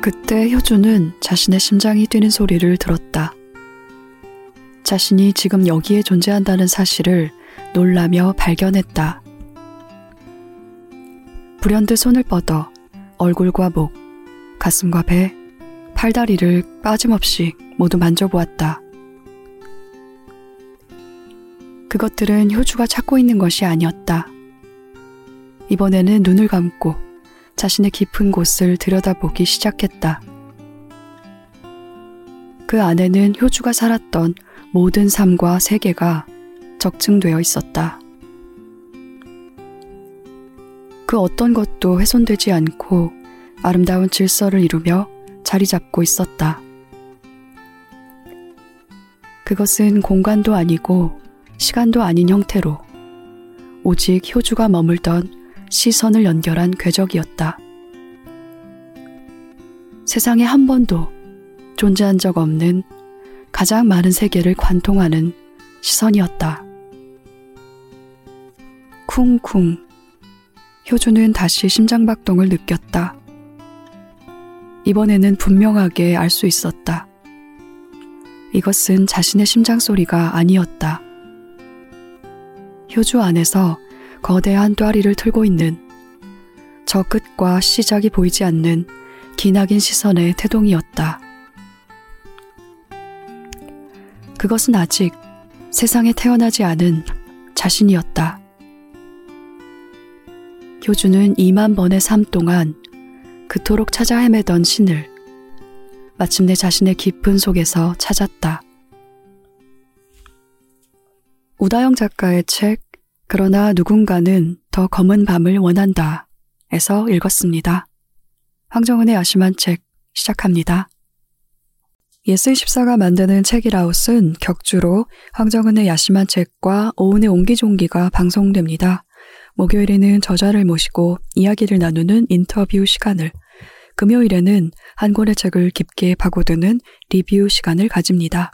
그때 효주는 자신의 심장이 뛰는 소리를 들었다. 자신이 지금 여기에 존재한다는 사실을 놀라며 발견했다. 불현듯 손을 뻗어 얼굴과 목, 가슴과 배, 팔다리를 빠짐없이 모두 만져보았다. 그것들은 효주가 찾고 있는 것이 아니었다. 이번에는 눈을 감고 자신의 깊은 곳을 들여다보기 시작했다. 그 안에는 효주가 살았던 모든 삶과 세계가 적층되어 있었다. 그 어떤 것도 훼손되지 않고 아름다운 질서를 이루며 자리 잡고 있었다. 그것은 공간도 아니고 시간도 아닌 형태로 오직 효주가 머물던 시선을 연결한 궤적이었다. 세상에 한 번도 존재한 적 없는 가장 많은 세계를 관통하는 시선이었다. 쿵쿵. 효주는 다시 심장박동을 느꼈다. 이번에는 분명하게 알 수 있었다. 이것은 자신의 심장 소리가 아니었다. 효주 안에서 거대한 또아리를 틀고 있는 저 끝과 시작이 보이지 않는 기나긴 시선의 태동이었다. 그것은 아직 세상에 태어나지 않은 자신이었다. 효주는 2만 번의 삶 동안 그토록 찾아 헤매던 신을 마침내 자신의 깊은 속에서 찾았다. 우다영 작가의 책 그러나 누군가는 더 검은 밤을 원한다. 에서 읽었습니다. 황정은의 야심한 책 시작합니다. 예스 24가 만드는 책읽아웃은 격주로 황정은의 야심한 책과 오은의 옹기종기가 방송됩니다. 목요일에는 저자를 모시고 이야기를 나누는 인터뷰 시간을, 금요일에는 한 권의 책을 깊게 파고드는 리뷰 시간을 가집니다.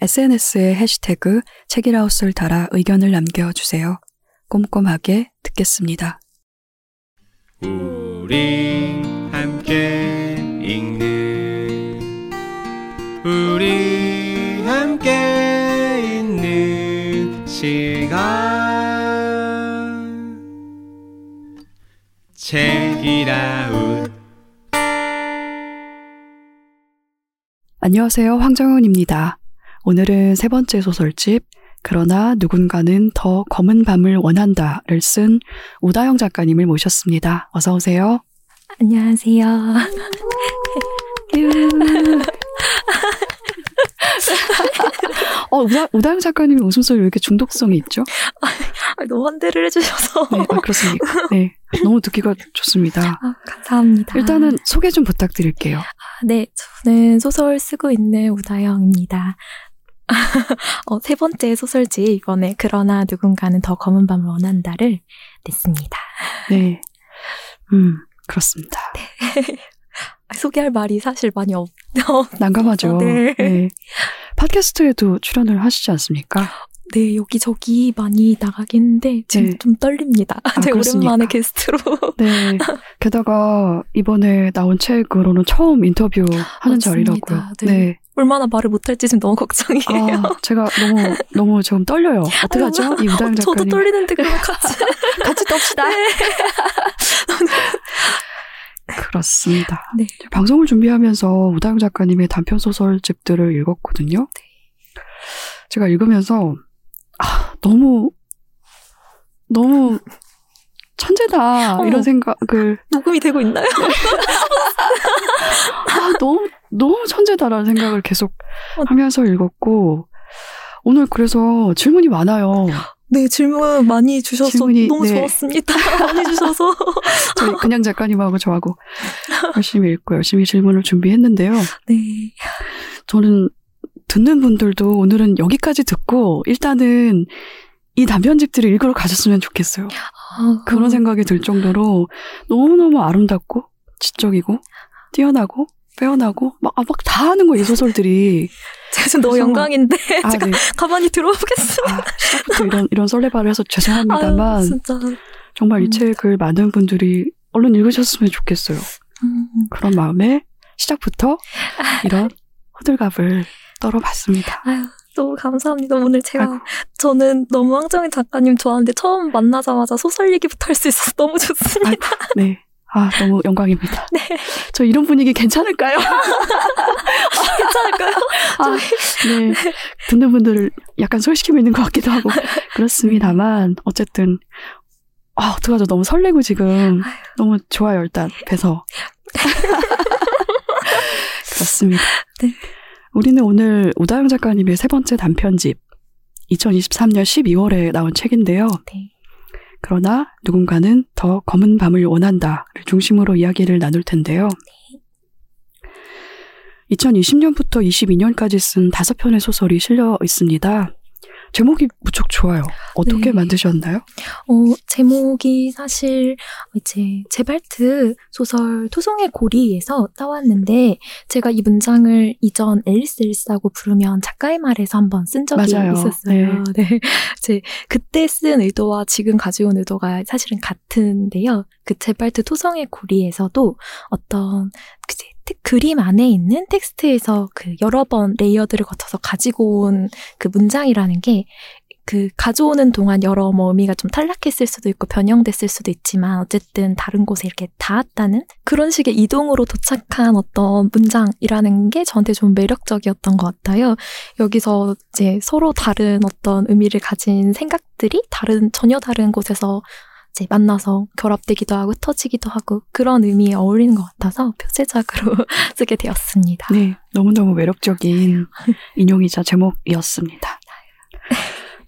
SNS에 해시태그 책이라웃을 달아 의견을 남겨주세요. 꼼꼼하게 듣겠습니다. 우리 함께 읽는 우리 함께 있는 시간 책이라웃 안녕하세요. 황정은입니다. 오늘은 세 번째 소설집 그러나 누군가는 더 검은 밤을 원한다를 쓴 우다영 작가님을 모셨습니다. 어서 오세요. 안녕하세요. 어, 우다, 우다영 작가님의 웃음소리 왜 이렇게 중독성이 있죠? 아, 너무 환대를 해주셔서. 네, 아, 그렇습니까? 네, 너무 듣기가 좋습니다. 아, 감사합니다. 일단은 소개 좀 부탁드릴게요. 아, 네, 저는 소설 쓰고 있는 우다영입니다. 어, 세 번째 소설집 이번에 그러나 누군가는 더 검은 밤을 원한다를 냈습니다. 네, 음 그렇습니다. 네. 소개할 말이 사실 많이 없. 난감하죠. 네. 네. 팟캐스트에도 출연을 하시지 않습니까? 네, 여기저기 많이 나가겠는데 지금 네. 좀 떨립니다. 아, 제가 그렇습니까? 오랜만에 게스트로. 네. 게다가 이번에 나온 책으로는 처음 인터뷰 하는 맞습니다. 자리라고요. 네. 얼마나 말을 못할지 지금 너무 걱정이에요. 아, 제가 너무 너무 지금 떨려요. 어떡하죠? 이 우다영 저도 작가님. 떨리는데 그럼 같이. 같이 떱시다. 네. 그렇습니다. 네. 방송을 준비하면서 우다영 작가님의 단편 소설집들을 읽었거든요. 네. 제가 읽으면서 아, 너무 너무 천재다. 이런 생각을 녹음이 되고 있나요? 아, 너무 너무 천재다라는 생각을 계속 어. 하면서 읽었고 오늘 그래서 질문이 많아요. 네, 질문 많이 주셔서 질문이, 너무 네. 좋았습니다. 많이 주셔서. 저희 그냥 작가님하고 저하고 열심히 읽고 열심히 질문을 준비했는데요. 네. 저는 듣는 분들도 오늘은 여기까지 듣고 일단은 이 단편집들을 읽으러 가셨으면 좋겠어요. 아, 그런 생각이 들 정도로 너무너무 아름답고 지적이고 뛰어나고 빼어나고 막, 아, 막다 하는 거예요, 이 소설들이. 제가 너무 영광인데 아, 제가 네. 가만히 들어보겠습니다. 아, 시작부터 이런, 이런 설레발을 해서 아유, 죄송합니다만 진짜 정말 이 음. 책을 많은 분들이 얼른 읽으셨으면 좋겠어요. 음, 그런 마음에 시작부터 이런 호들갑을 떨어봤습니다. 아유, 너무 감사합니다. 오늘 제가 아이고. 저는 너무 황정인 작가님 좋아하는데 처음 만나자마자 소설 얘기부터 할 수 있어서 너무 좋습니다. 네. 아, 너무 영광입니다. 네. 저 이런 분위기 괜찮을까요? 괜찮을까요? 아, 네. 듣는 분들을 약간 소외시키고 있는 것 같기도 하고 그렇습니다만 어쨌든 아, 어떡하죠. 너무 설레고 지금 너무 좋아요. 일단 뵈서. 그렇습니다. 네. 우리는 오늘 우다영 작가님의 세 번째 단편집 2023년 12월에 나온 책인데요. 네. 그러나 누군가는 더 검은 밤을 원한다를 중심으로 이야기를 나눌 텐데요. 2020년부터 22년까지 쓴 다섯 편의 소설이 실려 있습니다. 제목이 무척 좋아요. 어떻게 네. 만드셨나요? 어, 제목이 사실 이제 제발트 소설 토송의 고리에서 따왔는데 제가 이 문장을 이전 앨리스 앨리스하고 부르면 작가의 말에서 한번 쓴 적이 맞아요. 있었어요. 네. 제 그때 쓴 의도와 지금 가져온 의도가 사실은 같은데요. 그 제발트 토성의 고리에서도 어떤 그 이제 테- 그림 안에 있는 텍스트에서 그 여러 번 layered를 거쳐서 가지고 온 그 문장이라는 게 그 가져오는 동안 여러 뭐 의미가 좀 탈락했을 수도 있고 변형됐을 수도 있지만 어쨌든 다른 곳에 이렇게 닿았다는 그런 식의 이동으로 도착한 어떤 문장이라는 게 저한테 좀 매력적이었던 것 같아요. 여기서 이제 서로 다른 어떤 의미를 가진 생각들이 다른 전혀 다른 곳에서 이제 만나서 결합되기도 하고 터지기도 하고 그런 의미에 어울리는 것 같아서 표제작으로 쓰게 되었습니다. 네, 너무너무 매력적인 인용이자 제목이었습니다.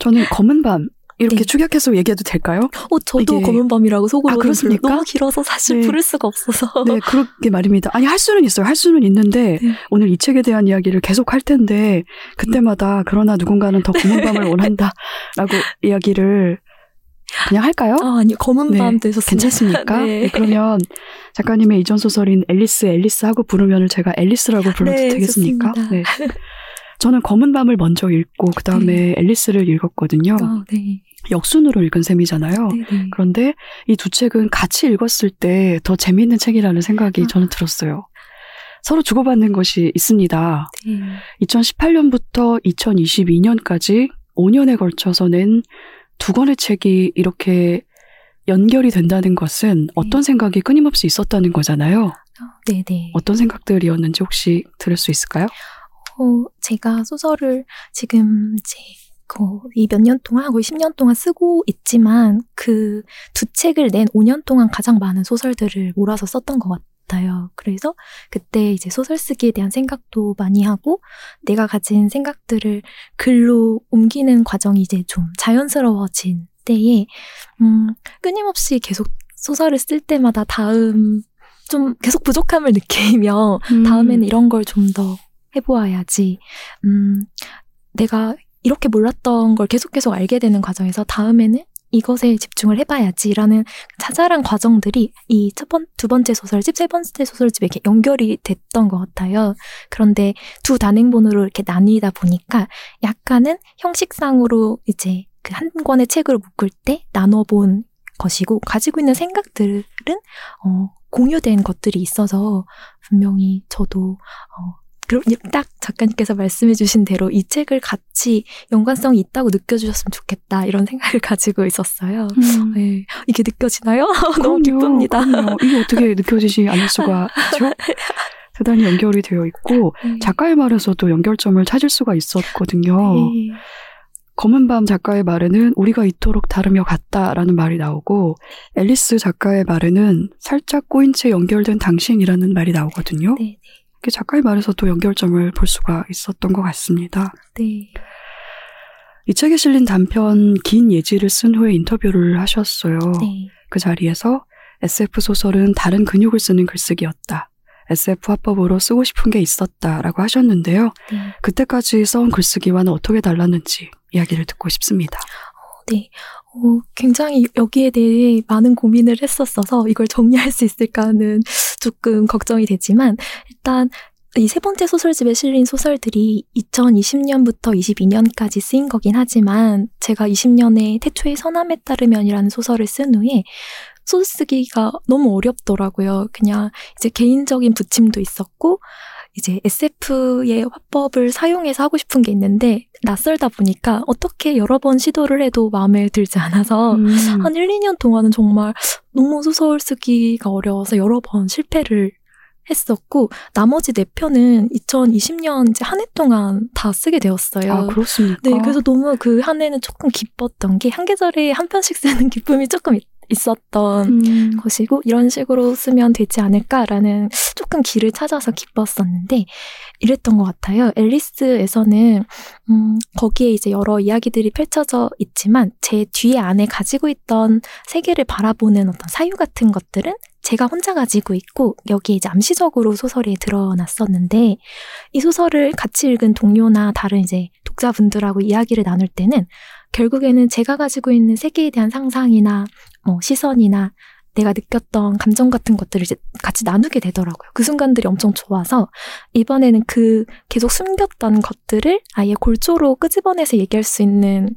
저는 검은 밤 이렇게 네. 축약해서 얘기해도 될까요? 어, 저도 이게- 검은 밤이라고 속으로 아, 그렇습니까? 너무 길어서 사실 네. 부를 수가 없어서. 네, 그렇게 말입니다. 아니, 할 수는 있어요. 할 수는 있는데, 네. 오늘 이 책에 대한 이야기를 계속 할 텐데, 그때마다, 그러나 누군가는 더 검은 밤을 원한다, 라고 이야기를 그냥 할까요? 아, 아니요. 검은 네, 밤도 있었습니다. 괜찮습니까? 네. 네, 그러면 작가님의 이전 소설인 앨리스, 앨리스 하고 부르면 제가 앨리스라고 불러도 네, 되겠습니까? 좋습니다. 네. 저는 검은 밤을 먼저 읽고, 그 다음에 앨리스를 읽었거든요. 아, 네. 역순으로 읽은 셈이잖아요. 네, 네. 그런데 이 두 책은 같이 읽었을 때 더 재미있는 책이라는 생각이 아. 저는 들었어요. 서로 주고받는 것이 있습니다. 네. 2018년부터 2022년까지 5년에 걸쳐서 낸 두 권의 책이 이렇게 연결이 된다는 것은 어떤 생각이 끊임없이 있었다는 거잖아요. 네, 네. 어떤 생각들이었는지 혹시 들을 수 있을까요? 어, 제가 소설을 지금 이제 이몇 년 동안 거의 10년 동안 쓰고 있지만 그 두 책을 낸 5년 동안 가장 많은 소설들을 몰아서 썼던 것 같아요. 그래서 그때 이제 소설 쓰기에 대한 생각도 많이 하고 내가 가진 생각들을 글로 옮기는 과정이 이제 좀 자연스러워진 때에 음, 끊임없이 계속 소설을 쓸 때마다 다음 좀 계속 부족함을 느끼며 음. 다음에는 이런 걸 좀 더 해보아야지. 음, 내가 이렇게 몰랐던 걸 계속 계속 알게 되는 과정에서 다음에는 이것에 집중을 해봐야지라는 자잘한 과정들이 이 첫 번, 두 번째 소설집, 세 번째 소설집에 이렇게 연결이 됐던 것 같아요. 그런데 두 단행본으로 이렇게 나뉘다 보니까 약간은 형식상으로 이제 그 한 권의 책으로 묶을 때 나눠본 것이고 가지고 있는 생각들은 어, 공유된 것들이 있어서 분명히 저도 어, 그럼 딱 작가님께서 말씀해 주신 대로 이 책을 같이 연관성이 있다고 느껴주셨으면 좋겠다 이런 생각을 가지고 있었어요. 음. 네, 이게 느껴지나요? 너무 기쁩니다. 그럼요. 이게 어떻게 느껴지지 않을 수가 있죠? 대단히 연결이 되어 있고 네. 작가의 말에서도 연결점을 찾을 수가 있었거든요. 네. 검은 밤 작가의 말에는 우리가 이토록 다르며 같다라는 말이 나오고 앨리스 작가의 말에는 살짝 꼬인 채 연결된 당신이라는 말이 나오거든요. 네, 이렇게 작가의 말에서도 연결점을 볼 수가 있었던 것 같습니다. 네. 이 책에 실린 단편 긴 예지를 쓴 후에 인터뷰를 하셨어요. 네. 그 자리에서 SF 소설은 다른 근육을 쓰는 글쓰기였다. SF 화법으로 쓰고 싶은 게 있었다라고 하셨는데요. 네. 그때까지 써온 글쓰기와는 어떻게 달랐는지 이야기를 듣고 싶습니다. 어, 굉장히 여기에 대해 많은 고민을 했었어서 이걸 정리할 수 있을까는 조금 걱정이 되지만 일단 이 세 번째 소설집에 실린 소설들이 2020년부터 22년까지 쓰인 거긴 하지만 제가 20년에 태초의 선함에 따르면이라는 소설을 쓴 후에 소설 쓰기가 너무 어렵더라고요. 그냥 이제 개인적인 부침도 있었고 이제 SF의 화법을 사용해서 하고 싶은 게 있는데 낯설다 보니까 어떻게 여러 번 시도를 해도 마음에 들지 않아서 음. 한 1, 2년 동안은 정말 너무 소설 쓰기가 어려워서 여러 번 실패를 했었고 나머지 네 편은 2020년 이제 한 해 동안 다 쓰게 되었어요. 아, 그렇습니까? 네, 그래서 너무 그 한 해는 조금 기뻤던 게 한 계절에 한 편씩 쓰는 기쁨이 조금 있- 있었던 음. 것이고 이런 식으로 쓰면 되지 않을까라는 조금 길을 찾아서 기뻤었는데 이랬던 것 같아요. 앨리스에서는 음, 거기에 이제 여러 이야기들이 펼쳐져 있지만 제 뒤에 안에 가지고 있던 세계를 바라보는 어떤 사유 같은 것들은 제가 혼자 가지고 있고 여기에 이제 암시적으로 소설이 드러났었는데 이 소설을 같이 읽은 동료나 다른 이제 독자분들하고 이야기를 나눌 때는 결국에는 제가 가지고 있는 세계에 대한 상상이나 뭐 시선이나 내가 느꼈던 감정 같은 것들을 이제 같이 나누게 되더라고요. 그 순간들이 엄청 좋아서 이번에는 그 계속 숨겼던 것들을 아예 골조로 끄집어내서 얘기할 수 있는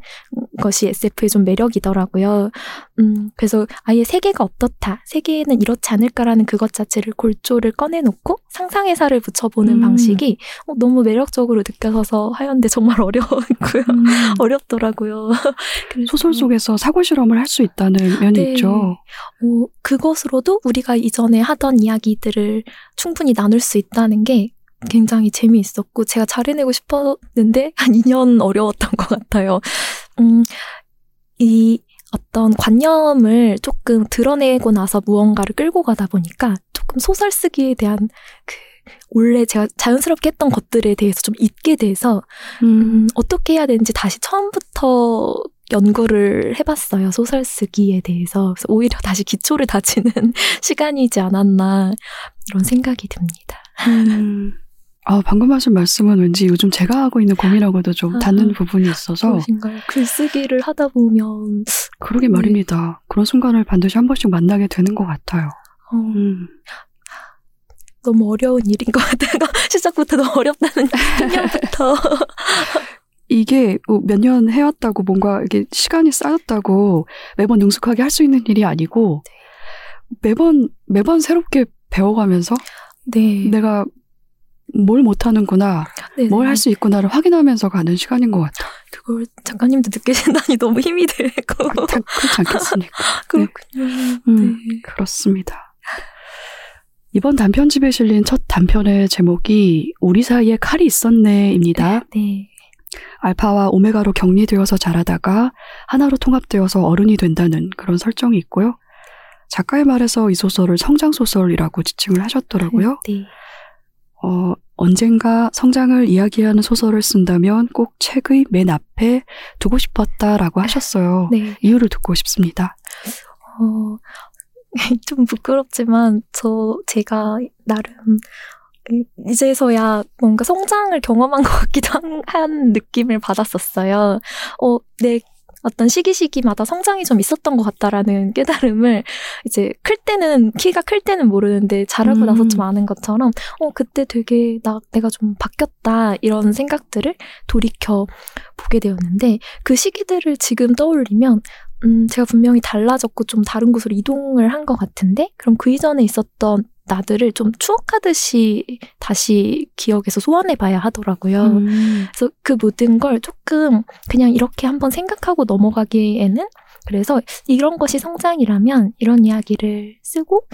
것이 SF의 좀 매력이더라고요. 음, 그래서 아예 세계가 어떻다, 세계에는 이렇지 않을까라는 그것 자체를 골조를 꺼내놓고 상상의 살을 붙여보는 음. 방식이 어, 너무 매력적으로 느껴져서 하였는데 정말 어려웠고요. 음. 어렵더라고요. 소설 속에서 사고 실험을 할 수 있다는 면이 네. 있죠. 어, 그것으로도 우리가 이전에 하던 이야기들을 충분히 나눌 수 있다는 게 굉장히 재미있었고 제가 잘해내고 싶었는데 한 2년 어려웠던 것 같아요. 음, 이 어떤 관념을 조금 드러내고 나서 무언가를 끌고 가다 보니까 조금 소설 쓰기에 대한 그 원래 제가 자연스럽게 했던 것들에 대해서 좀 잊게 돼서 음. 음, 어떻게 해야 되는지 다시 처음부터 연구를 해봤어요. 소설 쓰기에 대해서. 그래서 오히려 다시 기초를 다지는 시간이지 않았나, 이런 생각이 듭니다. 음. 아, 방금 하신 말씀은 왠지 요즘 제가 하고 있는 고민하고도 좀 아, 닿는 부분이 있어서 그러신가요? 글쓰기를 하다 보면, 그러게 네. 말입니다. 그런 순간을 반드시 한 번씩 만나게 되는 것 같아요. 어, 음. 너무 어려운 일인 것 같아요. 시작부터 너무 어렵다는 생각부터. 이게 뭐몇년 해왔다고 뭔가 이게 시간이 쌓였다고 매번 능숙하게 할 수 있는 일이 아니고 매번 매번 새롭게 배워가면서 네. 내가 뭘 못하는구나, 네, 뭘 네. 할수 있구나를 확인하면서 가는 시간인 것 같아요. 그걸 작가님도 느끼신다니 너무 힘이 되고. 다 그렇지 않겠습니까? 그렇군요. 음. 네. 그렇습니다. 이번 단편집에 실린 첫 단편의 제목이 우리 사이에 칼이 있었네입니다. 네. 알파와 오메가로 격리되어서 자라다가 하나로 통합되어서 어른이 된다는 그런 설정이 있고요. 작가의 말에서 이 소설을 성장소설이라고 지칭을 하셨더라고요. 네. 어, 언젠가 성장을 이야기하는 소설을 쓴다면 꼭 책의 맨 앞에 두고 싶었다라고 하셨어요. 네. 이유를 듣고 싶습니다. 어, 좀 부끄럽지만, 저, 제가 나름, 이제서야 뭔가 성장을 경험한 것 같기도 한, 한 느낌을 받았었어요. 어, 내 어떤 시기 시기마다 성장이 좀 있었던 것 같다라는 깨달음을 이제 클 때는, 키가 클 때는 모르는데 자라고 음. 나서 좀 아는 것처럼, 어, 그때 되게 나, 내가 좀 바뀌었다, 이런 생각들을 돌이켜 보게 되었는데, 그 시기들을 지금 떠올리면, 음, 제가 분명히 달라졌고 좀 다른 곳으로 이동을 한 것 같은데, 그럼 그 이전에 있었던 나들을 좀 추억하듯이 다시 기억에서 소환해 봐야 하더라고요. 음, 그래서 그 모든 걸 조금 그냥 이렇게 한번 생각하고 넘어가기에는 그래서 이런 것이 성장이라면 이런 이야기를 쓰고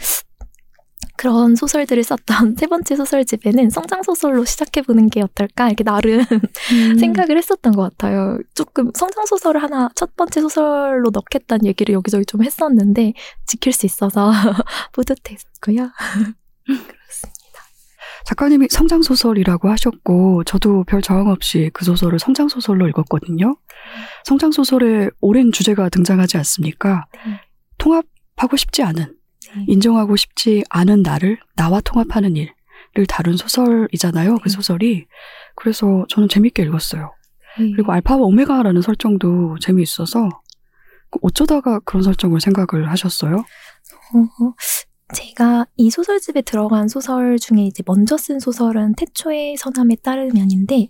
그런 소설들을 썼던 세 번째 소설집에는 성장 소설로 시작해 보는 게 어떨까 이렇게 나름 음. 생각을 했었던 것 같아요. 조금 성장 소설을 하나 첫 번째 소설로 넣겠다는 얘기를 여기저기 좀 했었는데 지킬 수 있어서 뿌듯했고요. 그렇습니다. 작가님이 성장소설이라고 하셨고, 저도 별 저항 없이 그 소설을 성장소설로 읽었거든요. 성장소설에 오랜 주제가 등장하지 않습니까? 네. 통합하고 싶지 않은, 네. 인정하고 싶지 않은 나를 나와 통합하는 일을 다룬 소설이잖아요. 그 네. 소설이. 그래서 저는 재밌게 읽었어요. 네. 그리고 알파와 오메가라는 설정도 재미있어서 어쩌다가 그런 설정을 생각을 하셨어요? 어, 제가 이 소설집에 들어간 소설 중에 이제 먼저 쓴 소설은 태초의 선함에 따르면인데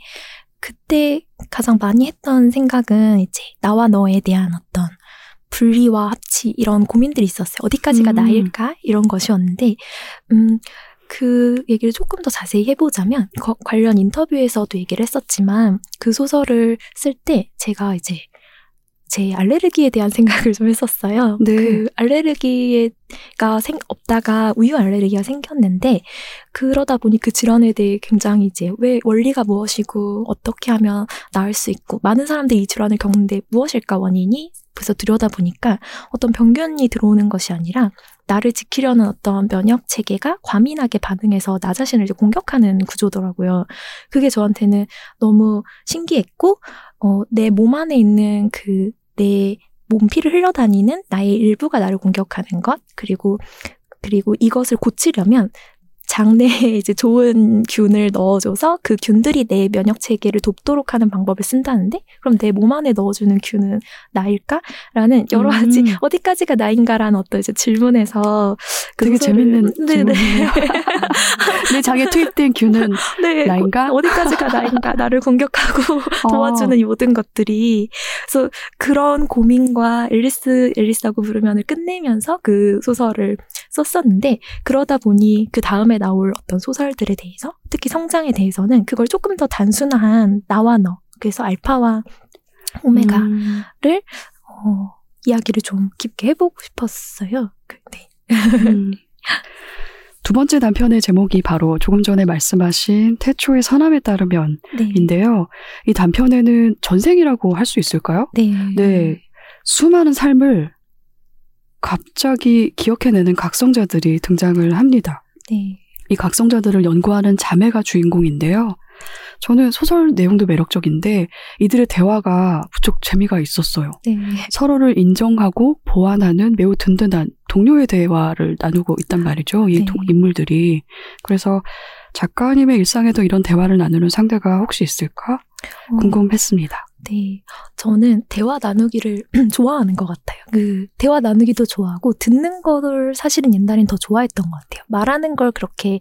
그때 가장 많이 했던 생각은 이제 나와 너에 대한 어떤 분리와 합치 이런 고민들이 있었어요. 어디까지가 음. 나일까 이런 것이었는데 음. 그 얘기를 조금 더 자세히 해보자면 거- 관련 인터뷰에서도 얘기를 했었지만 그 소설을 쓸 때 제가 이제 제 알레르기에 대한 생각을 좀 했었어요. 네. 그 알레르기가 생, 없다가 우유 알레르기가 생겼는데 그러다 보니 그 질환에 대해 굉장히 이제 왜 원리가 무엇이고 어떻게 하면 나을 수 있고 많은 사람들이 이 질환을 겪는데 무엇일까 원인이 그래서 들여다보니까 어떤 병균이 들어오는 것이 아니라 나를 지키려는 어떤 면역 체계가 과민하게 반응해서 나 자신을 이제 공격하는 구조더라고요. 그게 저한테는 너무 신기했고 어, 내 몸 안에 있는 그 내 몸피를 흘러다니는 나의 일부가 나를 공격하는 것 그리고 그리고 이것을 고치려면 장내에 이제 좋은 균을 넣어줘서 그 균들이 내 면역 체계를 돕도록 하는 방법을 쓴다는데 그럼 내 몸 안에 넣어주는 균은 나일까?라는 여러 가지 음. 어디까지가 나인가라는 어떤 이제 질문에서 그 되게 재밌는 네네. 질문이네요. 내 장에 투입된 균은 네, 나인가? 어디까지가 나인가 나를 공격하고 도와주는 이 모든 것들이 그래서 그런 고민과 앨리스 앨리스라고 부르면을 끝내면서 그 소설을 썼었는데 그러다 보니 그 다음에 나올 어떤 소설들에 대해서 특히 성장에 대해서는 그걸 조금 더 단순한 나와 너 그래서 알파와 오메가를 음. 어, 이야기를 좀 깊게 해보고 싶었어요. 그, 네. 음. 두 번째 단편의 제목이 바로 조금 전에 말씀하신 태초의 선함에 따르면인데요. 네. 이 단편에는 전생이라고 할 수 있을까요? 네. 네. 수많은 삶을 갑자기 기억해내는 각성자들이 등장을 합니다. 네. 이 각성자들을 연구하는 자매가 주인공인데요. 저는 소설 내용도 매력적인데 이들의 대화가 무척 재미가 있었어요. 네. 서로를 인정하고 보완하는 매우 든든한 동료의 대화를 나누고 있단 말이죠. 이 네. 동- 인물들이. 그래서 작가님의 일상에도 이런 대화를 나누는 상대가 혹시 있을까 어, 궁금했습니다. 네. 저는 대화 나누기를 좋아하는 것 같아요. 그, 대화 나누기도 좋아하고, 듣는 거를 사실은 옛날엔 더 좋아했던 것 같아요. 말하는 걸 그렇게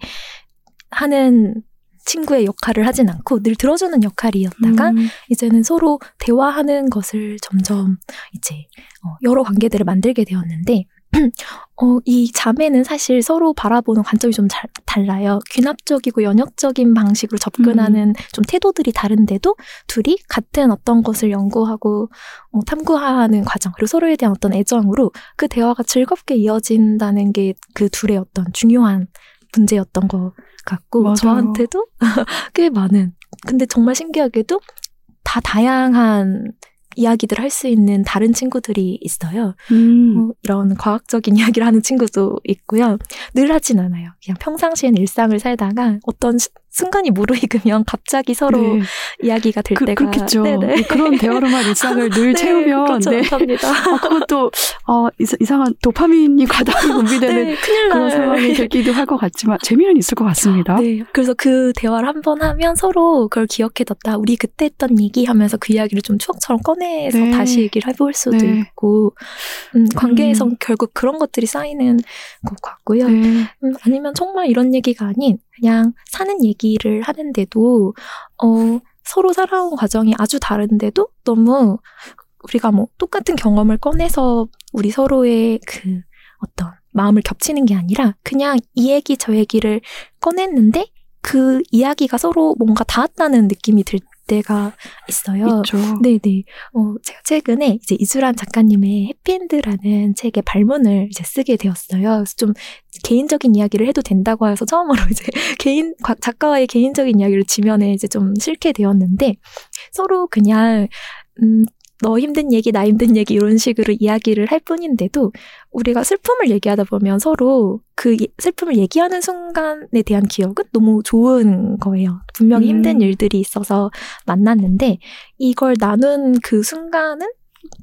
하는 친구의 역할을 하진 않고, 늘 들어주는 역할이었다가, 음, 이제는 서로 대화하는 것을 점점 이제 어, 여러 관계들을 만들게 되었는데 어, 이 자매는 사실 서로 바라보는 관점이 좀 잘- 달라요. 귀납적이고 연역적인 방식으로 접근하는 좀 태도들이 다른데도 둘이 같은 어떤 것을 연구하고 어, 탐구하는 과정 그리고 서로에 대한 어떤 애정으로 그 대화가 즐겁게 이어진다는 게 그 둘의 어떤 중요한 문제였던 것 같고 맞아요. 저한테도 꽤 많은 근데 정말 신기하게도 다 다양한 이야기들 할 수 있는 다른 친구들이 있어요. 음, 뭐 이런 과학적인 이야기를 하는 친구도 있고요. 늘 하진 않아요. 그냥 평상시엔 일상을 살다가 어떤 시- 순간이 무르익으면 갑자기 서로 네. 이야기가 될 그, 때가 그렇겠죠. 네네. 그런 대화로만 일상을 늘 네, 채우면 그렇죠. 네. 합니다. 아, 그것도 어, 이상한 도파민이 과다하게 분비되는 네, 그런. 상황이 되기도 할 것 같지만 재미는 있을 것 같습니다. 네, 그래서 그 대화를 한 번 하면 서로 그걸 기억해뒀다. 우리 그때 했던 얘기 하면서 그 이야기를 좀 추억처럼 꺼내서 네. 다시 얘기를 해볼 수도 네. 있고, 음, 관계에서 음. 결국 그런 것들이 쌓이는 것 같고요. 네. 음, 아니면 정말 이런 얘기가 아닌 그냥 사는 얘기를 하는데도 어, 서로 살아온 과정이 아주 다른데도 너무 우리가 뭐 똑같은 경험을 꺼내서 우리 서로의 그 어떤 마음을 겹치는 게 아니라 그냥 이 얘기 저 얘기를 꺼냈는데 그 이야기가 서로 뭔가 닿았다는 느낌이 들 때가 있어요. 있죠. 네네. 어, 제가 최근에 이제 이주란 작가님의 해피엔드라는 책의 발문을 이제 쓰게 되었어요. 그래서 좀 개인적인 이야기를 해도 된다고 해서 처음으로 이제 개인, 과- 작가와의 개인적인 이야기를 지면에 이제 좀 실게 되었는데 서로 그냥, 음, 너 힘든 얘기, 나 힘든 얘기 이런 식으로 이야기를 할 뿐인데도 우리가 슬픔을 얘기하다 보면 서로 그 예- 슬픔을 얘기하는 순간에 대한 기억은 너무 좋은 거예요. 분명히 음. 힘든 일들이 있어서 만났는데 이걸 나눈 그 순간은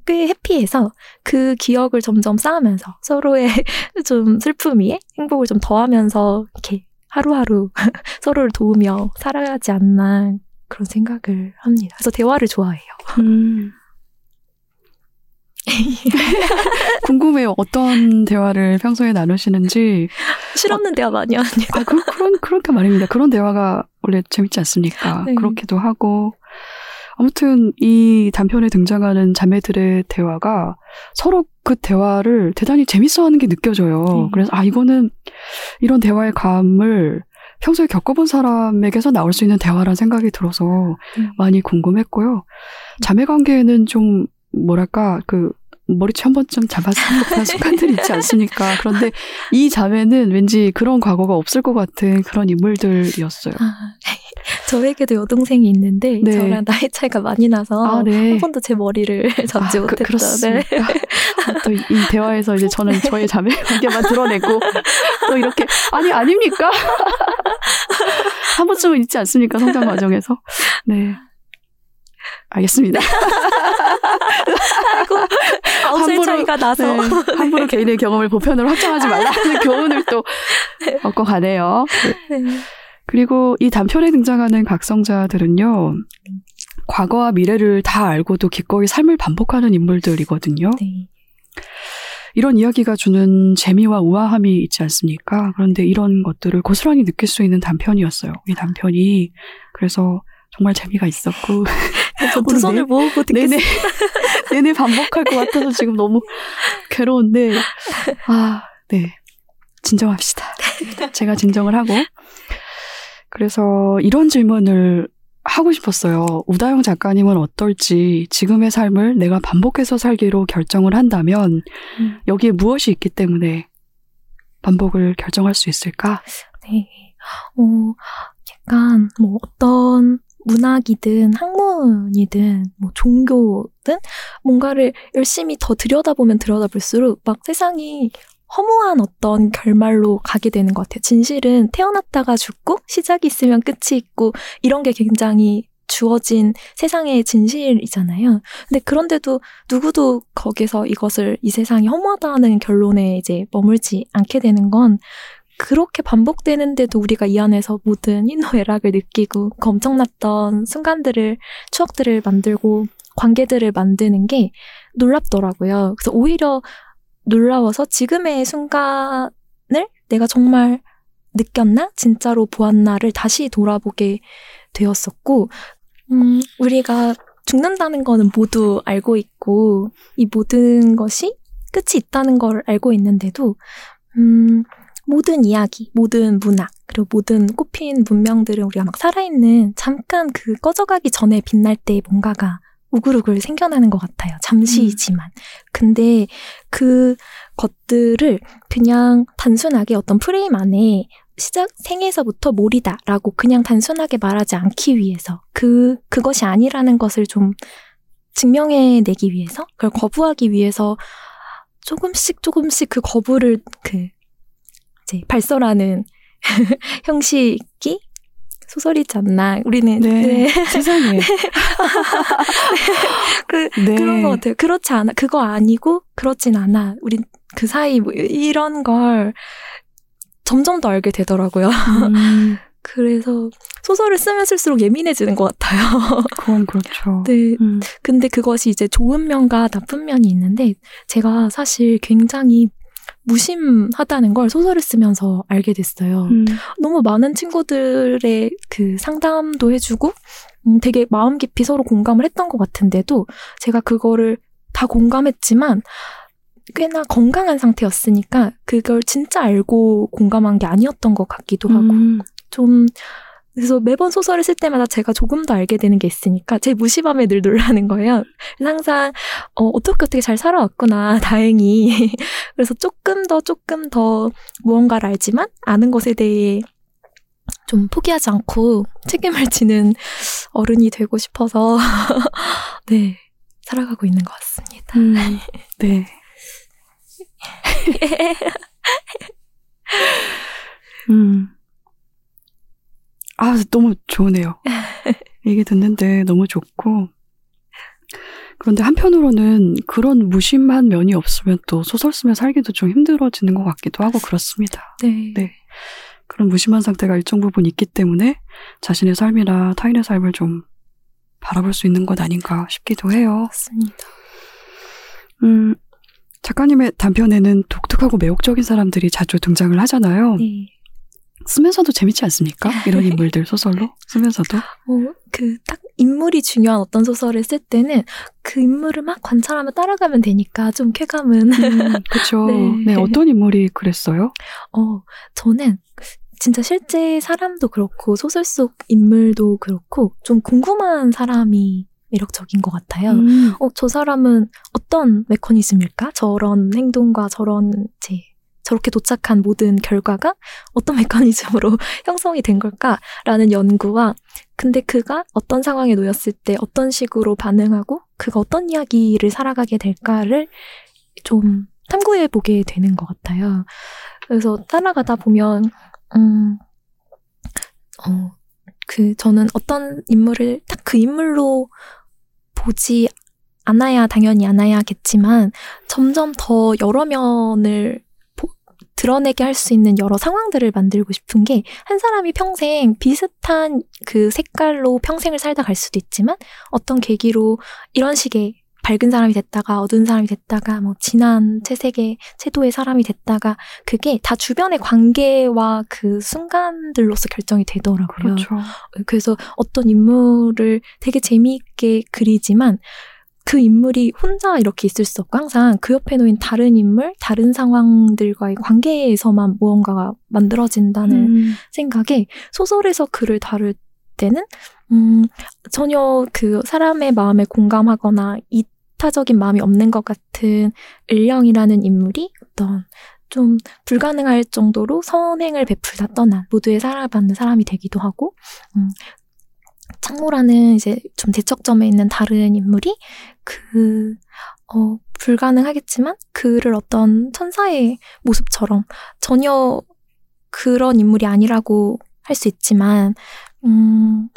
꽤 해피해서 그 기억을 점점 쌓으면서 서로의 좀 슬픔 위에 행복을 좀 더하면서 이렇게 하루하루 서로를 도우며 살아가지 않나 그런 생각을 합니다. 그래서 대화를 좋아해요. 음. 궁금해요. 어떤 대화를 평소에 나누시는지. 실없는 대화 많이 하네요. 아, 그, 그런, 그렇게 말입니다. 그런 대화가 원래 재밌지 않습니까? 네. 그렇기도 하고. 아무튼 이 단편에 등장하는 자매들의 대화가 서로 그 대화를 대단히 재밌어 하는 게 느껴져요. 네. 그래서 아, 이거는 이런 대화의 감을 평소에 겪어본 사람에게서 나올 수 있는 대화라는 생각이 들어서 음. 많이 궁금했고요. 자매 관계에는 좀 뭐랄까 그 머리채 한 번쯤 못한 순간들이 있지 않습니까? 그런데 이 자매는 왠지 그런 과거가 없을 것 같은 그런 인물들이었어요. 아, 저에게도 여동생이 있는데 네. 저랑 나이 차이가 많이 나서 아, 네. 한 번도 제 머리를 잡지 아, 그, 못했다. 그렇습니다. 네. 아, 또이 대화에서 이제 저는 저의 자매 관계만 드러내고 또 이렇게 아니 아닙니까? 한 번쯤은 있지 않습니까 성장 과정에서 네 알겠습니다. 아이고 아홉 살 함부로- 차이가 나서 네, 함부로 개인의 경험을 보편으로 확장하지 말라는 교훈을 또 얻고 가네요. 네. 그리고 이 단편에 등장하는 각성자들은요. 과거와 미래를 다 알고도 기꺼이 삶을 반복하는 인물들이거든요. 네. 이런 이야기가 주는 재미와 우아함이 있지 않습니까? 그런데 이런 것들을 고스란히 느낄 수 있는 단편이었어요. 이 단편이. 그래서 정말 재미가 있었고. 저두 오늘 손을 내- 모으고 내내, 듣겠습니다. 내내 반복할 것 같아서 지금 너무 괴로운데. 아, 네. 진정합시다. 제가 진정을 하고. 그래서 이런 질문을 하고 싶었어요. 우다영 작가님은 어떨지 지금의 삶을 내가 반복해서 살기로 결정을 한다면 음. 여기에 무엇이 있기 때문에 반복을 결정할 수 있을까? 네. 어, 약간 뭐 어떤 문학이든 학문이든 뭐 종교든 뭔가를 열심히 더 들여다보면 들여다볼수록 막 세상이 허무한 어떤 결말로 가게 되는 것 같아요. 진실은 태어났다가 죽고 시작이 있으면 끝이 있고 이런 게 굉장히 주어진 세상의 진실이잖아요. 근데 그런데도 누구도 거기서 이것을 이 세상이 허무하다는 결론에 이제 머물지 않게 되는 건 그렇게 반복되는데도 우리가 이 안에서 모든 희노애락을 느끼고 그 엄청났던 순간들을 추억들을 만들고 관계들을 만드는 게 놀랍더라고요. 그래서 오히려 놀라워서 지금의 순간을 내가 정말 느꼈나? 진짜로 보았나를 다시 돌아보게 되었었고, 음, 우리가 죽는다는 거는 모두 알고 있고, 이 모든 것이 끝이 있다는 걸 알고 있는데도, 음, 모든 이야기, 모든 문학, 그리고 모든 꽃핀 문명들은 우리가 막 살아있는 잠깐 그 꺼져가기 전에 빛날 때 뭔가가 우글우글 생겨나는 것 같아요. 잠시이지만. 근데 그 것들을 그냥 단순하게 어떤 프레임 안에 시작 생에서부터 몰이다라고 그냥 단순하게 말하지 않기 위해서 그 그것이 아니라는 것을 좀 증명해 내기 위해서 그걸 거부하기 위해서 조금씩 조금씩 그 거부를 그 이제 발설하는 형식이 소설이지 않나 우리는 네. 세상에. 그 네. 그런 것 같아요. 그렇지 않아. 그거 아니고 그렇진 않아. 우린 그 사이 뭐 이런 걸 점점 더 알게 되더라고요. 음, 그래서 소설을 쓰면 쓸수록 예민해지는 것 같아요. 그건 그렇죠. 네. 음, 근데 그것이 이제 좋은 면과 나쁜 면이 있는데 제가 사실 굉장히 무심하다는 걸 소설을 쓰면서 알게 됐어요. 음, 너무 많은 친구들의 그 상담도 해주고 음, 되게 마음 깊이 서로 공감을 했던 것 같은데도 제가 그거를 다 공감했지만 꽤나 건강한 상태였으니까 그걸 진짜 알고 공감한 게 아니었던 것 같기도 하고. 음, 좀 그래서 매번 소설을 쓸 때마다 제가 조금 더 알게 되는 게 있으니까 제 무심함에 늘 놀라는 거예요. 항상 어, 어떻게 어떻게 잘 살아왔구나 다행히 그래서 조금 더 조금 더 무언가를 알지만 아는 것에 대해 좀 포기하지 않고 책임을 지는 어른이 되고 싶어서 네 살아가고 있는 것 같습니다. 음, 네. 음. 아, 너무 좋으네요. 얘기 듣는데 너무 좋고. 그런데 한편으로는 그런 무심한 면이 없으면 또 소설 쓰며 살기도 좀 힘들어지는 것 같기도 하고 그렇습니다. 네. 네. 그런 무심한 상태가 일정 부분 있기 때문에 자신의 삶이나 타인의 삶을 좀 바라볼 수 있는 것 아닌가 싶기도 해요. 맞습니다. 음, 작가님의 단편에는 독특하고 매혹적인 사람들이 자주 등장을 하잖아요. 네. 쓰면서도 재밌지 않습니까? 이런 인물들 소설로 쓰면서도. 어, 그, 딱, 인물이 중요한 어떤 소설을 쓸 때는 그 인물을 막 관찰하며 따라가면 되니까 좀 쾌감은. 그렇죠. 네. 네. 어떤 인물이 그랬어요? 어, 저는 진짜 실제 사람도 그렇고 소설 속 인물도 그렇고 좀 궁금한 사람이 매력적인 것 같아요. 음, 어, 저 사람은 어떤 메커니즘일까? 저런 행동과 저런 이제 저렇게 도착한 모든 결과가 어떤 메커니즘으로 형성이 된 걸까라는 연구와 근데 그가 어떤 상황에 놓였을 때 어떤 식으로 반응하고 그가 어떤 이야기를 살아가게 될까를 좀 탐구해 보게 되는 것 같아요. 그래서 따라가다 보면 음, 어, 그 저는 어떤 인물을 딱 그 인물로 보지 않아야 당연히 않아야겠지만 점점 더 여러 면을 보- 드러내게 할 수 있는 여러 상황들을 만들고 싶은 게 한 사람이 평생 비슷한 그 색깔로 평생을 살다 갈 수도 있지만 어떤 계기로 이런 식의 밝은 사람이 됐다가 어두운 사람이 됐다가 뭐 진한 채색의 채도의 사람이 됐다가 그게 다 주변의 관계와 그 순간들로서 결정이 되더라고요. 그렇죠. 그래서 어떤 인물을 되게 재미있게 그리지만 그 인물이 혼자 이렇게 있을 수 없고 항상 그 옆에 놓인 다른 인물, 다른 상황들과의 관계에서만 무언가가 만들어진다는 음, 생각에 소설에서 글을 다룰 때는 음, 전혀 그 사람의 마음에 공감하거나 이타적인 마음이 없는 것 같은 을령이라는 인물이 어떤 좀 불가능할 정도로 선행을 베풀다 떠난 모두의 사랑을 받는 사람이 되기도 하고 음, 창모라는 이제 좀 대척점에 있는 다른 인물이 그 어, 불가능하겠지만 그를 어떤 천사의 모습처럼 전혀 그런 인물이 아니라고 할 수 있지만 음,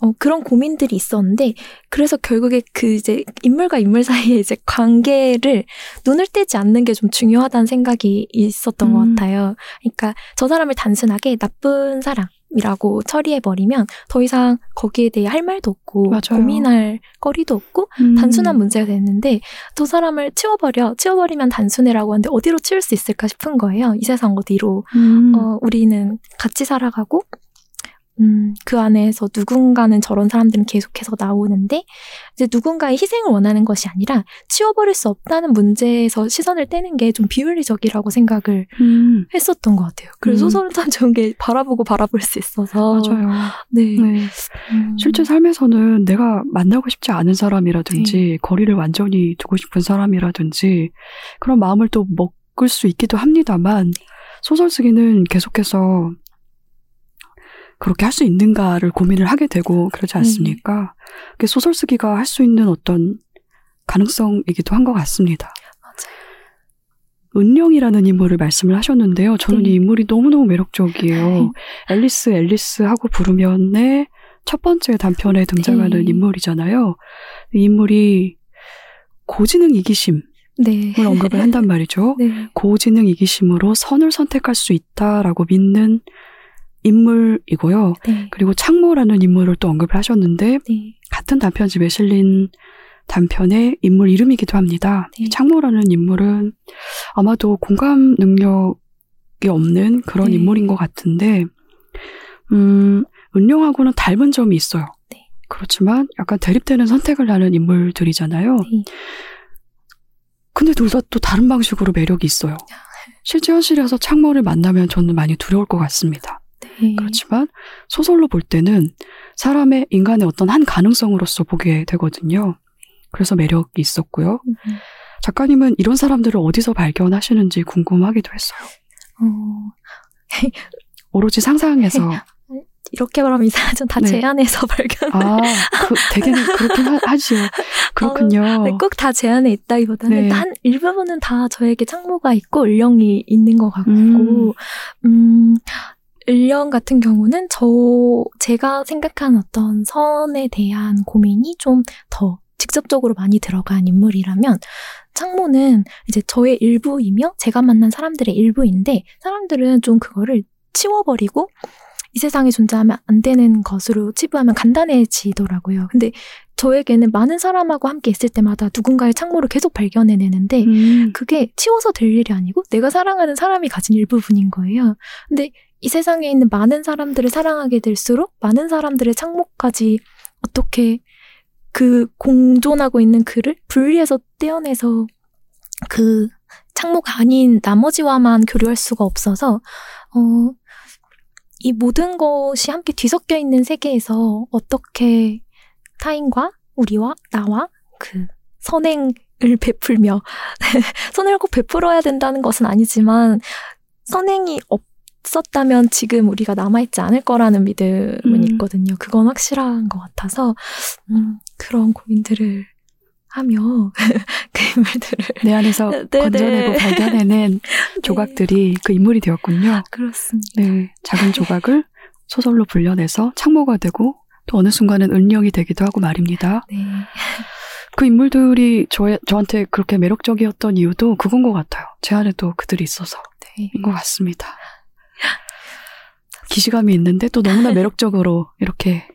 어, 그런 고민들이 있었는데, 그래서 결국에 그 이제 인물과 인물 사이의 이제 관계를 눈을 떼지 않는 게 좀 중요하다는 생각이 있었던 것 음. 같아요. 그러니까 저 사람을 단순하게 나쁜 사람 이라고 처리해버리면 더 이상 거기에 대해 할 말도 없고, 맞아요. 고민할 거리도 없고, 음, 단순한 문제가 됐는데, 저 사람을 치워버려. 치워버리면 단순해라고 하는데 어디로 치울 수 있을까 싶은 거예요. 이 세상 어디로. 음, 어, 우리는 같이 살아가고, 음, 그 안에서 누군가는 저런 사람들은 계속해서 나오는데, 이제 누군가의 희생을 원하는 것이 아니라, 치워버릴 수 없다는 문제에서 시선을 떼는 게 좀 비윤리적이라고 생각을 음, 했었던 것 같아요. 그래서 음. 소설은 참 좋은 게 바라보고 바라볼 수 있어서. 맞아요. 네. 네. 음, 실제 삶에서는 내가 만나고 싶지 않은 사람이라든지 네. 거리를 완전히 두고 싶은 사람이라든지 그런 마음을 또 먹을 수 있기도 합니다만 소설 쓰기는 계속해서 그렇게 할 수 있는가를 고민을 하게 되고 그러지 네. 않습니까? 그게 소설 쓰기가 할 수 있는 어떤 가능성이기도 한 것 같습니다. 은령이라는 인물을 말씀을 하셨는데요. 저는 네. 이 인물이 너무너무 매력적이에요. 앨리스 앨리스 하고 부르면의 첫 번째 단편에 등장하는 네. 인물이잖아요. 이 인물이 고지능 이기심을 네. 언급을 한단 말이죠. 네. 고지능 이기심으로 선을 선택할 수 있다라고 믿는 인물이고요. 네. 그리고 창모라는 인물을 또 언급을 하셨는데 네. 같은 단편집에 실린 단편의 인물 이름이기도 합니다. 네. 이 창모라는 인물은 아마도 공감 능력이 없는 그런 네. 인물인 것 같은데, 음, 은룡하고는 닮은 점이 있어요. 네. 그렇지만 약간 대립되는 선택을 하는 인물들이잖아요. 네. 근데 둘 다 또 다른 방식으로 매력이 있어요. 실제 현실에서 창모를 만나면 저는 많이 두려울 것 같습니다. 네. 그렇지만 소설로 볼 때는 사람의 인간의 어떤 한 가능성으로서 보게 되거든요. 그래서 매력이 있었고요. 음, 작가님은 이런 사람들을 어디서 발견하시는지 궁금하기도 했어요. 어, 오로지 상상해서. 이렇게 그럼 이사전 다 네. 제안해서 발견. 아, 그, 대개는 그렇긴 하, 하죠. 그렇군요. 네, 꼭다 제안에 있다기보다는 네. 한 일부분은 다 저에게 창모가 있고 을령이 있는 것 같고, 음. 음, 을령 같은 경우는 저 제가 생각한 어떤 선에 대한 고민이 좀 더 직접적으로 많이 들어간 인물이라면 창모는 이제 저의 일부이며 제가 만난 사람들의 일부인데 사람들은 좀 그거를 치워버리고 이 세상에 존재하면 안 되는 것으로 치부하면 간단해지더라고요. 근데 저에게는 많은 사람하고 함께 있을 때마다 누군가의 창모를 계속 발견해내는데 음. 그게 치워서 될 일이 아니고 내가 사랑하는 사람이 가진 일부분인 거예요. 근데 이 세상에 있는 많은 사람들을 사랑하게 될수록 많은 사람들의 창모까지 어떻게 그 공존하고 있는 그를 분리해서 떼어내서 그 창모가 아닌 나머지와만 교류할 수가 없어서 어, 이 모든 것이 함께 뒤섞여 있는 세계에서 어떻게 타인과 우리와 나와 그 선행을 베풀며 선행을 꼭 베풀어야 된다는 것은 아니지만 선행이 없 었다면 지금 우리가 남아있지 않을 거라는 믿음은 음. 있거든요. 그건 확실한 것 같아서 음, 그런 고민들을 하며 그 인물들을 내 안에서 네, 네. 건져내고 발견해낸 조각들이 그 인물이 되었군요. 그렇습니다. 네, 작은 조각을 소설로 불려내서 창모가 되고 또 어느 순간은 은령이 되기도 하고 말입니다. 네. 그 인물들이 저, 저한테 그렇게 매력적이었던 이유도 그건 것 같아요. 제 안에도 그들이 있어서. 네. 인것 같습니다. 기시감이 있는데 또 너무나 매력적으로 이렇게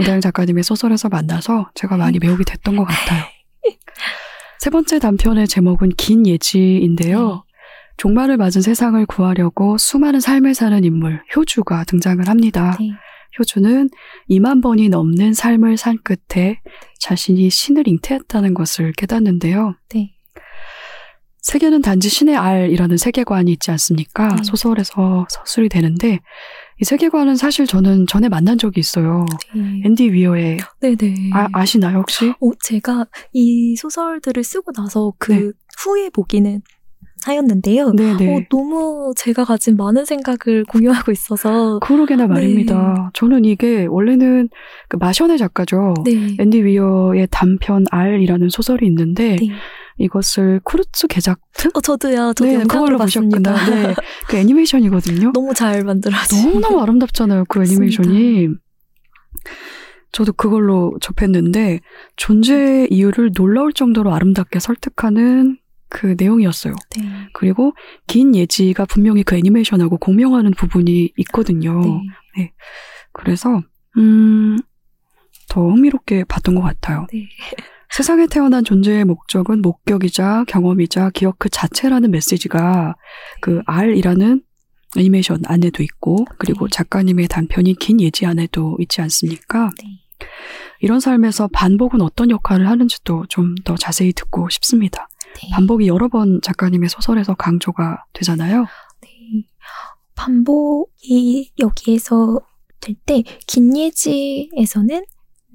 오다영 작가님의 소설에서 만나서 제가 많이 매혹이 됐던 것 같아요. 세 번째 단편의 제목은 긴 예지인데요. 종말을 맞은 세상을 구하려고 수많은 삶을 사는 인물, 효주가 등장을 합니다. 네. 효주는 2만 번이 넘는 삶을 산 끝에 자신이 신을 잉태했다는 것을 깨닫는데요. 네. 세계는 단지 신의 알이라는 세계관이 있지 않습니까? 네. 소설에서 서술이 되는데 이 세계관은 사실 저는 전에 만난 적이 있어요. 네. 앤디 위어의 네네. 아, 아시나요 혹시? 어, 제가 이 소설들을 쓰고 나서 그 네. 후에 보기는 하였는데요. 네네. 어, 너무 제가 가진 많은 생각을 공유하고 있어서 그러게나 말입니다. 저는 이게 원래는 그 마션의 작가죠. 네. 앤디 위어의 단편 알이라는 소설이 있는데 네. 이것을 쿠르츠 게작트? 어, 저도요. 저도 네, 그걸로 봤습니다. 보셨구나. 네, 그 애니메이션이거든요. 너무 잘 만들어진. 너무너무 아름답잖아요, 그. 애니메이션이. 저도 그걸로 접했는데, 존재의 이유를 놀라울 정도로 아름답게 설득하는 그 내용이었어요. 네. 그리고 긴 예지가 분명히 그 애니메이션하고 공명하는 부분이 있거든요. 네. 그래서, 음, 더 흥미롭게 봤던 것 같아요. 네. 세상에 태어난 존재의 목적은 목격이자 경험이자 기억 그 자체라는 메시지가 그 R이라는 애니메이션 안에도 있고 그리고 네. 작가님의 단편인 긴 예지 안에도 있지 않습니까? 네. 이런 삶에서 반복은 어떤 역할을 하는지도 좀 더 자세히 듣고 싶습니다. 네. 반복이 여러 번 작가님의 소설에서 강조가 되잖아요. 네. 반복이 여기에서 될 때, 긴 예지에서는,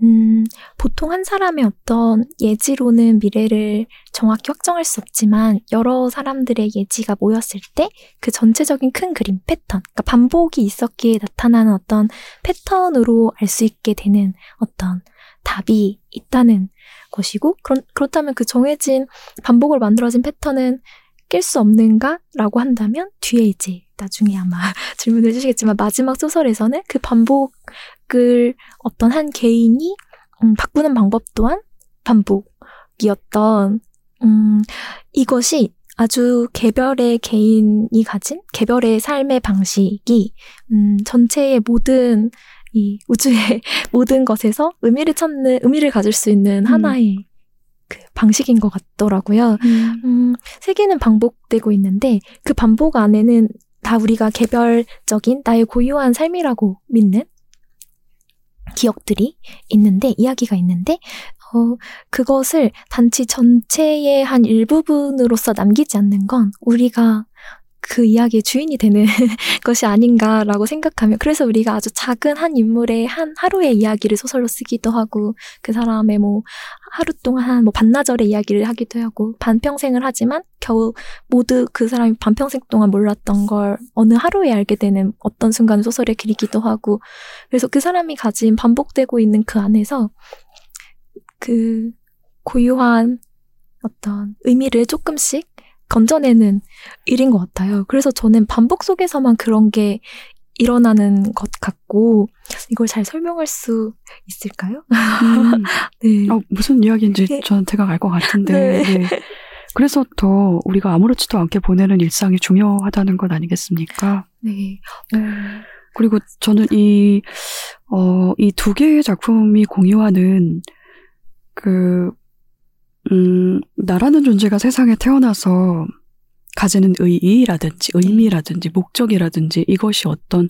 음, 보통 한 사람의 어떤 예지로는 미래를 정확히 확정할 수 없지만, 여러 사람들의 예지가 모였을 때, 그 전체적인 큰 그림, 패턴, 그러니까 반복이 있었기에 나타나는 어떤 패턴으로 알 수 있게 되는 어떤 답이 있다는 것이고, 그렇, 그렇다면 그 정해진 반복을 만들어진 패턴은 깰 수 없는가? 라고 한다면 뒤에 이제 나중에 아마 질문을 해주시겠지만 마지막 소설에서는 그 반복 을 어떤 한 개인이 음, 바꾸는 방법 또한 반복이었던 음, 이것이 아주 개별의 개인이 가진 개별의 삶의 방식이 음, 전체의 모든 이 우주의 모든 것에서 의미를 찾는 의미를 가질 수 있는 음. 하나의 그 방식인 것 같더라고요. 음, 세계는 반복되고 있는데 그 반복 안에는 다 우리가 개별적인 나의 고유한 삶이라고 믿는 기억들이 있는데 이야기가 있는데 어, 그것을 단지 전체의 한 일부분으로서 남기지 않는 건 우리가 그 이야기의 주인이 되는 것이 아닌가라고 생각하며 그래서 우리가 아주 작은 한 인물의 한 하루의 이야기를 소설로 쓰기도 하고 그 사람의 뭐 하루 동안 뭐 반나절의 이야기를 하기도 하고 반평생을 하지만 겨우 모두 그 사람이 반평생 동안 몰랐던 걸 어느 하루에 알게 되는 어떤 순간을 소설에 그리기도 하고 그래서 그 사람이 가진 반복되고 있는 그 안에서 그 고유한 어떤 의미를 조금씩 건져내는 일인 것 같아요. 그래서 저는 반복 속에서만 그런 게 일어나는 것 같고 이걸 잘 설명할 수 있을까요? 음, 네. 어, 무슨 이야기인지 네. 저는 대강 알것 같은데. 네. 네. 그래서 더 우리가 아무렇지도 않게 보내는 일상이 중요하다는 것 아니겠습니까? 네. 어, 그리고 저는 이, 어, 이 두 개의 작품이 공유하는 그, 음, 나라는 존재가 세상에 태어나서 가지는 의의라든지 의미라든지 목적이라든지 이것이 어떤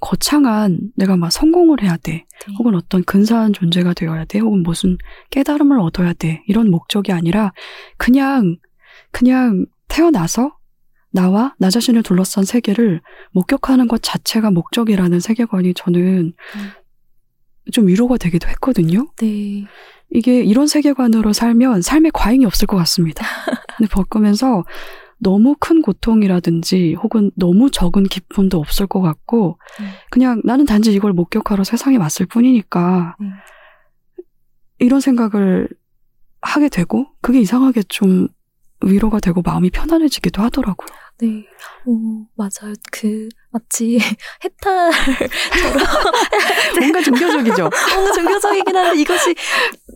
거창한 내가 막 성공을 해야 돼. 네. 혹은 어떤 근사한 존재가 되어야 돼. 혹은 무슨 깨달음을 얻어야 돼. 이런 목적이 아니라 그냥, 그냥 태어나서 나와 나 자신을 둘러싼 세계를 목격하는 것 자체가 목적이라는 세계관이 저는 좀 위로가 되기도 했거든요. 네. 이게 이런 세계관으로 살면 삶에 과잉이 없을 것 같습니다. 근데 겪으면서 너무 큰 고통이라든지 혹은 너무 적은 기쁨도 없을 것 같고 음. 그냥 나는 단지 이걸 목격하러 세상에 왔을 뿐이니까 음. 이런 생각을 하게 되고 그게 이상하게 좀 위로가 되고 마음이 편안해지기도 하더라고요. 네. 오, 맞아요. 그, 마치 해탈, 뭔가 종교적이죠. 뭔가 종교적이긴 한데 이것이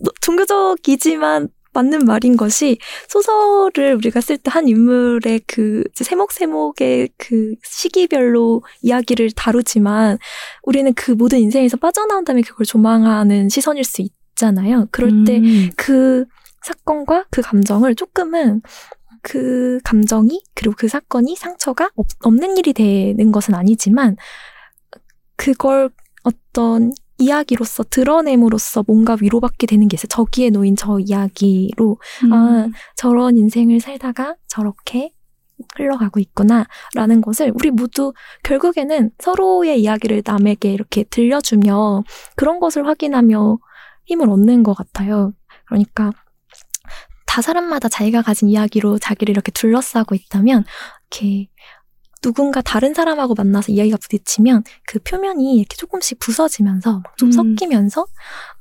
너- 종교적이지만 맞는 말인 것이 소설을 우리가 쓸 때 한 인물의 그 세목세목의 그 시기별로 이야기를 다루지만 우리는 그 모든 인생에서 빠져나온 다음에 그걸 조망하는 시선일 수 있잖아요. 그럴 때 음, 그 사건과 그 감정을 조금은 그 감정이 그리고 그 사건이 상처가 없, 없는 일이 되는 것은 아니지만 그걸 어떤 이야기로서 드러냄으로써 뭔가 위로받게 되는 게 있어요. 저기에 놓인 저 이야기로 음, 아 저런 인생을 살다가 저렇게 흘러가고 있구나라는 것을 우리 모두 결국에는 서로의 이야기를 남에게 이렇게 들려주며 그런 것을 확인하며 힘을 얻는 것 같아요. 그러니까 다 사람마다 자기가 가진 이야기로 자기를 이렇게 둘러싸고 있다면 이렇게 누군가 다른 사람하고 만나서 이야기가 부딪히면 그 표면이 이렇게 조금씩 부서지면서 막좀 음. 섞이면서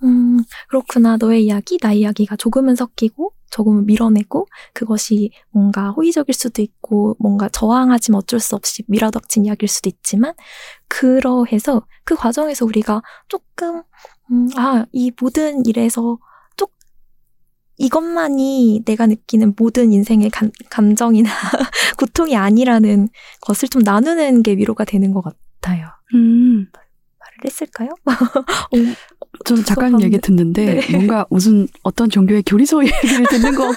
음 그렇구나 너의 이야기 나 이야기가 조금은 섞이고 조금은 밀어내고 그것이 뭔가 호의적일 수도 있고 뭔가 저항하지만 어쩔 수 없이 밀어닥친 이야기일 수도 있지만 그러해서 그 과정에서 우리가 조금 음, 아, 이 모든 일에서 쪽 이것만이 내가 느끼는 모든 인생의 감, 감정이나 고통이 아니라는 것을 좀 나누는 게 위로가 되는 것 같아요. 음. 말을 했을까요? 저는 작가님 얘기 듣는데 네. 뭔가 무슨 어떤 종교의 교리서 얘기를 듣는 것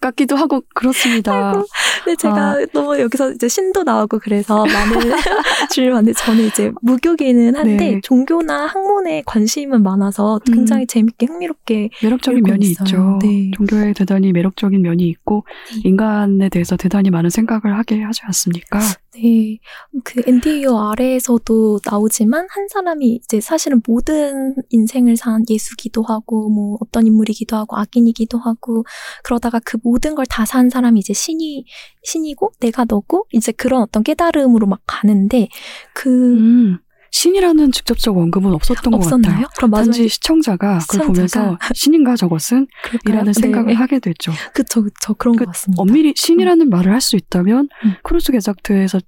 같기도 하고 그렇습니다. 아이고. 근데 제가 아. 너무 여기서 이제 신도 나오고 그래서 많은 주를 봤는데 저는 이제 무교기는 한데 네. 종교나 학문에 관심은 많아서 음. 굉장히 재밌게 흥미롭게 매력적인 면이 있어요. 있죠. 네. 종교에 대단히 매력적인 면이 있고 네. 인간에 대해서 대단히 많은 생각을 하게 하지 않습니까? 네, 그 NDU 아래에서도 나오지만 한 사람이 이제 사실은 모든 인생 을 산 예수기도 하고 뭐 어떤 인물이기도 하고 악인이기도 하고 그러다가 그 모든 걸 다 산 사람이 이제 신이 신이고 내가 너고 이제 그런 어떤 깨달음으로 막 가는데 그 음, 신이라는 직접적 언급은 없었던 것 없었나요? 같아요. 그럼 단지 시청자가 그걸 시청자가 보면서 신인가 저것은 그럴까요? 이라는 생각을 네. 하게 됐죠. 그쵸 그쵸 그런 그 것 같습니다. 엄밀히 신이라는 말을 할 수 있다면 음. Kurzgesagt에서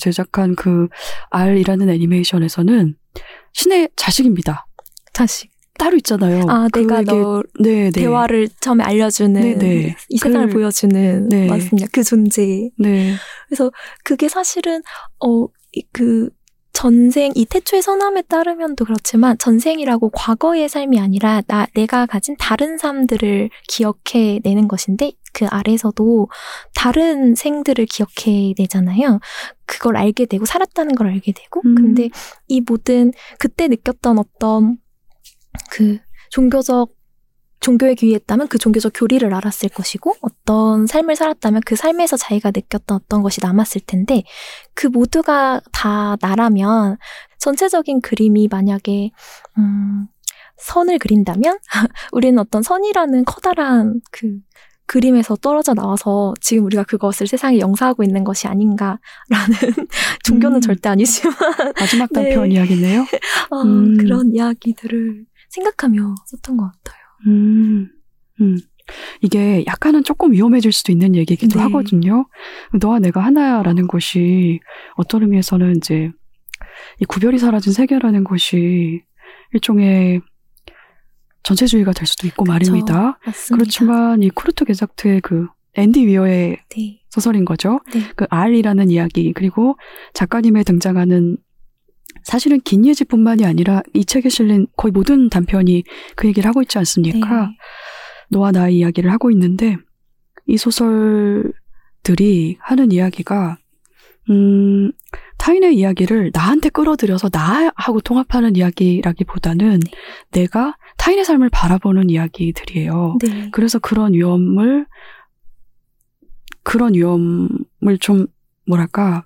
제작한 그 R이라는 애니메이션에서는 신의 자식입니다. 자식 따로 있잖아요. 아 내가 너 네, 네. 대화를 처음에 알려주는 네, 네. 이 세상을 그- 보여주는 네. 맞습니다. 그 존재 네. 그게 사실은 어그 전생 이 태초의 선함에 따르면도 그렇지만 전생이라고 과거의 삶이 아니라 나 내가 가진 다른 삶들을 기억해 내는 것인데 그 아래서도 다른 생들을 기억해 내잖아요. 그걸 알게 되고 살았다는 걸 알게 되고 음. 근데 이 모든 그때 느꼈던 어떤 그 종교적 종교에 귀했다면 그 종교적 교리를 알았을 것이고 어떤 삶을 살았다면 그 삶에서 자기가 느꼈던 어떤 것이 남았을 텐데 그 모두가 다 나라면 전체적인 그림이 만약에 음, 선을 그린다면 우리는 어떤 선이라는 커다란 그 그림에서 떨어져 나와서 지금 우리가 그것을 세상에 영사하고 있는 것이 아닌가라는 종교는 음. 절대 아니지만 마지막 네. 단편 이야기네요. 어, 음. 그런 이야기들을 생각하며 썼던 것 같아요. 음, 음. 이게 약간은 조금 위험해질 수도 있는 얘기이기도 네. 하거든요. 너와 내가 하나야라는 것이 어떤 의미에서는 이제 이 구별이 사라진 세계라는 것이 일종의 전체주의가 될 수도 있고 말입니다. 맞습니다. 그렇지만 이 쿠르트 게작트의 그 앤디 위어의 네. 소설인 거죠. 네. 그 R이라는 이야기 그리고 작가님의 등장하는 사실은 김예지뿐만이 아니라 이 책에 실린 거의 모든 단편이 그 얘기를 하고 있지 않습니까? 네. 너와 나의 이야기를 하고 있는데 이 소설들이 하는 이야기가 음, 타인의 이야기를 나한테 끌어들여서 나하고 통합하는 이야기라기보다는 내가 타인의 삶을 바라보는 이야기들이에요. 네. 그래서 그런 위험을 그런 위험을 좀 뭐랄까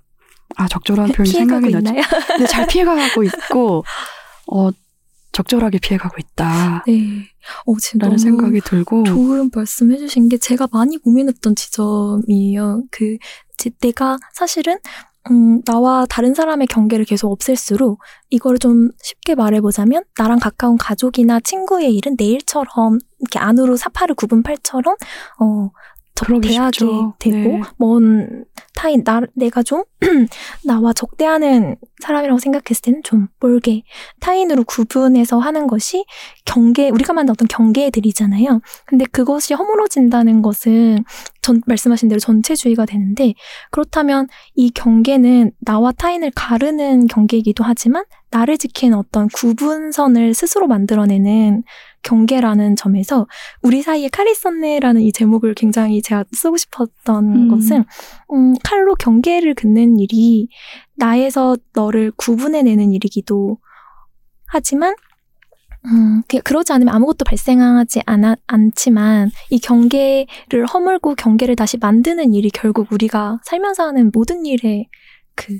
아 적절한 표현이 생각이 나지? 근데 잘 피해가고 있고 어 적절하게 피해가고 있다라는 네. 어, 지금 생각이 들고 좋은 말씀 해주신 게 제가 많이 고민했던 지점이에요. 그, 제- 내가 사실은, 음, 나와 다른 사람의 경계를 계속 없앨수록 이거를 좀 쉽게 말해보자면 나랑 가까운 가족이나 친구의 일은 내 일처럼 이렇게 안으로 사파를 구분 팔처럼, 어, 적- 그러기 대하게 쉽죠. 되고 네. 먼 타인 나 내가 좀 나와 적대하는 사람이라고 생각했을 때는 좀 멀게 타인으로 구분해서 하는 것이 경계 우리가 만든 어떤 경계들이잖아요. 근데 그것이 허물어진다는 것은 전 말씀하신 대로 전체주의가 되는데 그렇다면 이 경계는 나와 타인을 가르는 경계이기도 하지만 나를 지키는 어떤 구분선을 스스로 만들어내는 경계라는 점에서 우리 사이에 칼이 썼네라는 이 제목을 굉장히 제가 쓰고 싶었던 음. 것은 음, 칼로 경계를 긋는 일이 나에서 너를 구분해내는 일이기도 하지만 음, 그- 그러지 않으면 아무것도 발생하지 않아, 않지만 이 경계를 허물고 경계를 다시 만드는 일이 결국 우리가 살면서 하는 모든 일의 그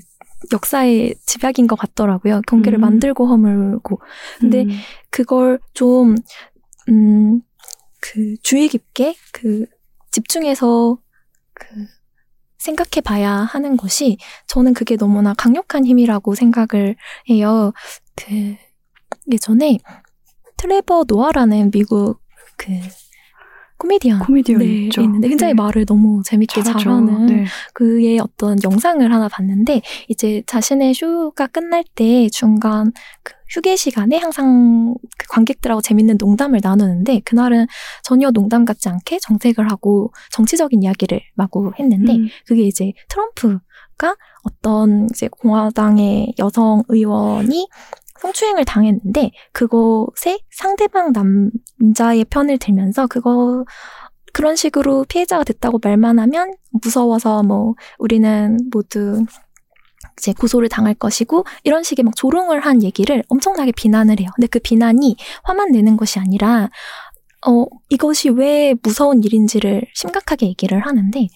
역사의 집약인 것 같더라고요. 경계를 음. 만들고 허물고. 근데 음, 그걸 좀, 음, 그, 주의 깊게, 그, 집중해서, 그, 생각해 봐야 하는 것이, 저는 그게 너무나 강력한 힘이라고 생각을 해요. 그, 예전에, 트레버 노아라는 미국, 그, 코미디언. 코미디언 네, 있죠. 있는데 굉장히 네. 말을 너무 재밌게 잘하죠. 잘하는 네. 그의 어떤 영상을 하나 봤는데 이제 자신의 쇼가 끝날 때 중간 그 휴게 시간에 항상 그 관객들하고 재밌는 농담을 나누는데 그날은 전혀 농담 같지 않게 정색을 하고 정치적인 이야기를 마구 했는데 음, 그게 이제 트럼프가 어떤 이제 공화당의 여성 의원이 성추행을 당했는데 그것에 상대방 남자의 편을 들면서 그거 그런 식으로 피해자가 됐다고 말만 하면 무서워서 뭐 우리는 모두 이제 고소를 당할 것이고 이런 식의 막 조롱을 한 얘기를 엄청나게 비난을 해요. 근데 그 비난이 화만 내는 것이 아니라 어 이것이 왜 무서운 일인지를 심각하게 얘기를 하는데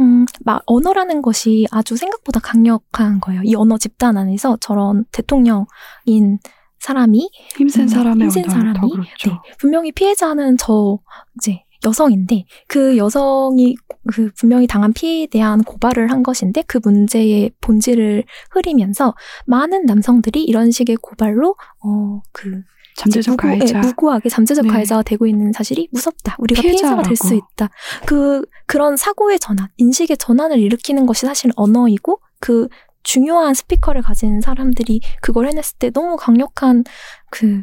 음, 막 언어라는 것이 아주 생각보다 강력한 거예요. 이 언어 집단 안에서 저런 대통령인 사람이 힘센 음, 사람의 힘센 사람이, 그렇죠. 네, 분명히 피해자는 저 이제 여성인데 그 여성이 그 분명히 당한 피해에 대한 고발을 한 것인데 그 문제의 본질을 흐리면서 많은 남성들이 이런 식의 고발로 어그 잠재적 무고, 가해자. 예, 무고하게 잠재적 네. 가해자가 되고 있는 사실이 무섭다. 우리가 피해자가 될 수. 있다. 그 그런 사고의 전환, 인식의 전환을 일으키는 것이 사실 언어이고 그 중요한 스피커를 가진 사람들이 그걸 해냈을 때 너무 강력한 그,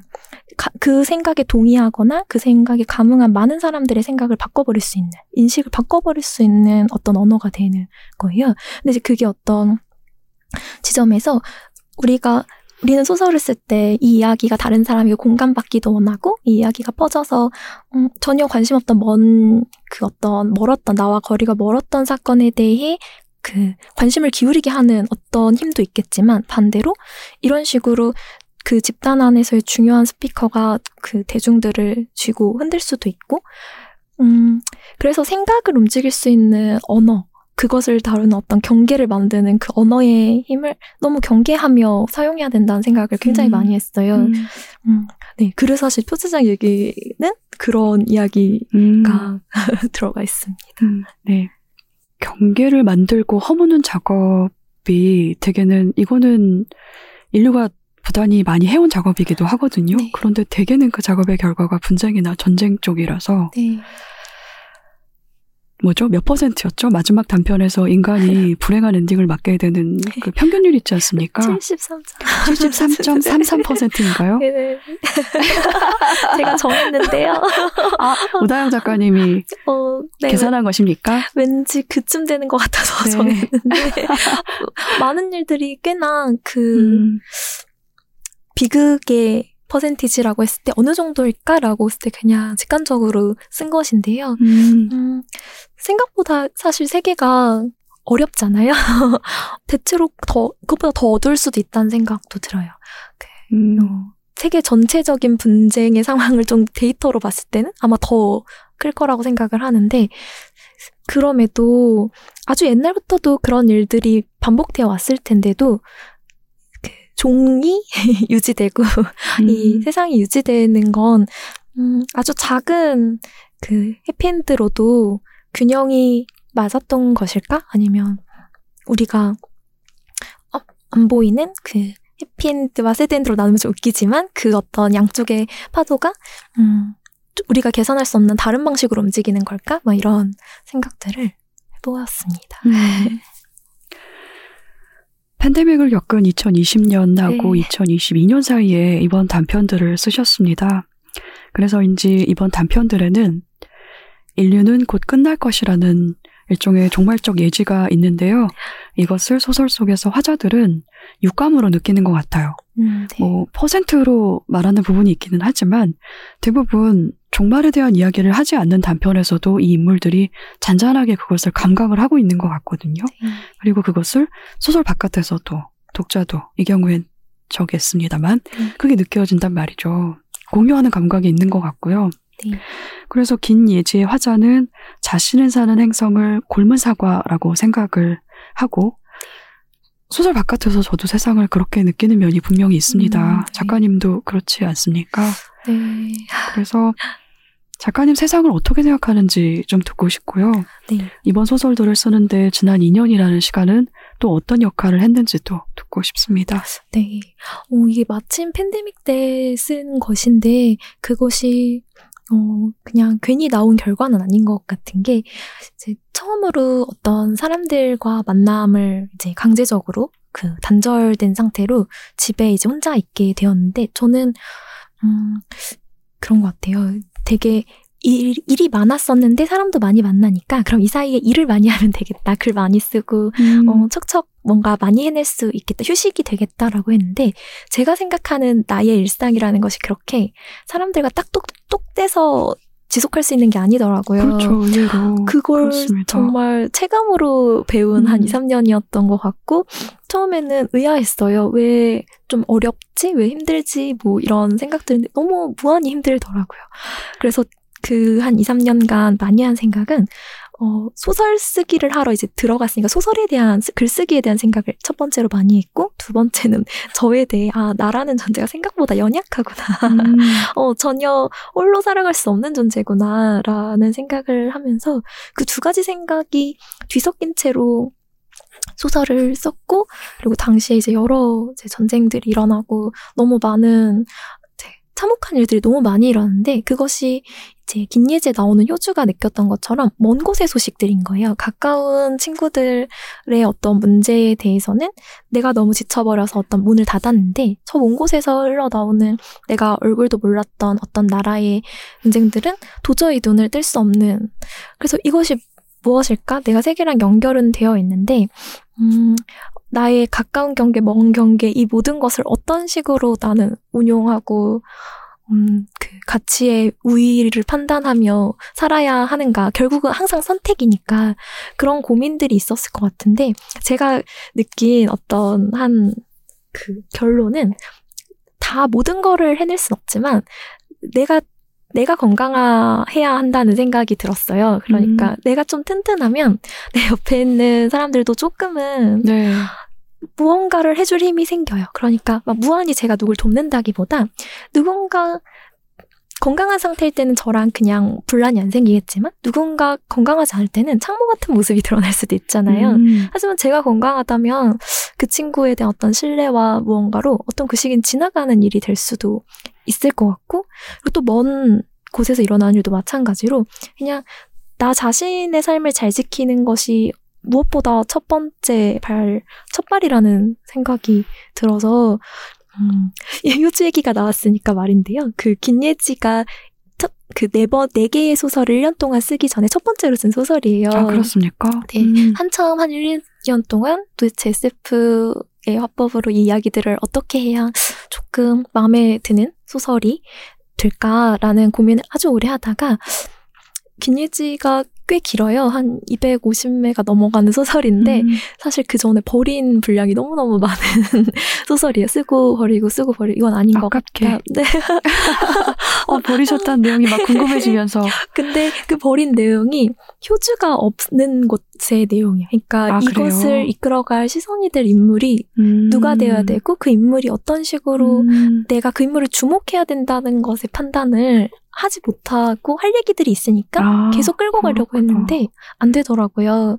가- 그 생각에 동의하거나 그 생각에 감흥한 많은 사람들의 생각을 바꿔버릴 수 있는, 인식을 바꿔버릴 수 있는 어떤 언어가 되는 거예요. 근데 이제 그게 어떤 지점에서 우리가 우리는 소설을 쓸 때 이 이야기가 다른 사람에게 공감받기도 원하고 이 이야기가 퍼져서 음, 전혀 관심 없던 먼 그 어떤 멀었던 나와 거리가 멀었던 사건에 대해 그 관심을 기울이게 하는 어떤 힘도 있겠지만 반대로 이런 식으로 그 집단 안에서의 중요한 스피커가 그 대중들을 쥐고 흔들 수도 있고 음 그래서 생각을 움직일 수 있는 언어 그것을 다루는 어떤 경계를 만드는 그 언어의 힘을 너무 경계하며 사용해야 된다는 생각을 굉장히 음. 많이 했어요. 음, 음, 네, 그래서 사실 표지장 얘기는 그런 이야기가 음, 들어가 있습니다. 음, 네. 경계를 만들고 허무는 작업이 대개는 이거는 인류가 부단히 많이 해온 작업이기도 하거든요. 네. 그런데 대개는 그 작업의 결과가 분쟁이나 전쟁 쪽이라서 네, 뭐죠? 몇 퍼센트였죠? 마지막 단편에서 인간이 불행한 엔딩을 맞게 되는 그 평균율 있지 않습니까? 73점. 73.33%인가요? 네, 네. 제가 정했는데요. 아, 오다영 작가님이 어, 네, 계산한 것입니까? 왠지 그쯤 되는 것 같아서 네. 정했는데 많은 일들이 꽤나 그 음, 비극의 퍼센티지라고 했을 때 어느 정도일까라고 했을 때 그냥 직관적으로 쓴 것인데요. 음, 음, 생각보다 사실 세계가 어렵잖아요. 대체로 더, 그것보다 더 어두울 수도 있다는 생각도 들어요. 음, 어, 세계 전체적인 분쟁의 상황을 좀 데이터로 봤을 때는 아마 더 클 거라고 생각을 하는데, 그럼에도 아주 옛날부터도 그런 일들이 반복되어 왔을 텐데도, 그 종이 유지되고, 이 음, 세상이 유지되는 건, 음, 아주 작은 그 해피엔드로도 균형이 맞았던 것일까? 아니면 우리가 어, 안 보이는 그 해피엔드와 새드엔드로 나누면 좀 웃기지만 그 어떤 양쪽의 파도가 음, 좀 우리가 계산할 수 없는 다른 방식으로 움직이는 걸까? 뭐 이런 생각들을 해보았습니다. 음. 팬데믹을 겪은 2020년하고 네. 2022년 사이에 이번 단편들을 쓰셨습니다. 그래서인지 이번 단편들에는 인류는 곧 끝날 것이라는 일종의 종말적 예지가 있는데요. 이것을 소설 속에서 화자들은 육감으로 느끼는 것 같아요. 음, 네. 뭐 퍼센트로 말하는 부분이 있기는 하지만 대부분 종말에 대한 이야기를 하지 않는 단편에서도 이 인물들이 잔잔하게 그것을 감각을 하고 있는 것 같거든요. 네. 그리고 그것을 소설 바깥에서도 독자도 이 경우엔 저겠습니다만 네. 그게 느껴진단 말이죠. 공유하는 감각이 있는 것 같고요. 네. 그래서 긴 예지의 화자는 자신을 사는 행성을 골문 사과라고 생각을 하고 소설 바깥에서 저도 세상을 그렇게 느끼는 면이 분명히 있습니다. 음, 네. 작가님도 그렇지 않습니까? 네. 그래서 작가님 세상을 어떻게 생각하는지 좀 듣고 싶고요. 네. 이번 소설들을 쓰는데 지난 2년이라는 시간은 또 어떤 역할을 했는지도 듣고 싶습니다. 네. 어, 이게 마침 팬데믹 때 쓴 것인데, 그것이, 어, 그냥 괜히 나온 결과는 아닌 것 같은 게, 이제 처음으로 어떤 사람들과 만남을 이제 강제적으로 그 단절된 상태로 집에 이제 혼자 있게 되었는데, 저는, 음, 그런 것 같아요. 되게 일, 일이 많았었는데 사람도 많이 만나니까 그럼 이 사이에 일을 많이 하면 되겠다. 글 많이 쓰고 음, 어, 척척 뭔가 많이 해낼 수 있겠다. 휴식이 되겠다라고 했는데, 제가 생각하는 나의 일상이라는 것이 그렇게 사람들과 딱 똑똑돼서 지속할 수 있는 게 아니더라고요. 그렇죠. 의외로. 그걸 그렇습니다. 정말 체감으로 배운 한 음. 2, 3년이었던 것 같고, 처음에는 의아했어요. 왜 좀 어렵지? 왜 힘들지? 뭐 이런 생각들인데 너무 무한히 힘들더라고요. 그래서 그 한 2, 3년간 많이 한 생각은 어, 소설 쓰기를 하러 이제 들어갔으니까 소설에 대한 스- 글쓰기에 대한 생각을 첫 번째로 많이 했고 두 번째는 저에 대해 아 나라는 존재가 생각보다 연약하구나. 음, 어 전혀 홀로 살아갈 수 없는 존재구나라는 생각을 하면서 그 두 가지 생각이 뒤섞인 채로 소설을 썼고 그리고 당시에 이제 여러 이제 전쟁들이 일어나고 너무 많은 참혹한 일들이 너무 많이 일어났는데 그것이 이제 긴 예지에 나오는 효주가 느꼈던 것처럼 먼 곳의 소식들인 거예요. 가까운 친구들의 어떤 문제에 대해서는 내가 너무 지쳐버려서 어떤 문을 닫았는데 저 먼 곳에서 흘러나오는 내가 얼굴도 몰랐던 어떤 나라의 분쟁들은 도저히 눈을 뜰 수 없는 그래서 이것이 무엇일까? 내가 세계랑 연결은 되어 있는데 음, 나의 가까운 경계, 먼 경계 이 모든 것을 어떤 식으로 나는 운용하고 음, 그 가치의 우위를 판단하며 살아야 하는가. 결국은 항상 선택이니까 그런 고민들이 있었을 것 같은데 제가 느낀 어떤 한 그 결론은 다 모든 거를 해낼 순 없지만 내가 내가 건강해야 한다는 생각이 들었어요. 그러니까 음. 내가 좀 튼튼하면 내 옆에 있는 사람들도 조금은 네. 무언가를 해줄 힘이 생겨요. 그러니까 막 무한히 제가 누굴 돕는다기보다 누군가 건강한 상태일 때는 저랑 그냥 분란이 안 생기겠지만 누군가 건강하지 않을 때는 창모 같은 모습이 드러날 수도 있잖아요. 음, 하지만 제가 건강하다면 그 친구에 대한 어떤 신뢰와 무언가로 어떤 그 시기는 지나가는 일이 될 수도 있을 것 같고 그리고 또 먼 곳에서 일어나는 일도 마찬가지로 그냥 나 자신의 삶을 잘 지키는 것이 무엇보다 첫 번째 발, 첫발이라는 생각이 들어서, 음, 이 효주 얘기가 나왔으니까 말인데요. 그 김예지가 첫, 그 네 번, 네 개의 소설을 1년 동안 쓰기 전에 첫 번째로 쓴 소설이에요. 아, 그렇습니까? 네. 음, 한참 한 1, 2년 동안 도대체 SF 의 화법으로 이 이야기들을 어떻게 해야 조금 마음에 드는 소설이 될까라는 고민을 아주 오래 하다가 김예지가 꽤 길어요. 한 250매가 넘어가는 소설인데 음. 사실 그 전에 버린 분량이 너무너무 많은 소설이에요. 쓰고 버리고 쓰고 버리고 이건 아닌 것 아깝게. 같다. 네. 어, 버리셨다는 내용이 막 궁금해지면서. 근데 그 버린 내용이 효주가 없는 곳의 내용이야. 그러니까 아, 그래요? 이것을 이끌어갈 시선이 될 인물이 음. 누가 되어야 되고 그 인물이 어떤 식으로 음. 내가 그 인물을 주목해야 된다는 것의 판단을 하지 못하고 할 얘기들이 있으니까 아, 계속 끌고 가려고 그렇구나. 했는데 안 되더라고요.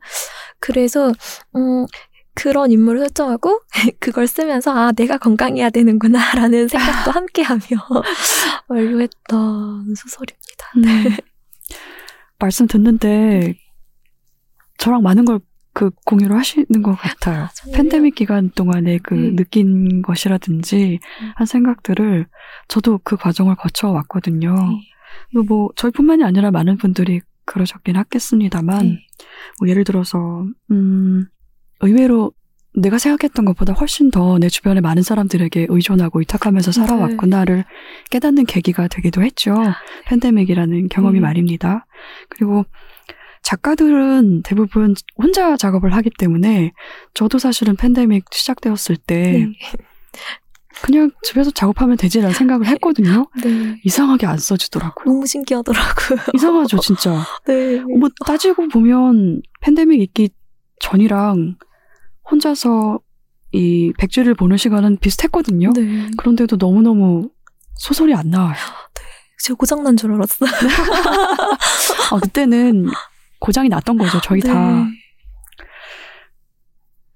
그래서 음 그런 인물을 설정하고 그걸 쓰면서 아 내가 건강해야 되는구나라는 생각도 함께하며 완료했던 소설입니다. 음. 말씀 듣는데 저랑 많은 걸 그 공유를 하시는 것 같아요. 정말요? 팬데믹 기간 동안에 그 네. 느낀 것이라든지 음. 한 생각들을 저도 그 과정을 거쳐왔거든요. 네. 뭐 저희뿐만이 아니라 많은 분들이 그러셨긴 하겠습니다만 네. 뭐 예를 들어서 음 의외로 내가 생각했던 것보다 훨씬 더 내 주변에 많은 사람들에게 의존하고 의탁하면서 네. 살아왔구나를 깨닫는 계기가 되기도 했죠. 팬데믹이라는 경험이 음. 말입니다. 그리고 작가들은 대부분 혼자 작업을 하기 때문에 저도 사실은 팬데믹 시작되었을 때 네. 그냥 집에서 작업하면 되지라는 생각을 했거든요. 네. 이상하게 안 써지더라고요. 너무 신기하더라고요. 이상하죠, 진짜. 네. 뭐 따지고 보면 팬데믹 있기 전이랑 혼자서 이 백주를 보는 시간은 비슷했거든요. 네. 그런데도 너무너무 소설이 안 나와요. 제가 고장난 줄 알았어요. 아, 그때는 고장이 났던 거죠. 저희 다 네.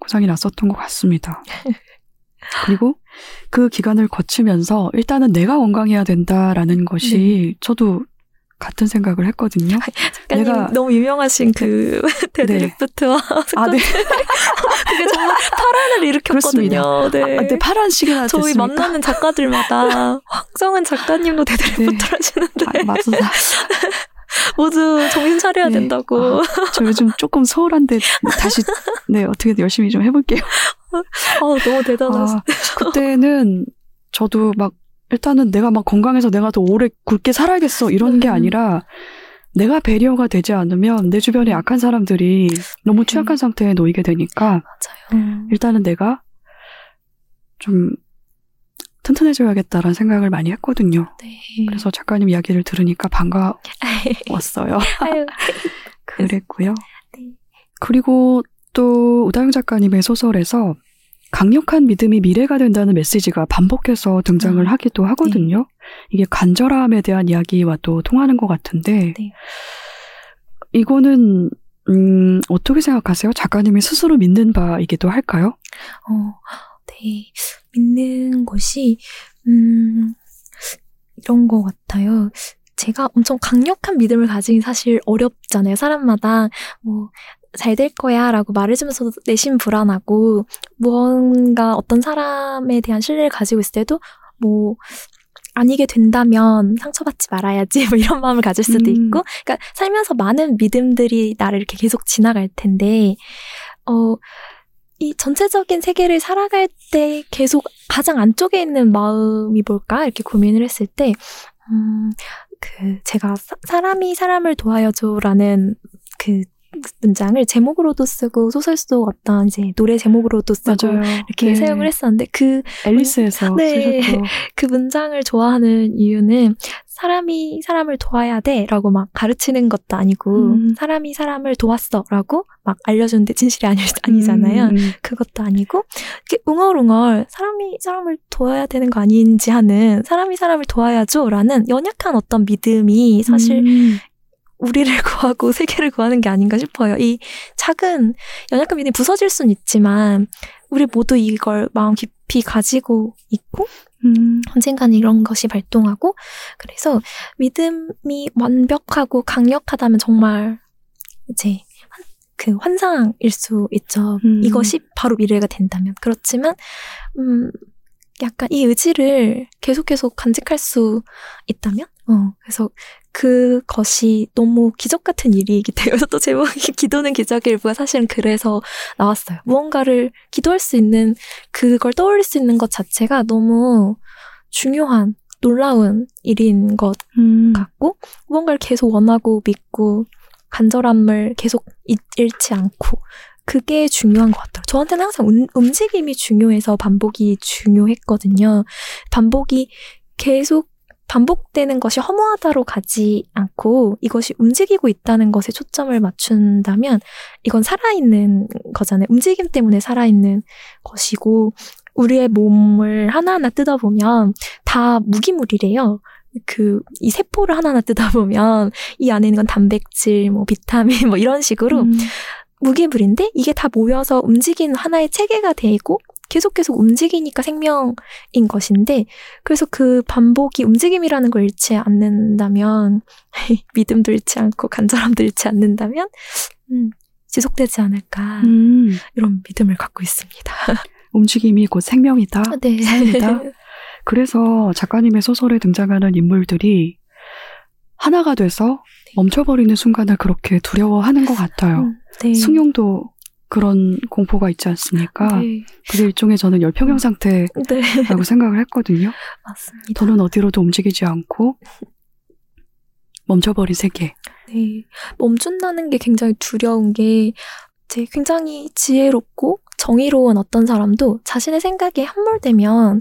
고장이 났었던 것 같습니다. 그리고 그 기간을 거치면서 일단은 내가 건강해야 된다라는 것이 저도 같은 생각을 했거든요. 작가님 내가- 너무 유명하신 그 데드리프트와 아, 네. 그게 정말 파란을 일으켰거든요. 네. 아, 근데 파란 시계가 저희 됐습니까? 만나는 작가들마다 황정은 작가님도 데드 리프트 네. 하시는데 아, 맞아. 모두 정신 차려야 네. 된다고. 저 요즘 조금 소홀한데 다시 네 어떻게든 열심히 좀 해볼게요. 아, 너무 대단하시. 아, 그때는 저도 막 일단은 내가 막 건강해서 내가 더 오래 굵게 살아야겠어 이런 게 음. 아니라 내가 배려가 되지 않으면 내 주변에 약한 사람들이 너무 취약한 상태에 놓이게 되니까 맞아요. 일단은 내가 좀 튼튼해져야겠다라는 생각을 많이 했거든요. 네. 그래서 작가님 이야기를 들으니까 반가웠어요. 그랬고요. 네. 그리고 또 우다영 작가님의 소설에서 강력한 믿음이 미래가 된다는 메시지가 반복해서 등장을 음. 하기도 하거든요. 이게 간절함에 대한 이야기와 또 통하는 것 같은데 네. 이거는 음, 어떻게 생각하세요? 작가님이 스스로 믿는 바이기도 할까요? 어, 네. 믿는 것이, 음, 이런 것 같아요. 제가 엄청 강력한 믿음을 가지긴 사실 어렵잖아요. 사람마다, 뭐, 잘 될 거야 라고 말해주면서도 내심 불안하고, 무언가 어떤 사람에 대한 신뢰를 가지고 있을 때도, 뭐, 아니게 된다면 상처받지 말아야지, 뭐 이런 마음을 가질 수도 음. 있고, 그러니까 살면서 많은 믿음들이 나를 이렇게 계속 지나갈 텐데, 어, 이 전체적인 세계를 살아갈 때 계속 가장 안쪽에 있는 마음이 뭘까? 이렇게 고민을 했을 때, 음, 그, 제가 사, 사람이 사람을 도와요줘라는 그 문장을 제목으로도 쓰고 소설도 어떤 이제 노래 제목으로도 쓰고 이렇게 네. 사용을 했었는데 그, 앨리스에서 네. 쓰셨죠. 그 문장을 좋아하는 이유는 사람이 사람을 도와야 돼 라고 막 가르치는 것도 아니고 음. 사람이 사람을 도왔어 라고 막 알려주는데 진실이 아니, 아니잖아요. 음, 음. 그것도 아니고 이렇게 웅얼웅얼 사람이 사람을 도와야 되는 거 아닌지 하는 사람이 사람을 도와야죠라는 연약한 어떤 믿음이 사실 음. 우리를 구하고 세계를 구하는 게 아닌가 싶어요. 이 작은 연약한 믿음이 부서질 순 있지만 우리 모두 이걸 마음 깊이 가지고 있고 음. 언젠가는 이런 것이 발동하고 그래서 믿음이 완벽하고 강력하다면 정말 이제 환- 그 환상일 수 있죠. 음. 이것이 바로 미래가 된다면 그렇지만 음 약간 이 의지를 계속 계속 간직할 수 있다면 어 그래서 그것이 너무 기적 같은 일이기 때문에 그래서 또 제목이 기도는 기적의 일부가 사실은 그래서 나왔어요. 무언가를 기도할 수 있는 그걸 떠올릴 수 있는 것 자체가 너무 중요한 놀라운 일인 것 음. 같고 무언가를 계속 원하고 믿고 간절함을 계속 잊- 잃지 않고 그게 중요한 것 같아요. 저한테는 항상 움, 움직임이 중요해서 반복이 중요했거든요. 반복이 계속 반복되는 것이 허무하다로 가지 않고 이것이 움직이고 있다는 것에 초점을 맞춘다면 이건 살아있는 거잖아요. 움직임 때문에 살아있는 것이고 우리의 몸을 하나하나 뜯어보면 다 무기물이래요. 그, 이 세포를 하나하나 뜯어보면 이 안에 있는 건 단백질, 뭐, 비타민, 뭐, 이런 식으로 음. 무기물인데 이게 다 모여서 움직이는 하나의 체계가 되고 계속 계속 움직이니까 생명인 것인데 그래서 그 반복이 움직임이라는 걸 잃지 않는다면 믿음도 잃지 않고 간절함도 잃지 않는다면 음, 지속되지 않을까 음. 이런 믿음을 갖고 있습니다. 움직임이 곧 생명이다. 네. 삶이다. 그래서 작가님의 소설에 등장하는 인물들이 하나가 돼서 멈춰버리는 순간을 그렇게 두려워하는 것 같아요. 음, 네. 승용도 그런 공포가 있지 않습니까? 네. 그게 일종의 저는 열평형 상태라고 네. 생각을 했거든요. 맞습니다. 저는 어디로도 움직이지 않고 멈춰버린 세계. 네. 멈춘다는 게 굉장히 두려운 게, 이제 굉장히 지혜롭고 정의로운 어떤 사람도 자신의 생각에 함몰되면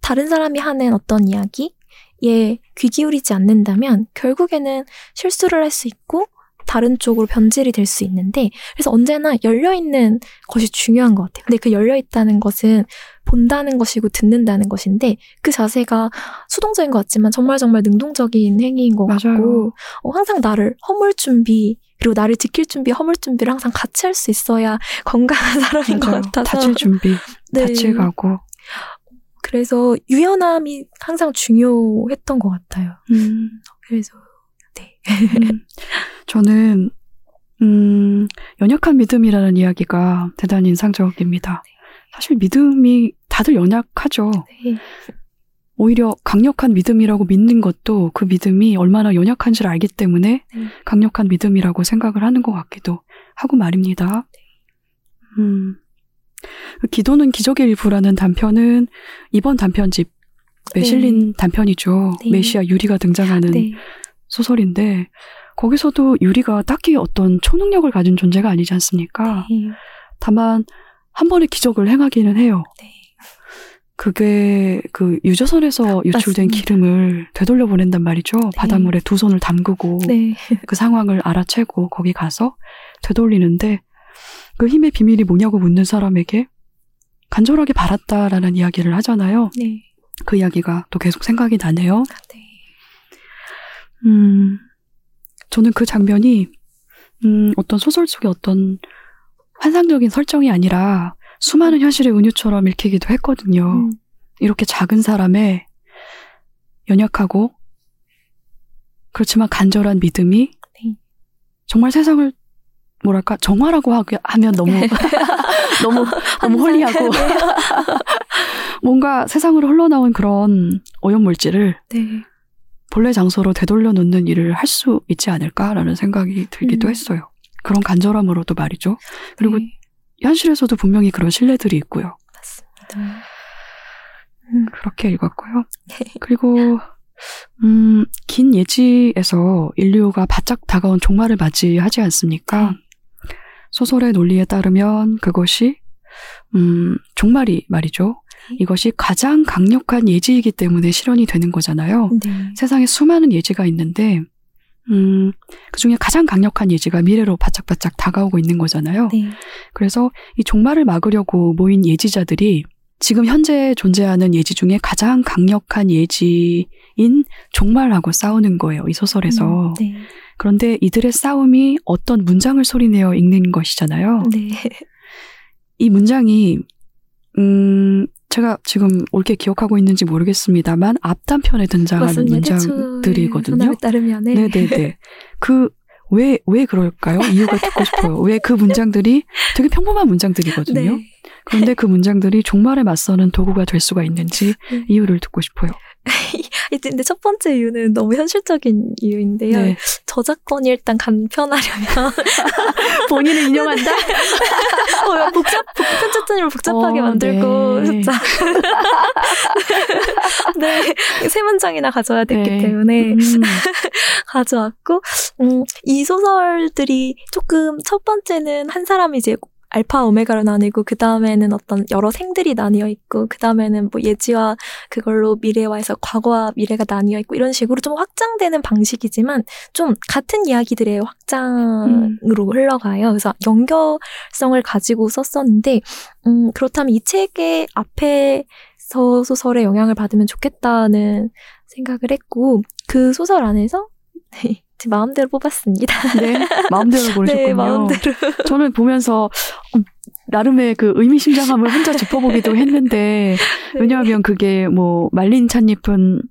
다른 사람이 하는 어떤 이야기에 귀 기울이지 않는다면 결국에는 실수를 할 수 있고 다른 쪽으로 변질이 될 수 있는데 그래서 언제나 열려 있는 것이 중요한 것 같아요. 근데 그 열려 있다는 것은 본다는 것이고 듣는다는 것인데 그 자세가 수동적인 것 같지만 정말 정말 능동적인 행위인 것 맞아요. 같고 어, 항상 나를 허물 준비 그리고 나를 지킬 준비, 허물 준비를 항상 같이 할 수 있어야 건강한 사람인 것 맞아요. 같아서 다칠 준비, 네. 다칠 각오. 그래서 유연함이 항상 중요했던 것 같아요. 음. 그래서 네. 음, 저는 음, 연약한 믿음이라는 이야기가 대단히 인상적입니다. 사실 믿음이 다들 연약하죠. 네. 오히려 강력한 믿음이라고 믿는 것도 그 믿음이 얼마나 연약한지를 알기 때문에 네. 강력한 믿음이라고 생각을 하는 것 같기도 하고 말입니다. 음, 기도는 기적의 일부라는 단편은 이번 단편집에 네. 실린 단편이죠. 네. 메시아 유리가 등장하는 네. 소설인데 거기서도 유리가 딱히 어떤 초능력을 가진 존재가 아니지 않습니까? 네. 다만 한 번의 기적을 행하기는 해요. 네. 그게 그 유조선에서 유출된 맞습니다. 기름을 되돌려 보낸단 말이죠. 바닷물에 두 손을 담그고 네. 그 상황을 알아채고 거기 가서 되돌리는데 그 힘의 비밀이 뭐냐고 묻는 사람에게 간절하게 바랐다라는 이야기를 하잖아요. 네. 그 이야기가 또 계속 생각이 나네요. 네. 음, 저는 그 장면이, 음, 어떤 소설 속의 어떤 환상적인 설정이 아니라 수많은 현실의 은유처럼 읽히기도 했거든요. 음. 이렇게 작은 사람의 연약하고, 그렇지만 간절한 믿음이 네. 정말 세상을 뭐랄까 정화라고 하게 하면 너무 너무 너무 홀리하고 뭔가 세상으로 흘러나온 그런 오염 물질을 네. 본래 장소로 되돌려 놓는 일을 할 수 있지 않을까라는 생각이 들기도 음. 했어요. 그런 간절함으로도 말이죠. 그리고 네. 현실에서도 분명히 그런 신뢰들이 있고요. 맞습니다. 음. 그렇게 읽었고요. 그리고 음, 긴 예지에서 인류가 바짝 다가온 종말을 맞이하지 않습니까? 소설의 논리에 따르면 그것이 음, 종말이 말이죠. 이것이 가장 강력한 예지이기 때문에 실현이 되는 거잖아요. 네. 세상에 수많은 예지가 있는데, 음, 그 중에 가장 강력한 예지가 미래로 바짝바짝 다가오고 있는 거잖아요. 네. 그래서 이 종말을 막으려고 모인 예지자들이 지금 현재 존재하는 예지 중에 가장 강력한 예지인 종말하고 싸우는 거예요, 이 소설에서. 음, 네. 그런데 이들의 싸움이 어떤 문장을 소리내어 읽는 것이잖아요. 네. 이 문장이, 음, 제가 지금 옳게 기억하고 있는지 모르겠습니다만, 앞단편에 등장하는 맞습니다. 문장들이거든요. 따르면 네. 네네 네. 그, 왜, 왜 그럴까요? 이유가 듣고 싶어요. 왜 그 문장들이 되게 평범한 문장들이거든요. 네. 그런데 그 문장들이 종말에 맞서는 도구가 될 수가 있는지 네. 이유를 듣고 싶어요. 근데 첫 번째 이유는 너무 현실적인 이유인데요. 네. 저작권이 일단 간편하려면 본인을 인용한다? 어, 복잡 복- 편집 작자님을 복잡하게 어, 만들고 네. 진짜 네, 세 문장이나 가져야 됐기 네. 때문에 음, 가져왔고 음, 이 소설들이 조금 첫 번째는 한 사람이 이제 알파 오메가로 나뉘고 그 다음에는 어떤 여러 생들이 나뉘어 있고 그 다음에는 뭐 예지와 그걸로 미래와 해서 과거와 미래가 나뉘어 있고 이런 식으로 좀 확장되는 방식이지만 좀 같은 이야기들의 확장으로 흘러가요. 그래서 연결성을 가지고 썼었는데 음, 그렇다면 이 책의 앞에 서 소설의 영향을 받으면 좋겠다는 생각을 했고 그 소설 안에서 네, 제 마음대로 뽑았습니다. 네, 마음대로 고르셨군요. 네, 마음대로. 저는 보면서 음, 나름의 그 의미심장함을 혼자 짚어보기도 했는데 네. 왜냐하면 그게 뭐 말린 찻잎은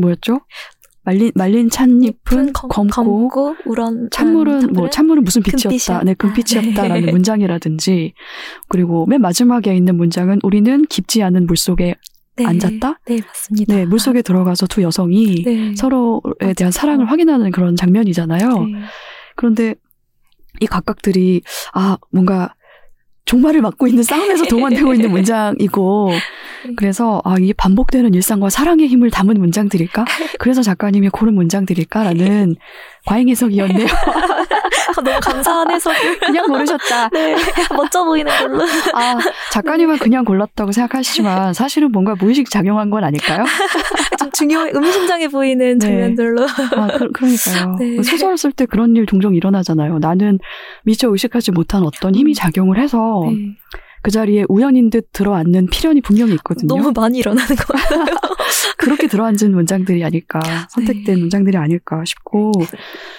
뭐였죠? 말린 말린 찻잎은 검- 검고 검고 우런 찬물은 뭐 찬물은 무슨 빛이었다. 네, 금빛이었다라는 네. 문장이라든지 그리고 맨 마지막에 있는 문장은 우리는 깊지 않은 물 속에 네. 앉았다. 네, 맞습니다. 네, 물 속에 들어가서 두 여성이 네. 서로에 대한 맞아요. 사랑을 확인하는 그런 장면이잖아요. 네. 그런데 이 각각들이 아 뭔가 종말을 맞고 있는 싸움에서 동원되고 있는 문장이고 그래서 아 이게 반복되는 일상과 사랑의 힘을 담은 문장들일까? 그래서 작가님이 고른 문장들일까라는 과잉 해석이었네요. 아, 너무 감사한 해석을. 그냥 고르셨다. 네, 멋져 보이는 걸로. 아 작가님은 그냥 골랐다고 생각하시지만 사실은 뭔가 무의식 작용한 건 아닐까요? 좀 중요해, 의미심장해 보이는 네. 장면들로. 아 그, 러니까요 네. 소설 쓸 때 그런 일 종종 일어나잖아요. 나는 미처 의식하지 못한 어떤 힘이 작용을 해서 네. 그 자리에 우연인 듯 들어앉는 필연이 분명히 있거든요. 너무 많이 일어나는 것 같아요. 그렇게 들어앉은 문장들이 아닐까, 선택된 네. 문장들이 아닐까 싶고,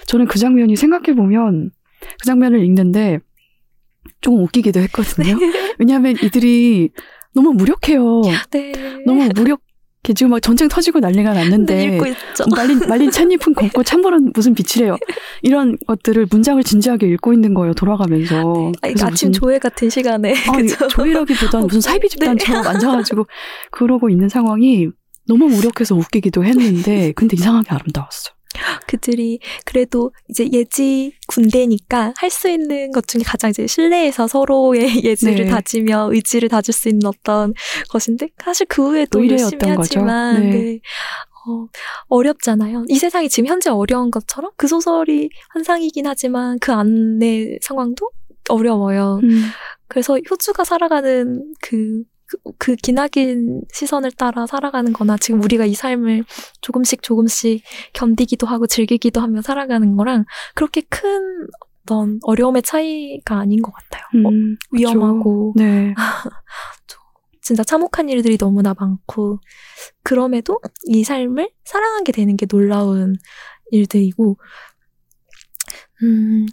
저는 그 장면이 생각해 보면, 그 장면을 읽는데, 조금 웃기기도 했거든요. 왜냐하면 이들이 너무 무력해요. 네. 너무 무력해. 지금 막 전쟁 터지고 난리가 네, 났는데, 읽고 있죠. 말린, 말린 찻잎은 검고 찬물은 무슨 빛이래요. 이런 것들을 문장을 진지하게 읽고 있는 거예요, 돌아가면서. 아니, 그래서 아침 무슨- 조회 같은 시간에. 아니, 그죠? 조이라기보다는 무슨 사이비 네. 집단처럼 앉아가지고 그러고 있는 상황이 너무 무력해서 웃기기도 했는데 근데 이상하게 아름다웠어. 그들이 그래도 이제 예지 군대니까 할 수 있는 것 중에 가장 이제 실내에서 서로의 예지를 네. 다지며 의지를 다질 수 있는 어떤 것인데 사실 그 후에도 열심히. 하지만 네. 네. 어, 어렵잖아요. 이 세상이 지금 현재 어려운 것처럼 그 소설이 환상이긴 하지만 그 안의 상황도 어려워요. 음, 그래서 효주가 살아가는 그, 그, 그 기나긴 시선을 따라 살아가는 거나 지금 우리가 이 삶을 조금씩 조금씩 견디기도 하고 즐기기도 하며 살아가는 거랑 그렇게 큰 어떤 어려움의 차이가 아닌 것 같아요. 어, 음, 위험하고 네. 진짜 참혹한 일들이 너무나 많고 그럼에도 이 삶을 사랑하게 되는 게 놀라운 일들이고 음.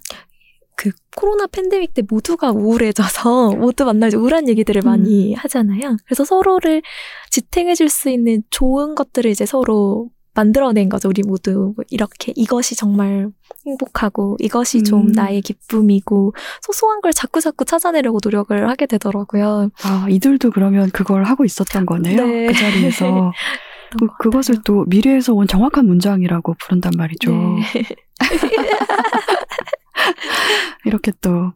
그 코로나 팬데믹 때 모두가 우울해져서 모두 만나서 우울한 얘기들을 많이 하잖아요. 그래서 서로를 지탱해 줄 수 있는 좋은 것들을 이제 서로 만들어낸 거죠. 우리 모두 뭐 이렇게 이것이 정말 행복하고 이것이 좀 음. 나의 기쁨이고 소소한 걸 자꾸 자꾸 찾아내려고 노력을 하게 되더라고요. 아 이들도 그러면 그걸 하고 있었던 거네요. 네. 그 자리에서 그, 것 그것을. 또 미래에서 온 정확한 문장이라고 부른단 말이죠. 네. 이렇게 또 음.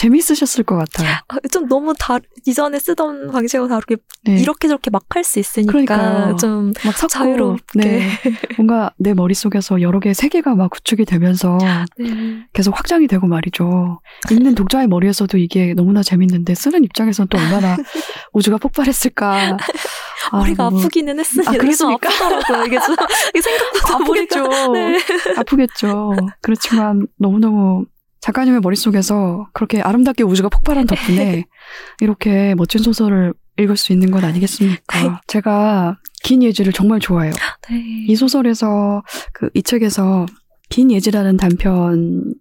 재밌으셨을 것 같아요. 아, 좀 너무 다 이전에 쓰던 방식하고 다르게 네. 이렇게 저렇게 막 할 수 있으니까 그러니까요. 좀 막 섞고 자유롭게. 네. 뭔가 내 머릿속에서 여러 개의 세계가 막 구축이 되면서 네. 계속 확장이 되고 말이죠. 읽는 독자의 머리에서도 이게 너무나 재밌는데 쓰는 입장에서는 또 얼마나 우주가 폭발했을까. 아, 머리가 너무 아프기는 했습니다. 아, 그렇습니까? 아프더라고요. 이게 좀 이게 생각보다 아프겠죠. 머리가 네. 아프겠죠. 그렇지만 너무너무 작가님의 머릿속에서 그렇게 아름답게 우주가 폭발한 덕분에 이렇게 멋진 소설을 읽을 수 있는 건 아니겠습니까? 제가 긴 예지를 정말 좋아해요. 네. 이 소설에서 그 이 책에서 긴 예지라는 단편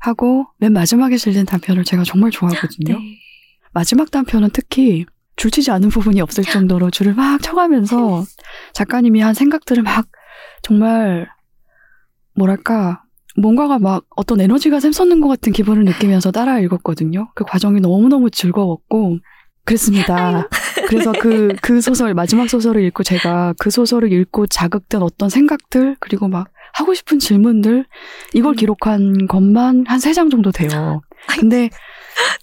하고 맨 마지막에 실린 단편을 제가 정말 좋아하거든요. 네. 마지막 단편은 특히 줄치지 않은 부분이 없을 정도로 줄을 막 쳐가면서 작가님이 한 생각들을 막 정말 뭐랄까 뭔가가 막 어떤 에너지가 샘솟는 것 같은 기분을 느끼면서 따라 읽었거든요. 그 과정이 너무너무 즐거웠고 그랬습니다. 그래서 그, 그 소설, 마지막 소설을 읽고 제가 그 소설을 읽고 자극된 어떤 생각들, 그리고 막 하고 싶은 질문들, 이걸 음. 기록한 것만 한 세 장 정도 돼요. 근데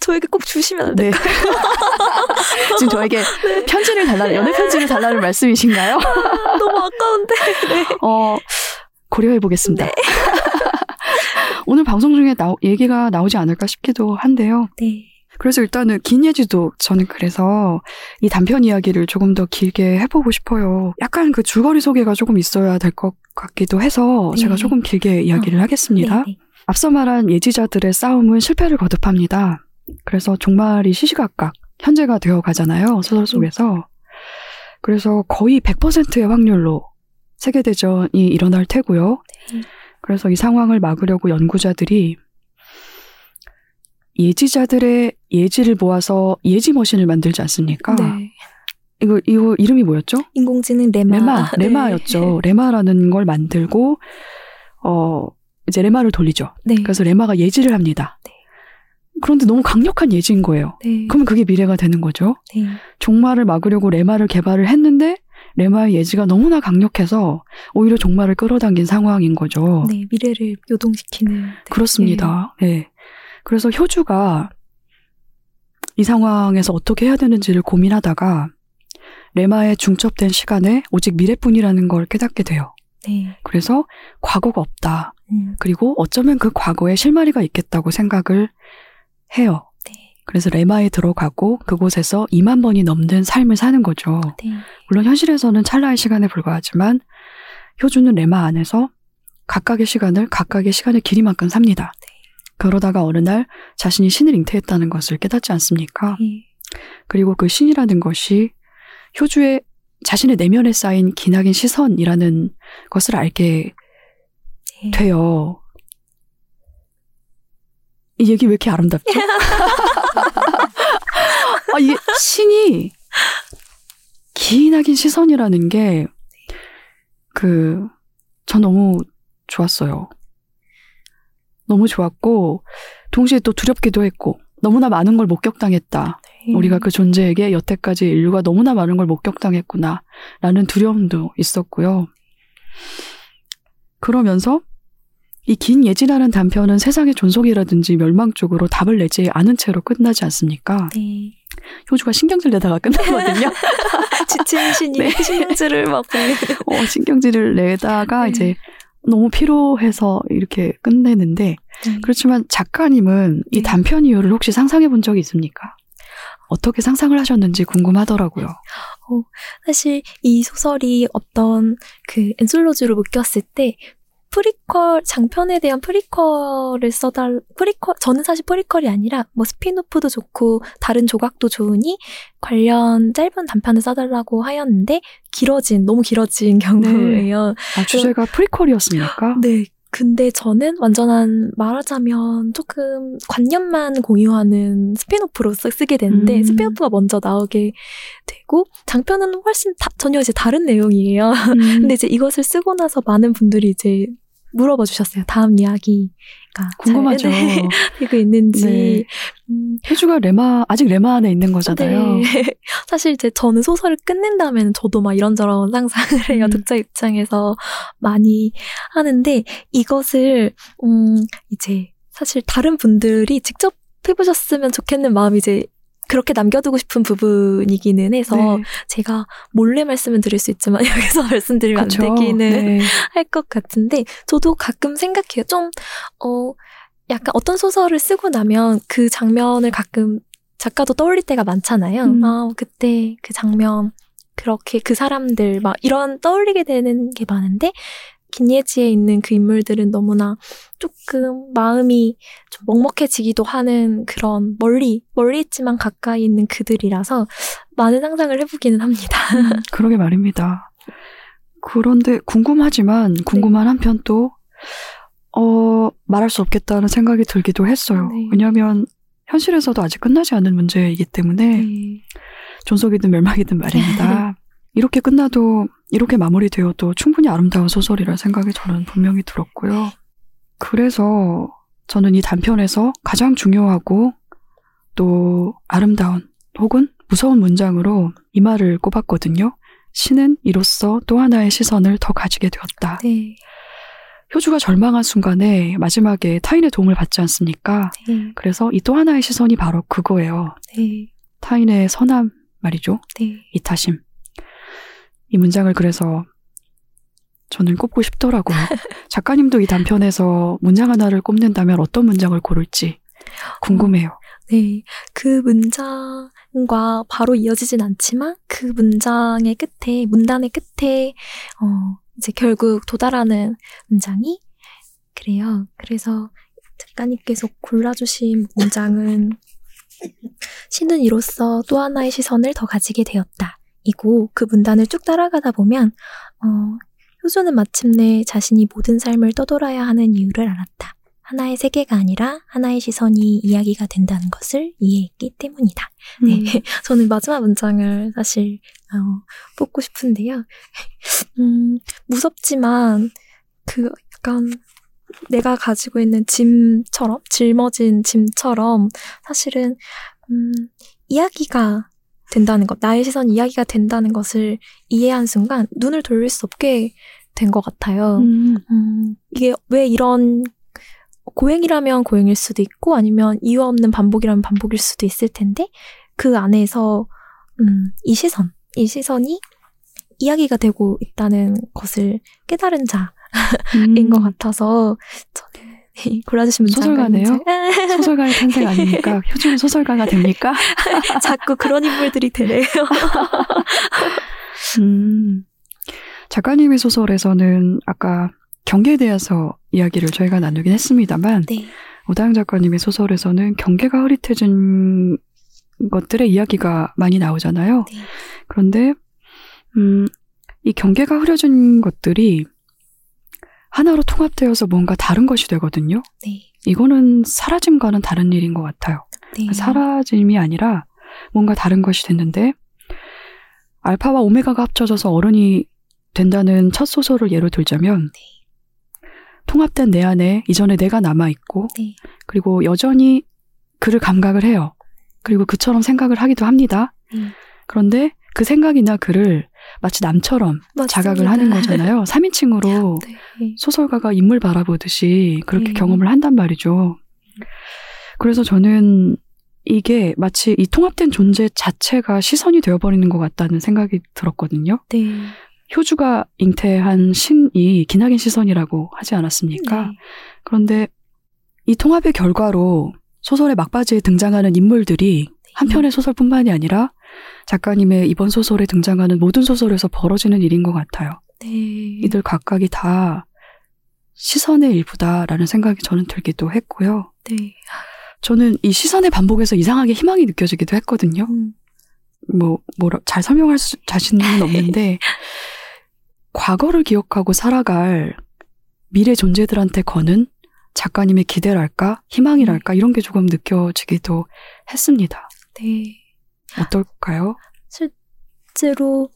저에게 꼭 주시면 안 네. 지금 저에게 편지를 달라는, 연애 편지를 달라는 말씀이신가요? 너무 아까운데. 네. 어, 고려해보겠습니다. 네. 오늘 방송 중에 나오- 얘기가 나오지 않을까 싶기도 한데요. 네. 그래서 일단은 긴 예지도 저는 그래서 이 단편 이야기를 조금 더 길게 해보고 싶어요. 약간 그 줄거리 소개가 조금 있어야 될 것 같기도 해서 네. 제가 조금 길게 이야기를 어, 하겠습니다. 네, 네. 앞서 말한 예지자들의 싸움은 실패를 거듭합니다. 그래서 종말이 시시각각 현재가 되어 가잖아요. 소설 속에서. 그래서 거의 100%의 확률로 세계대전이 일어날 테고요. 네. 그래서 이 상황을 막으려고 연구자들이 예지자들의 예지를 모아서 예지 머신을 만들지 않습니까? 네. 이거, 이거 이름이 뭐였죠? 인공지능 레마. 레마, 네. 레마였죠. 레마라는 걸 만들고, 어, 이제 레마를 돌리죠. 네. 그래서 레마가 예지를 합니다. 네. 그런데 너무 강력한 예지인 거예요. 네. 그러면 그게 미래가 되는 거죠. 네. 종말을 막으려고 레마를 개발을 했는데 레마의 예지가 너무나 강력해서 오히려 종말을 끌어당긴 상황인 거죠. 네. 미래를 요동시키는. 네. 그렇습니다. 네. 그래서 효주가 이 상황에서 어떻게 해야 되는지를 고민하다가 레마에 중첩된 시간에 오직 미래뿐이라는 걸 깨닫게 돼요. 네. 그래서 과거가 없다. 음. 그리고 어쩌면 그 과거에 실마리가 있겠다고 생각을 해요. 네. 그래서 레마에 들어가고 그곳에서 2만 번이 넘는 삶을 사는 거죠. 네. 물론 현실에서는 찰나의 시간에 불과하지만 효주는 레마 안에서 각각의 시간을 각각의 시간의 길이만큼 삽니다. 그러다가 어느 날 자신이 신을 잉태했다는 것을 깨닫지 않습니까? 네. 그리고 그 신이라는 것이 효주의 자신의 내면에 쌓인 기나긴 시선이라는 것을 알게 네. 돼요. 이 얘기 왜 이렇게 아름답죠? 아, 이게 신이 기나긴 시선이라는 게, 그, 전 너무 좋았어요. 너무 좋았고, 동시에 또 두렵기도 했고, 너무나 많은 걸 목격당했다. 네. 우리가 그 존재에게 여태까지 인류가 너무나 많은 걸 목격당했구나. 라는 두려움도 있었고요. 그러면서 이 긴 예지라는 단편은 세상의 존속이라든지 멸망 쪽으로 답을 내지 않은 채로 끝나지 않습니까? 네. 효주가 신경질 내다가 끝나거든요. 지친 신이 네. 신경질을 막. 어, 신경질을 내다가 네. 이제 너무 피로해서 이렇게 끝내는데 네. 그렇지만 작가님은 이 네. 단편 이후를 혹시 상상해 본 적이 있습니까? 어떻게 상상을 하셨는지 궁금하더라고요. 사실 이 소설이 어떤 그 앤솔러지로 묶였을 때 프리퀄 장편에 대한 프리퀄을 써달 프리퀄 저는 사실 프리퀄이 아니라 뭐 스핀오프도 좋고 다른 조각도 좋으니 관련 짧은 단편을 써달라고 하였는데 길어진 너무 길어진 경우예요. 아, 주제가 프리퀄이었습니까? 네. 근데 저는 완전한 말하자면 조금 관념만 공유하는 스핀오프로 쓰- 쓰게 되는데 음. 스핀오프가 먼저 나오게 되고 장편은 훨씬 다- 전혀 이제 다른 내용이에요. 음, 근데 이제 이것을 쓰고 나서 많은 분들이 이제 물어봐 주셨어요. 다음 이야기가 궁금하죠. 잘 네, 되고 있는지. 네. 음, 효주가 레마 아직 레마 안에 있는 거잖아요. 네. 사실 이제 저는 소설을 끝낸 다음에는 저도 막 이런저런 상상을 해요. 음. 독자 입장에서 많이 하는데 이것을 음 이제 사실 다른 분들이 직접 해보셨으면 좋겠는 마음이 이제 그렇게 남겨두고 싶은 부분이기는 해서 네. 제가 몰래 말씀을 드릴 수 있지만 여기서 말씀드리면 그쵸. 안 되기는 네. 할것 같은데 저도 가끔 생각해요. 좀 어 약간 어떤 소설을 쓰고 나면 그 장면을 가끔 작가도 떠올릴 때가 많잖아요. 음. 아 그때 그 장면 그렇게 그 사람들 막 이런 떠올리게 되는 게 많은데 김예지에 있는 그 인물들은 너무나 조금 마음이 좀 먹먹해지기도 하는 그런 멀리 멀리 있지만 가까이 있는 그들이라서 많은 상상을 해보기는 합니다. 그러게 말입니다. 그런데 궁금하지만 궁금한 한편 또 어, 말할 수 없겠다는 생각이 들기도 했어요. 네. 왜냐하면 현실에서도 아직 끝나지 않은 문제이기 때문에 네. 존속이든 멸망이든 말입니다. 이렇게 끝나도 이렇게 마무리되어도 충분히 아름다운 소설이라 생각이 저는 분명히 들었고요. 그래서 저는 이 단편에서 가장 중요하고 또 아름다운 혹은 무서운 문장으로 이 말을 꼽았거든요. 신은 이로써 또 하나의 시선을 더 가지게 되었다. 네. 효주가 절망한 순간에 마지막에 타인의 도움을 받지 않습니까? 네, 그래서 이 또 하나의 시선이 바로 그거예요. 네, 타인의 선함 말이죠. 네. 이타심. 이 문장을 그래서 저는 꼽고 싶더라고요. 작가님도 이 단편에서 문장 하나를 꼽는다면 어떤 문장을 고를지 궁금해요. 네, 그 문장과 바로 이어지진 않지만 그 문장의 끝에, 문단의 끝에, 어, 이제 결국 도달하는 문장이 그래요. 그래서 작가님께서 골라주신 문장은 신은 이로써 또 하나의 시선을 더 가지게 되었다. 이고 그 문단을 쭉 따라가다 보면 어, 효주는 마침내 자신이 모든 삶을 떠돌아야 하는 이유를 알았다. 하나의 세계가 아니라 하나의 시선이 이야기가 된다는 것을 이해했기 때문이다. 네, 음, 저는 마지막 문장을 사실 어, 뽑고 싶은데요. 음, 무섭지만 그 약간 내가 가지고 있는 짐처럼 짊어진 짐처럼 사실은 음, 이야기가 된다는 것, 나의 시선 이야기가 된다는 것을 이해한 순간 눈을 돌릴 수 없게 된 것 같아요. 음, 음, 이게 왜 이런 고행이라면 고행일 수도 있고 아니면 이유 없는 반복이라면 반복일 수도 있을 텐데 그 안에서 음, 이 시선, 이 시선이 이야기가 되고 있다는 것을 깨달은 자인 음, 것 같아서 저는 골라주신 문장 소설가네요? 소설가의 탄생 아닙니까? 효주는 소설가가 됩니까? 자꾸 그런 인물들이 되네요. 음, 작가님의 소설에서는 아까 경계에 대해서 이야기를 저희가 나누긴 했습니다만 네, 오다영 작가님의 소설에서는 경계가 흐릿해진 것들의 이야기가 많이 나오잖아요. 네. 그런데 음, 이 경계가 흐려진 것들이 하나로 통합되어서 뭔가 다른 것이 되거든요. 네, 이거는 사라짐과는 다른 일인 것 같아요. 네. 사라짐이 아니라 뭔가 다른 것이 됐는데 알파와 오메가가 합쳐져서 어른이 된다는 첫 소설을 예로 들자면 통합된 내 안에 이전에 내가 남아 있고 네. 그리고 여전히 그를 감각을 해요. 그리고 그처럼 생각을 하기도 합니다. 음. 그런데 그 생각이나 그를 마치 남처럼 자각을 맞습니다. 하는 거잖아요. 3인칭으로 네. 소설가가 인물 바라보듯이 그렇게 네. 경험을 한단 말이죠. 그래서 저는 이게 마치 이 통합된 존재 자체가 시선이 되어버리는 것 같다는 생각이 들었거든요. 네. 효주가 잉태한 신이 기나긴 시선이라고 하지 않았습니까? 네. 그런데 이 통합의 결과로 소설의 막바지에 등장하는 인물들이 한 편의 소설뿐만이 아니라 작가님의 이번 소설에 등장하는 모든 소설에서 벌어지는 일인 것 같아요. 네. 이들 각각이 다 시선의 일부다라는 생각이 저는 들기도 했고요. 네. 저는 이 시선의 반복에서 이상하게 희망이 느껴지기도 했거든요. 음. 뭐, 뭐라, 잘 설명할 수, 자신은 없는데, 과거를 기억하고 살아갈 미래 존재들한테 거는 작가님의 기대랄까, 희망이랄까, 이런 게 조금 느껴지기도 했습니다. 네. 어떨까요? 실제로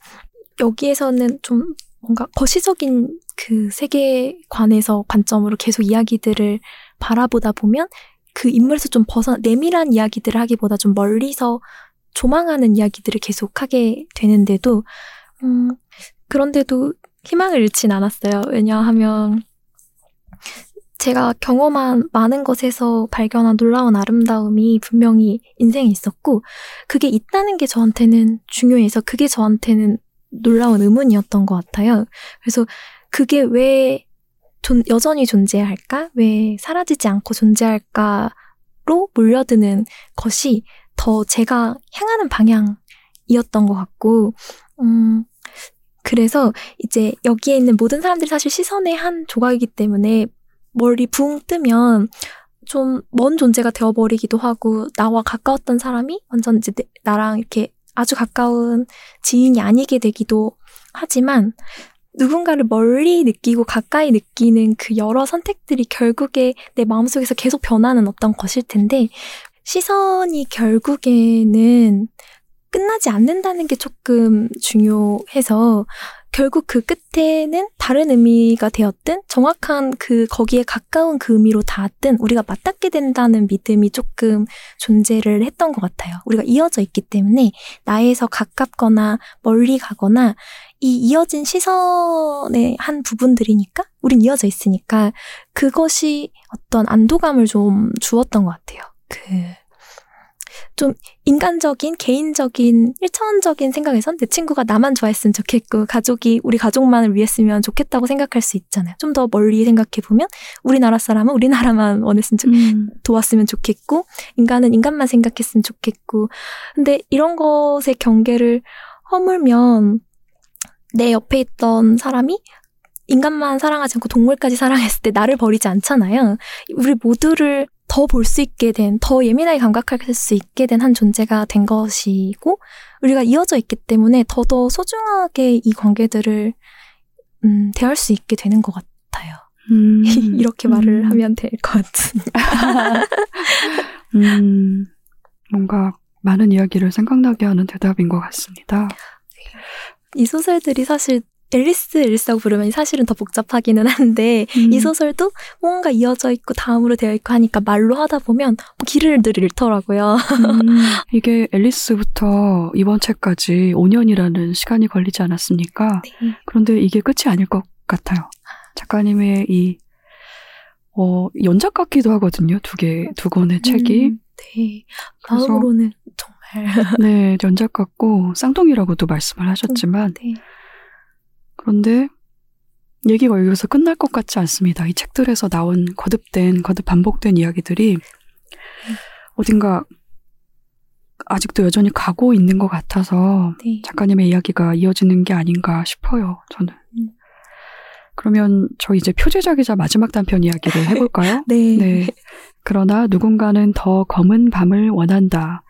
여기에서는 좀 뭔가 거시적인 그 세계관에서 관점으로 계속 이야기들을 바라보다 보면 그 인물에서 좀 벗어 내밀한 이야기들을 하기보다 좀 멀리서 조망하는 이야기들을 계속 하게 되는데도 음 그런데도 희망을 잃진 않았어요. 왜냐하면 제가 경험한 많은 것에서 발견한 놀라운 아름다움이 분명히 인생에 있었고 그게 있다는 게 저한테는 중요해서 그게 저한테는 놀라운 의문이었던 것 같아요. 그래서 그게 왜 존- 여전히 존재할까? 왜 사라지지 않고 존재할까로 몰려드는 것이 더 제가 향하는 방향이었던 것 같고, 음, 그래서 이제 여기에 있는 모든 사람들이 사실 시선의 한 조각이기 때문에 멀리 붕 뜨면 좀 먼 존재가 되어버리기도 하고 나와 가까웠던 사람이 완전 이제 내- 나랑 이렇게 아주 가까운 지인이 아니게 되기도 하지만 누군가를 멀리 느끼고 가까이 느끼는 그 여러 선택들이 결국에 내 마음속에서 계속 변하는 어떤 것일 텐데 시선이 결국에는 끝나지 않는다는 게 조금 중요해서 결국 그 끝에는 다른 의미가 되었든 정확한 그 거기에 가까운 그 의미로 닿았든 우리가 맞닿게 된다는 믿음이 조금 존재를 했던 것 같아요. 우리가 이어져 있기 때문에 나에서 가깝거나 멀리 가거나 이 이어진 시선의 한 부분들이니까 우린 이어져 있으니까 그것이 어떤 안도감을 좀 주었던 것 같아요. 그 좀 인간적인 개인적인 일차원적인 생각에선 내 친구가 나만 좋아했으면 좋겠고 가족이 우리 가족만을 위했으면 좋겠다고 생각할 수 있잖아요. 좀 더 멀리 생각해 보면 우리나라 사람은 우리나라만 원했으면 좋, 음. 도왔으면 좋겠고 인간은 인간만 생각했으면 좋겠고 근데 이런 것의 경계를 허물면 내 옆에 있던 사람이 인간만 사랑하지 않고 동물까지 사랑했을 때 나를 버리지 않잖아요. 우리 모두를 더 볼 수 있게 된, 더 예민하게 감각할 수 있게 된 한 존재가 된 것이고, 우리가 이어져 있기 때문에 더더 소중하게 이 관계들을, 음, 대할 수 있게 되는 것 같아요. 음. 이렇게 말을 음. 하면 될 것 같습니다. 음, 뭔가 많은 이야기를 생각나게 하는 대답인 것 같습니다. 이 소설들이 사실 앨리스 앨리스라고 부르면 사실은 더 복잡하기는 한데 음. 이 소설도 뭔가 이어져 있고 다음으로 되어 있고 하니까 말로 하다 보면 길을 늘 잃더라고요. 음, 이게 앨리스부터 이번 책까지 5년이라는 시간이 걸리지 않았습니까? 네. 그런데 이게 끝이 아닐 것 같아요. 작가님의 이, 어, 연작 같기도 하거든요. 두 개, 두 권의 책이. 음, 네. 그래서- 다음으로는 정말 네, 연작 같고, 쌍둥이라고도 말씀을 하셨지만, 네. 그런데 얘기가 여기서 끝날 것 같지 않습니다. 이 책들에서 나온 거듭된, 거듭 반복된 이야기들이 어딘가 아직도 여전히 가고 있는 것 같아서 네. 작가님의 이야기가 이어지는 게 아닌가 싶어요, 저는. 음. 그러면 저 이제 표제작이자 마지막 단편 이야기를 해볼까요? 네. 네. 그러나 누군가는 더 검은 밤을 원한다.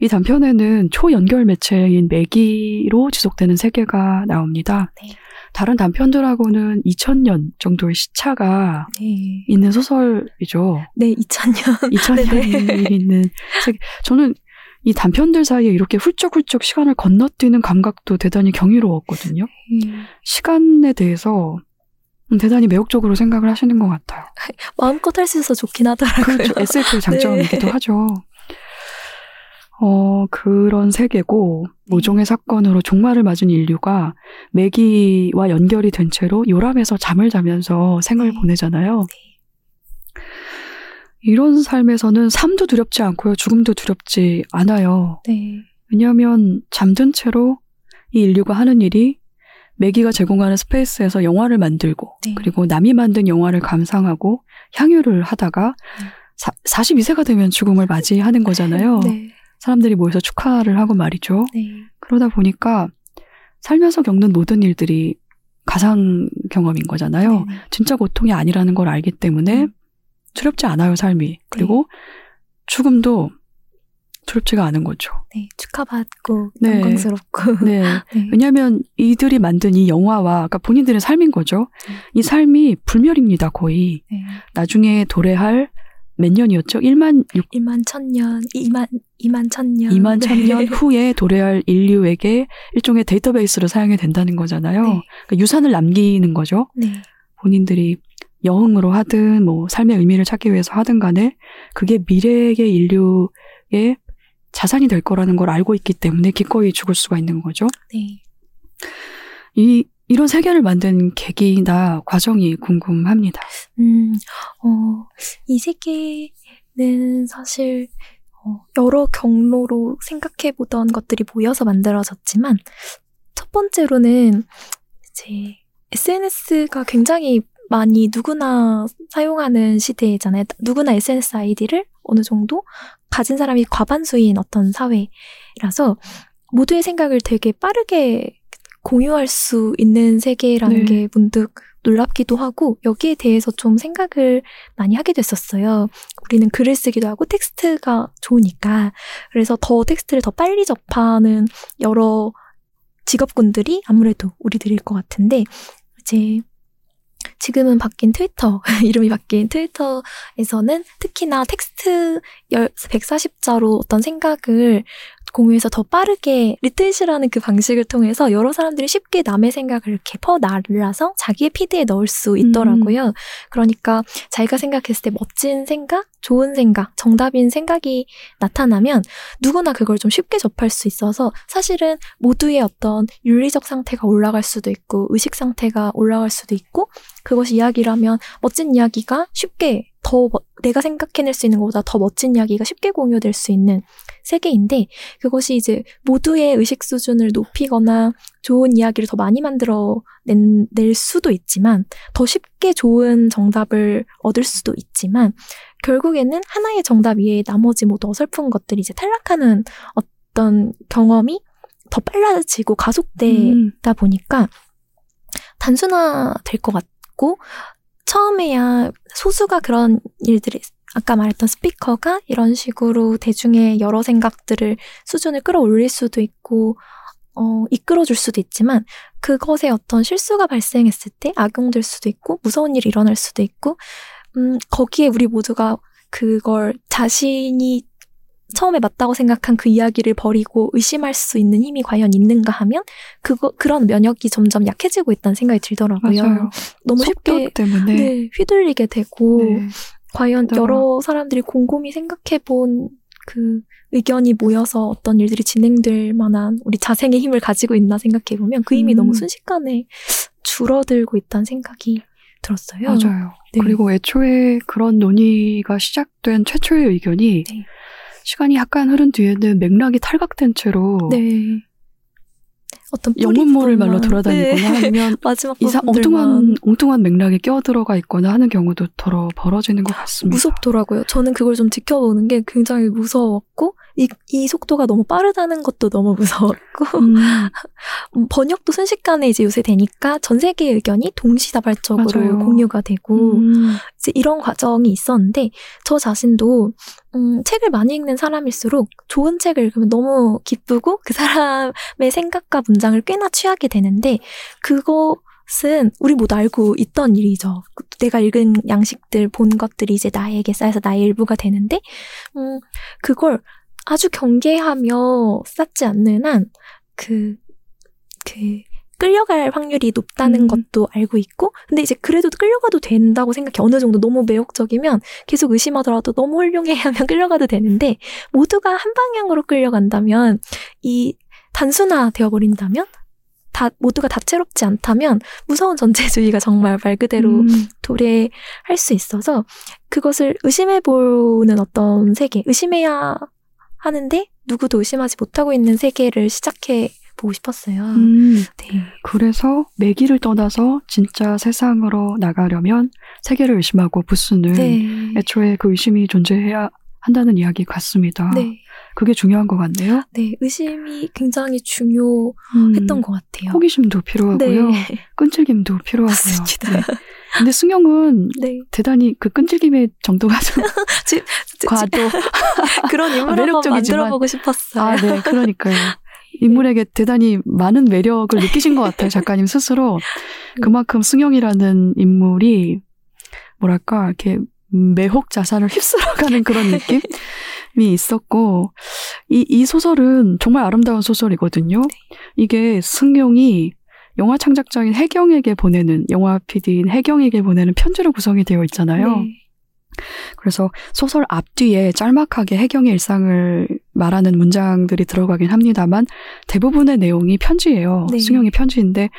이 단편에는 초연결 매체인 매기로 지속되는 세계가 나옵니다. 네. 다른 단편들하고는 2000년 정도의 시차가 네. 있는 소설이죠. 네, 2000년. 2000년이 있는 세계. 저는 이 단편들 사이에 이렇게 훌쩍훌쩍 시간을 건너뛰는 감각도 대단히 경이로웠거든요. 시간에 대해서 대단히 매혹적으로 생각을 하시는 것 같아요. 마음껏 할 수 있어서 좋긴 하더라고요. 그렇죠. SF의 장점이기도 네. 하죠. 어, 그런 세계고, 모종의 사건으로 종말을 맞은 인류가 매기와 연결이 된 채로 요람에서 잠을 자면서 생을 네. 보내잖아요. 이런 삶에서는 삶도 두렵지 않고요. 죽음도 두렵지 않아요. 네. 왜냐하면 잠든 채로 이 인류가 하는 일이 매기가 제공하는 스페이스에서 영화를 만들고 네. 그리고 남이 만든 영화를 감상하고 향유를 하다가 사, 42세가 되면 죽음을 맞이하는 거잖아요. 네. 사람들이 모여서 축하를 하고 말이죠. 네. 그러다 보니까 살면서 겪는 모든 일들이 가상 경험인 거잖아요. 네. 진짜 고통이 아니라는 걸 알기 때문에 음. 두렵지 않아요, 삶이. 그리고 죽음도 두렵지가 않은 거죠. 네. 축하받고 네. 영광스럽고. 네. 네. 왜냐하면 이들이 만든 이 영화와 아까 본인들의 삶인 거죠. 네. 이 삶이 불멸입니다, 거의. 네. 나중에 도래할 몇 년이었죠? 1만 6, 2만 천년, 2만, 2만 천년. 2만 네. 천년 후에 도래할 인류에게 일종의 데이터베이스로 사용이 된다는 거잖아요. 네. 그러니까 유산을 남기는 거죠. 네. 본인들이 여흥으로 하든 뭐 삶의 의미를 찾기 위해서 하든 간에 그게 미래의 인류의 자산이 될 거라는 걸 알고 있기 때문에 기꺼이 죽을 수가 있는 거죠. 네. 이 이런 세계를 만든 계기나 과정이 궁금합니다. 음, 어, 이 세계는 사실, 어, 여러 경로로 생각해 보던 것들이 모여서 만들어졌지만, 첫 번째로는, 이제, SNS가 굉장히 많이 누구나 사용하는 시대잖아요. 누구나 SNS 아이디를 어느 정도 가진 사람이 과반수인 어떤 사회라서, 모두의 생각을 되게 빠르게 공유할 수 있는 세계라는 네. 게 문득 놀랍기도 하고 여기에 대해서 좀 생각을 많이 하게 됐었어요. 우리는 글을 쓰기도 하고 텍스트가 좋으니까 그래서 더 텍스트를 더 빨리 접하는 여러 직업군들이 아무래도 우리들일 것 같은데 이제 지금은 바뀐 트위터 이름이 바뀐 트위터에서는 특히나 텍스트 140자로 어떤 생각을 공유해서 더 빠르게 리트윗이라는 그 방식을 통해서 여러 사람들이 쉽게 남의 생각을 이렇게 퍼날라서 자기의 피드에 넣을 수 있더라고요. 그러니까 자기가 생각했을 때 멋진 생각, 좋은 생각, 정답인 생각이 나타나면 누구나 그걸 좀 쉽게 접할 수 있어서 사실은 모두의 어떤 윤리적 상태가 올라갈 수도 있고 의식 상태가 올라갈 수도 있고 그것이 이야기라면 멋진 이야기가 쉽게 더 멋- 내가 생각해낼 수 있는 것보다 더 멋진 이야기가 쉽게 공유될 수 있는 세계인데 그것이 이제 모두의 의식 수준을 높이거나 좋은 이야기를 더 많이 만들어 낸, 낼 수도 있지만 더 쉽게 좋은 정답을 얻을 수도 있지만 결국에는 하나의 정답 위에 나머지 모두 어설픈 것들이 이제 탈락하는 어떤 경험이 더 빨라지고 가속되다 음. 보니까 단순화 될 것 같고 처음에야 소수가 그런 일들이 아까 말했던 스피커가 이런 식으로 대중의 여러 생각들을 수준을 끌어올릴 수도 있고 어, 이끌어줄 수도 있지만 그것에 어떤 실수가 발생했을 때 악용될 수도 있고 무서운 일이 일어날 수도 있고 음, 거기에 우리 모두가 그걸 자신이 처음에 맞다고 생각한 그 이야기를 버리고 의심할 수 있는 힘이 과연 있는가 하면 그거 그런 면역이 점점 약해지고 있다는 생각이 들더라고요. 맞아요. 너무 쉽게 때문에. 네, 휘둘리게 되고 네. 과연 게다가- 여러 사람들이 곰곰이 생각해 본 그 의견이 모여서 어떤 일들이 진행될 만한 우리 자생의 힘을 가지고 있나 생각해 보면 그 힘이 음. 너무 순식간에 줄어들고 있다는 생각이 들었어요. 맞아요. 네. 그리고 애초에 그런 논의가 시작된 최초의 의견이 네. 시간이 약간 흐른 뒤에는 맥락이 탈각된 채로 네. 어떤 영문 모를 말로 뿌리뿐만- 돌아다니거나 네. 아니면 마지막 이상 엉뚱한 엉뚱한 맥락에 끼어들어가 있거나 하는 경우도 더러 벌어지는 것 같습니다. 무섭더라고요. 저는 그걸 좀 지켜보는 게 굉장히 무서웠고 이, 이 속도가 너무 빠르다는 것도 너무 무서웠고 음, 음, 번역도 순식간에 이제 요새 되니까 전 세계의 의견이 동시다발적으로 맞아요. 공유가 되고 음, 이제 이런 과정이 있었는데 저 자신도 음, 책을 많이 읽는 사람일수록 좋은 책을 읽으면 너무 기쁘고 그 사람의 생각과 문장을 꽤나 취하게 되는데 그것은 우리 모두 알고 있던 일이죠. 내가 읽은 양식들, 본 것들이 이제 나에게 쌓여서 나의 일부가 되는데 음, 그걸 아주 경계하며 쌓지 않는 한 그, 그, 끌려갈 확률이 높다는 음. 것도 알고 있고, 근데 이제 그래도 끌려가도 된다고 생각해. 어느 정도 너무 매혹적이면 계속 의심하더라도 너무 훌륭해 하면 끌려가도 되는데, 모두가 한 방향으로 끌려간다면, 이 단순화 되어버린다면, 다, 모두가 다채롭지 않다면, 무서운 전체주의가 정말 말 그대로 음, 도래할 수 있어서 그것을 의심해보는 어떤 세계, 의심해야 하는데 누구도 의심하지 못하고 있는 세계를 시작해 보고 싶었어요. 음. 네. 그래서 매기를 떠나서 진짜 세상으로 나가려면 세계를 의심하고 부수는 네. 애초에 그 의심이 존재해야 한다는 이야기 같습니다. 네. 그게 중요한 것 같네요. 네. 의심이 굉장히 중요했던 음, 것 같아요. 호기심도 필요하고요. 네. 끈질김도 필요하고요. 맞습니다. 네. 근데 승용은 네. 대단히 그 끈질김의 정도가 좀 지- 지- 과도. 그런 인물 한번 매력적이지만. 만들어보고 싶었어요. 아, 네, 그러니까요. 인물에게 대단히 많은 매력을 느끼신 것 같아요, 작가님 스스로. 그만큼 승용이라는 인물이, 뭐랄까, 이렇게 매혹 자산을 휩쓸어가는 그런 느낌이 있었고, 이, 이 소설은 정말 아름다운 소설이거든요. 이게 승용이 영화 창작자인 혜경에게 보내는, 영화 PD인 혜경에게 보내는 편지로 구성이 되어 있잖아요. 네. 그래서 소설 앞뒤에 짤막하게 해경의 일상을 말하는 문장들이 들어가긴 합니다만 대부분의 내용이 편지예요. 네. 승용의 편지인데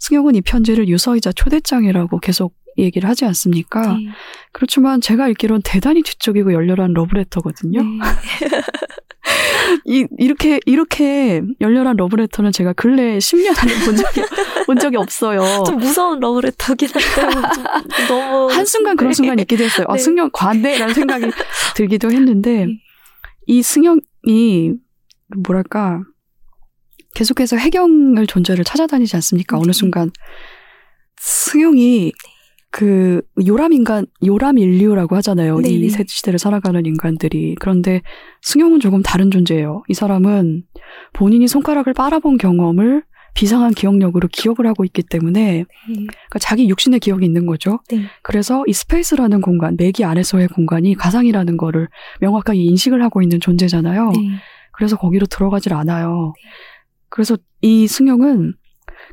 승용은 이 편지를 유서이자 초대장이라고 계속 얘기를 하지 않습니까? 네. 그렇지만 제가 읽기론 대단히 뒤쪽이고 열렬한 러브레터거든요. 네. 이, 이렇게 이렇게 열렬한 러브레터는 제가 근래 10년 안에 본 적이 본 적이 없어요. 좀 무서운 러브레터긴 한데 좀 너무 한순간 그런 네. 순간이 있기도 했어요. 아, 네. 승용 관대라는 생각이 들기도 했는데, 네. 이 승용이, 뭐랄까, 계속해서 해경을 존재를 찾아다니지 않습니까? 어느 네. 순간. 승용이, 그, 요람 인간, 요람 인류라고 하잖아요. 네, 이 네. 새 시대를 살아가는 인간들이. 그런데 승용은 조금 다른 존재예요. 이 사람은 본인이 손가락을 빨아본 경험을 비상한 기억력으로 기억을 하고 있기 때문에 네. 그러니까 자기 육신의 기억이 있는 거죠. 네. 그래서 이 스페이스라는 공간, 내기 안에서의 공간이 가상이라는 거를 명확하게 인식을 하고 있는 존재잖아요. 네. 그래서 거기로 들어가질 않아요. 그래서 이 승용은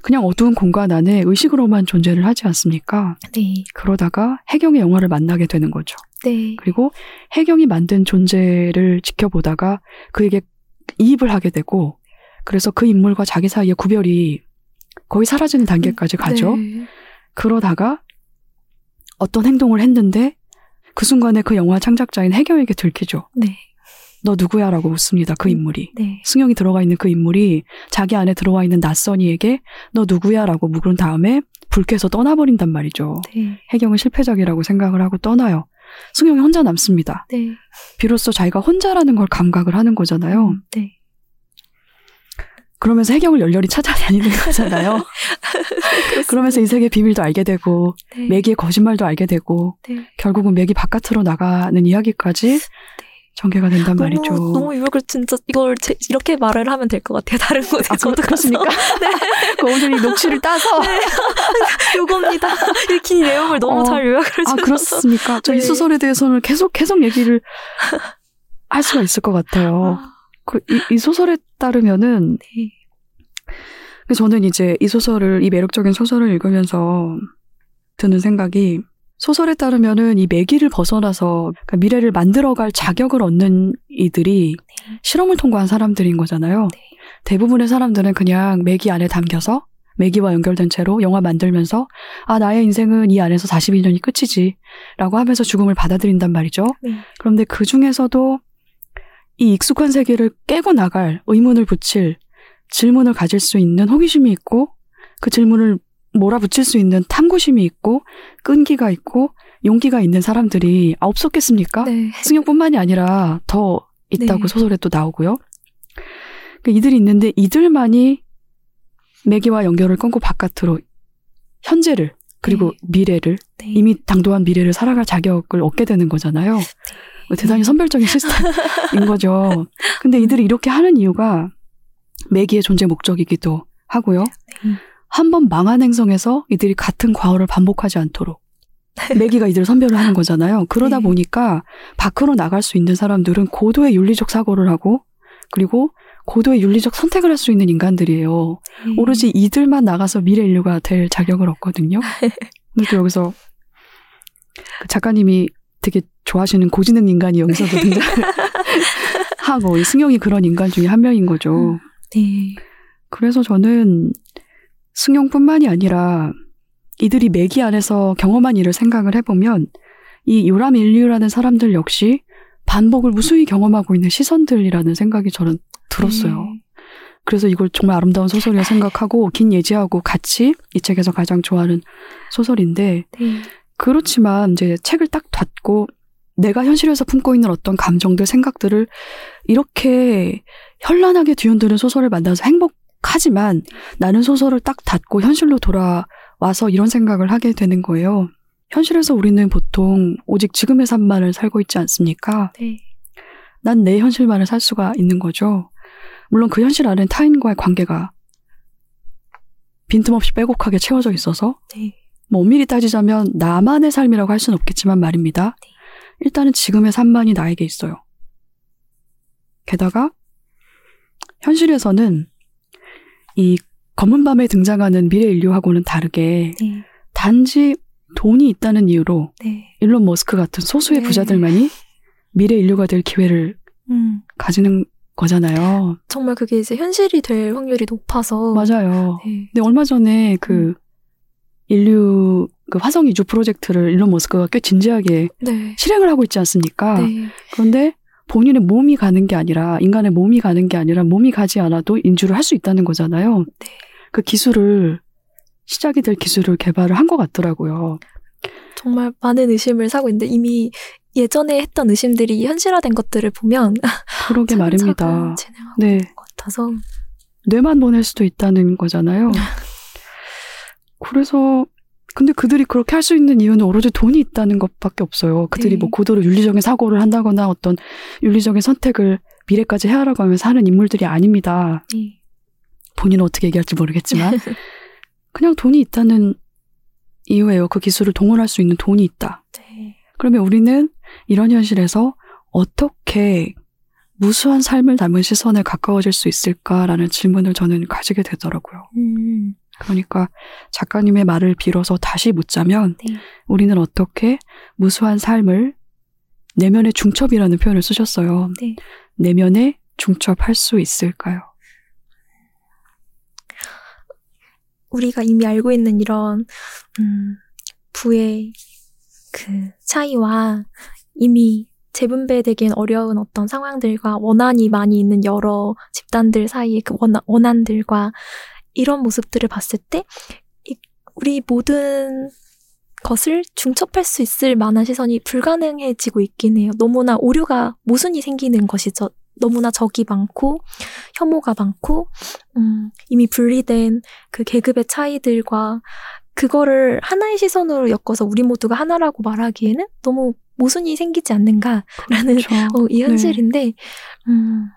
그냥 어두운 공간 안에 의식으로만 존재를 하지 않습니까? 네. 그러다가 해경의 영화를 만나게 되는 거죠. 네. 그리고 해경이 만든 존재를 지켜보다가 그에게 이입을 하게 되고 그래서 그 인물과 자기 사이의 구별이 거의 사라지는 단계까지 가죠. 네. 그러다가 어떤 행동을 했는데 그 순간에 그 영화 창작자인 해경에게 들키죠. 네. 너 누구야 라고 묻습니다. 그 인물이. 네. 승용이 들어가 있는 그 인물이 자기 안에 들어와 있는 낯선이에게 너 누구야 라고 물은 다음에 불쾌해서 떠나버린단 말이죠. 네. 해경은 실패작이라고 생각을 하고 떠나요. 승용이 혼자 남습니다. 네. 비로소 자기가 혼자라는 걸 감각을 하는 거잖아요. 네. 그러면서 해경을 열렬히 찾아다니는 거잖아요. 그러면서 이 세계의 비밀도 알게 되고 네. 매기의 거짓말도 알게 되고 네. 결국은 매기 바깥으로 나가는 이야기까지 전개가 된단 말이죠. 너무, 이걸 진짜 이걸 제, 이렇게 말을 하면 될 것 같아요. 다른 곳에 아, 저도 그렇습니까? 가서. 그 오늘 이 녹취를 따서 요겁니다. 이긴 내용을 너무 어. 잘 요약을 아 해주셔서. 그렇습니까? 저이 네. 소설에 대해서는 계속 계속 얘기를 할 수가 있을 것 같아요. 아, 그 이, 이 소설에 따르면은 네. 그래서 저는 이제 이 소설을 이 매력적인 소설을 읽으면서 드는 생각이 소설에 따르면은 이 매기를 벗어나서 그러니까 미래를 만들어갈 자격을 얻는 이들이 실험을 통과한 사람들인 거잖아요. 네. 대부분의 사람들은 그냥 매기 안에 담겨서 매기와 연결된 채로 영화 만들면서 아 나의 인생은 이 안에서 42년이 끝이지라고 하면서 죽음을 받아들인단 말이죠. 네. 그런데 그 중에서도 이 익숙한 세계를 깨고 나갈 의문을 붙일 질문을 가질 수 있는 호기심이 있고 그 질문을 몰아붙일 수 있는 탐구심이 있고 끈기가 있고 용기가 있는 사람들이 아, 없었겠습니까? 네. 승용뿐만이 아니라 더 있다고 네. 소설에 또 나오고요. 그 이들이 있는데 이들만이 매기와 연결을 끊고 바깥으로 현재를 그리고 네. 미래를 네. 이미 당도한 미래를 살아갈 자격을 얻게 되는 거잖아요. 대단히 선별적인 시스템인 거죠. 근데 이들이 이렇게 하는 이유가 매기의 존재 목적이기도 하고요. 네. 한번 망한 행성에서 이들이 같은 과오를 반복하지 않도록 매기가 이들을 선별을 하는 거잖아요. 그러다 네. 보니까 밖으로 나갈 수 있는 사람들은 고도의 윤리적 사고를 하고 그리고 고도의 윤리적 선택을 할 수 있는 인간들이에요. 네. 오로지 이들만 나가서 미래 인류가 될 자격을 얻거든요. 근데 또 여기서 그 작가님이 되게 좋아하시는 고지능 인간이 여기서도 등장하고 이 승용이 그런 인간 중에 한 명인 거죠. 네. 그래서 저는 승용뿐만이 아니라 이들이 매기 안에서 경험한 일을 생각을 해보면 이 요람 인류라는 사람들 역시 반복을 무수히 경험하고 있는 시선들이라는 생각이 저는 들었어요. 네. 그래서 이걸 정말 아름다운 소설이라 생각하고 긴 예지하고 같이 이 책에서 가장 좋아하는 소설인데 네. 그렇지만 이제 책을 딱 닫고 내가 현실에서 품고 있는 어떤 감정들, 생각들을 이렇게 현란하게 뒤흔드는 소설을 만나서 행복 하지만 나는 소설을 딱 닫고 현실로 돌아와서 이런 생각을 하게 되는 거예요. 현실에서 우리는 보통 오직 지금의 삶만을 살고 있지 않습니까? 네. 난 내 현실만을 살 수가 있는 거죠. 물론 그 현실 안엔 타인과의 관계가 빈틈없이 빼곡하게 채워져 있어서 네. 뭐 엄밀히 따지자면 나만의 삶이라고 할 수는 없겠지만 말입니다. 일단은 지금의 삶만이 나에게 있어요. 게다가 현실에서는 이 검은 밤에 등장하는 미래 인류하고는 다르게 네. 단지 돈이 있다는 이유로 네. 일론 머스크 같은 소수의 네. 부자들만이 미래 인류가 될 기회를 음. 가지는 거잖아요. 정말 그게 이제 현실이 될 확률이 높아서. 맞아요. 네. 근데 얼마 전에 그 인류 그 화성 이주 프로젝트를 일론 머스크가 꽤 진지하게 네. 실행을 하고 있지 않습니까? 네. 그런데 본인의 몸이 가는 게 아니라 인간의 몸이 가는 게 아니라 몸이 가지 않아도 인주를 할 수 있다는 거잖아요. 네. 그 기술을 시작이 될 기술을 개발을 한 것 같더라고요. 정말 많은 의심을 사고 있는데 이미 예전에 했던 의심들이 현실화된 것들을 보면 그러게 말입니다. 네. 같아서. 뇌만 보낼 수도 있다는 거잖아요. 그래서 근데 그들이 그렇게 할 수 있는 이유는 오로지 돈이 있다는 것밖에 없어요. 그들이 네. 뭐 고도로 윤리적인 사고를 한다거나 어떤 윤리적인 선택을 미래까지 해야라고 하면서 하는 인물들이 아닙니다. 네. 본인은 어떻게 얘기할지 모르겠지만 그냥 돈이 있다는 이유예요. 그 기술을 동원할 수 있는 돈이 있다. 네. 그러면 우리는 이런 현실에서 어떻게 무수한 삶을 담은 시선에 가까워질 수 있을까라는 질문을 저는 가지게 되더라고요. 음, 그러니까 작가님의 말을 빌어서 다시 묻자면 네. 우리는 어떻게 무수한 삶을 내면의 중첩이라는 표현을 쓰셨어요. 네. 내면에 중첩할 수 있을까요? 우리가 이미 알고 있는 이런 음, 부의 그 차이와 이미 재분배되긴 어려운 어떤 상황들과 원한이 많이 있는 여러 집단들 사이의 그 원한, 원한들과 이런 모습들을 봤을 때 이, 우리 모든 것을 중첩할 수 있을 만한 시선이 불가능해지고 있긴 해요. 너무나 오류가 모순이 생기는 것이죠. 너무나 적이 많고 혐오가 많고 음, 이미 분리된 그 계급의 차이들과 그거를 하나의 시선으로 엮어서 우리 모두가 하나라고 말하기에는 너무 모순이 생기지 않는가라는 그렇죠. 어, 이 네. 현실인데 음,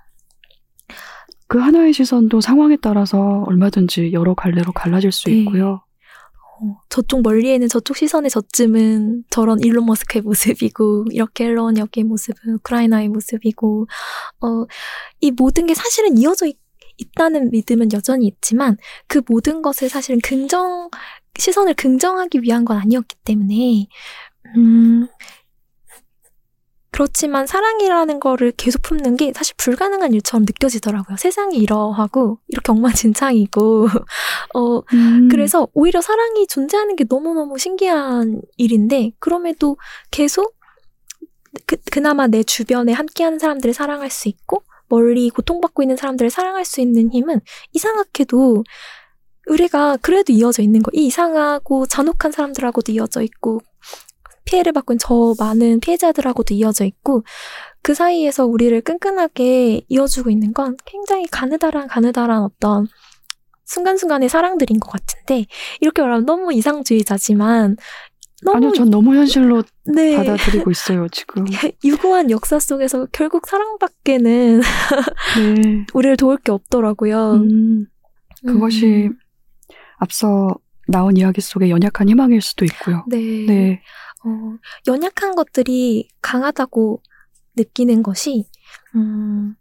그 하나의 시선도 상황에 따라서 얼마든지 여러 갈래로 갈라질 수 네. 있고요. 어, 저쪽 멀리에는 저쪽 시선의 저쯤은 저런 일론 머스크의 모습이고 이렇게 앨런 여기의 모습은 우크라이나의 모습이고 어, 이 모든 게 사실은 이어져 있, 있다는 믿음은 여전히 있지만 그 모든 것을 사실은 긍정 시선을 긍정하기 위한 건 아니었기 때문에 음, 그렇지만 사랑이라는 거를 계속 품는 게 사실 불가능한 일처럼 느껴지더라고요. 세상이 이러하고 이렇게 엉망진창이고 어 음, 그래서 오히려 사랑이 존재하는 게 너무너무 신기한 일인데, 그럼에도 계속, 그, 그나마 내 주변에 함께하는 사람들을 사랑할 수 있고, 멀리 고통받고 있는 사람들을 사랑할 수 있는 힘은 이상하게도 우리가 그래도 이어져 있는 거. 이 이상하고 잔혹한 사람들하고도 이어져 있고, 피해를 받고 있는 저 많은 피해자들하고도 이어져 있고, 그 사이에서 우리를 끈끈하게 이어주고 있는 건 굉장히 가느다란 가느다란 어떤 순간순간의 사랑들인 것 같은데 이렇게 말하면 너무 이상주의자지만 너무 아니요, 전 너무 현실로 네, 받아들이고 있어요, 지금. 유구한 역사 속에서 결국 사랑밖에는 네. 우리를 도울 게 없더라고요. 음, 그것이 음, 앞서 나온 이야기 속의 연약한 희망일 수도 있고요. 네, 네. 어, 연약한 것들이 강하다고 느끼는 것이 음,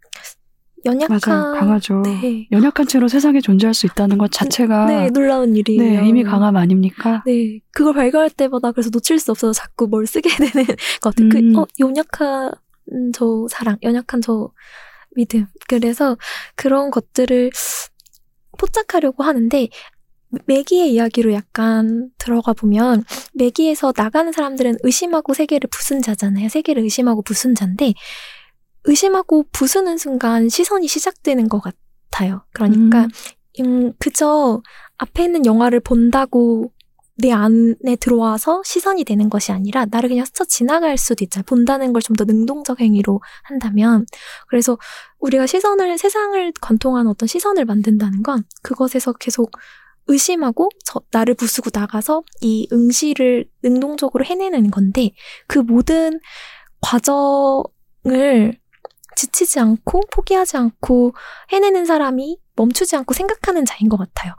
연약한 맞아요. 강하죠. 네, 연약한 채로 세상에 존재할 수 있다는 것 자체가 네 놀라운 일이에요. 네, 이미 강함 아닙니까? 네, 그걸 발견할 때마다 그래서 놓칠 수 없어서 자꾸 뭘 쓰게 되는 것 같아요. 음. 그, 어, 연약한 저 사랑, 연약한 저 믿음. 그래서 그런 것들을 포착하려고 하는데, 매기의 이야기로 약간 들어가 보면, 매기에서 나가는 사람들은 의심하고 세계를 부순 자잖아요. 세계를 의심하고 부순 자인데, 의심하고 부수는 순간 시선이 시작되는 것 같아요. 그러니까, 음, 그저 앞에 있는 영화를 본다고 내 안에 들어와서 시선이 되는 것이 아니라 나를 그냥 스쳐 지나갈 수도 있잖아요. 본다는 걸 좀 더 능동적 행위로 한다면. 그래서 우리가 시선을, 세상을 관통하는 어떤 시선을 만든다는 건 그것에서 계속 의심하고 저, 나를 부수고 나가서 이 응시를 능동적으로 해내는 건데 그 모든 과정을 지치지 않고 포기하지 않고 해내는 사람이 멈추지 않고 생각하는 자인 것 같아요.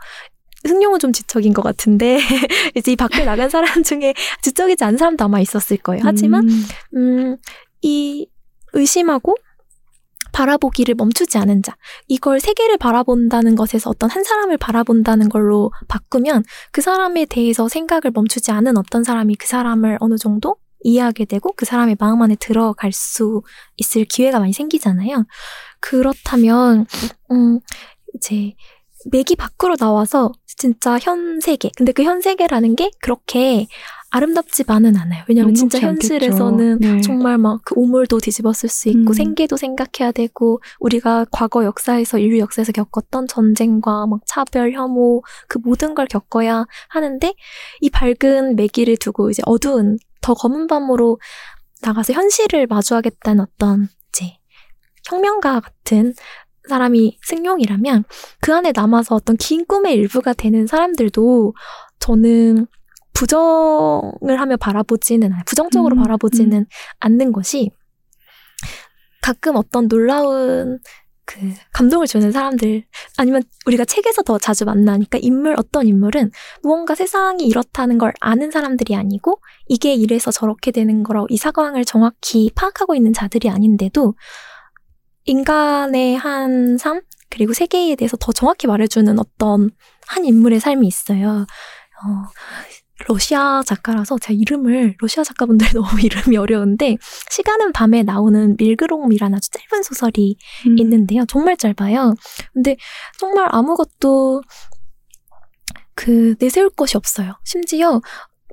승용은 좀 지적인 것 같은데 이제 이 밖에 나간 사람 중에 지적이지 않은 사람도 아마 있었을 거예요. 하지만 음, 음, 이 의심하고 바라보기를 멈추지 않은 자. 이걸 세계를 바라본다는 것에서 어떤 한 사람을 바라본다는 걸로 바꾸면 그 사람에 대해서 생각을 멈추지 않은 어떤 사람이 그 사람을 어느 정도 이해하게 되고 그 사람의 마음 안에 들어갈 수 있을 기회가 많이 생기잖아요. 그렇다면, 음, 이제, 맥이 밖으로 나와서 진짜 현 세계. 근데 그 현 세계라는 게 그렇게 아름답지만은 않아요. 왜냐면 진짜. 현실에서는 네. 정말 막 그 오물도 뒤집었을 수 있고 음. 생계도 생각해야 되고 우리가 과거 역사에서 인류 역사에서 겪었던 전쟁과 막 차별, 혐오 그 모든 걸 겪어야 하는데 이 밝은 매기를 두고 이제 어두운 더 검은 밤으로 나가서 현실을 마주하겠다는 어떤 이제 혁명가 같은 사람이 승용이라면 그 안에 남아서 어떤 긴 꿈의 일부가 되는 사람들도 저는 부정을 하며 바라보지는. 부정적으로 음, 바라보지는 않는 것이 가끔 어떤 놀라운 그 감동을 주는 사람들 아니면 우리가 책에서 더 자주 만나니까 인물 어떤 인물은 무언가 세상이 이렇다는 걸 아는 사람들이 아니고 이게 이래서 저렇게 되는 거라고 이 상황을 정확히 파악하고 있는 자들이 아닌데도 인간의 한 삶, 그리고 세계에 대해서 더 정확히 말해주는 어떤 한 인물의 삶이 있어요. 어, 러시아 작가라서 제가 이름을 러시아 작가분들 너무 이름이 어려운데 시간은 밤에 나오는 밀그롬이라는 아주 짧은 소설이 음. 있는데요. 정말 짧아요. 근데 정말 아무것도 그 내세울 것이 없어요. 심지어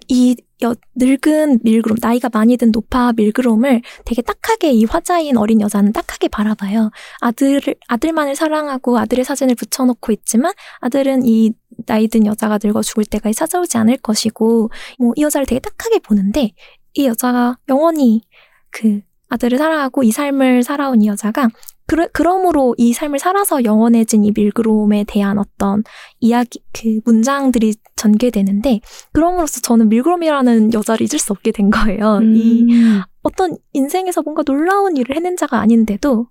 이 여, 늙은 밀그롬, 나이가 많이 든 노파 밀그롬을 되게 딱하게 이 화자인 어린 여자는 딱하게 바라봐요. 아들을, 아들만을 사랑하고 아들의 사진을 붙여놓고 있지만 아들은 이 나이 든 여자가 늙어 죽을 때가 찾아오지 않을 것이고, 뭐 이 여자를 되게 딱하게 보는데 이 여자가 영원히 그 아들을 사랑하고 이 삶을 살아온 이 여자가 그러, 그러므로 이 삶을 살아서 영원해진 이 밀그롬에 대한 어떤 이야기, 그 문장들이 전개되는데, 그럼으로써 저는 밀그롬이라는 여자를 잊을 수 없게 된 거예요. 이 음. 어떤 인생에서 뭔가 놀라운 일을 해낸 자가 아닌데도,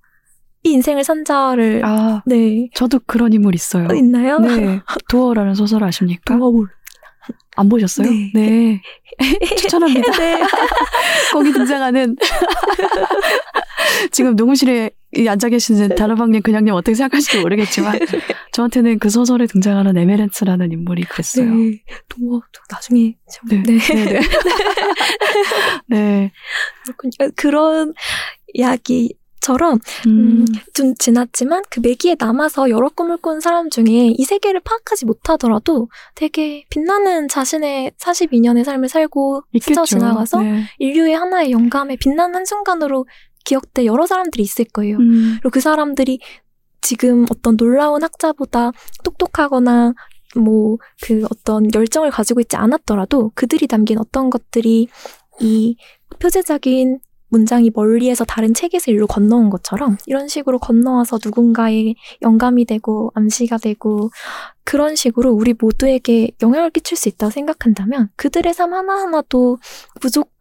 이 인생을 산 자를, 아, 네. 저도 그런 인물 있어요. 어, 있나요? 네. 도어라는 소설 아십니까? 도어볼. 안 보셨어요? 네. 네. 추천합니다. 네. 거기 등장하는 지금 녹음실에 이 앉아 계시는 다르방님 그냥님 어떻게 생각하실지 모르겠지만 저한테는 그 소설에 등장하는 에메렌츠라는 인물이 그랬어요. 네. 도어, 저 나중에. 좀- 네. 네. 네. 네. 네. 그런 이야기 처럼, 음. 음, 좀 지났지만 그 매기에 남아서 여러 꿈을 꾼 사람 중에 이 세계를 파악하지 못하더라도 되게 빛나는 자신의 42년의 삶을 살고 스쳐 있겠죠. 지나가서 네. 인류의 하나의 영감에 빛나는 한순간으로 기억될 여러 사람들이 있을 거예요. 음. 그리고 그 사람들이 지금 어떤 놀라운 학자보다 똑똑하거나 뭐 그 어떤 열정을 가지고 있지 않았더라도 그들이 남긴 어떤 것들이 이 표제적인 문장이 멀리에서 다른 책에서 일로 건너온 것처럼 이런 식으로 건너와서 누군가의 영감이 되고 암시가 되고 그런 식으로 우리 모두에게 영향을 끼칠 수 있다고 생각한다면 그들의 삶 하나하나도 부족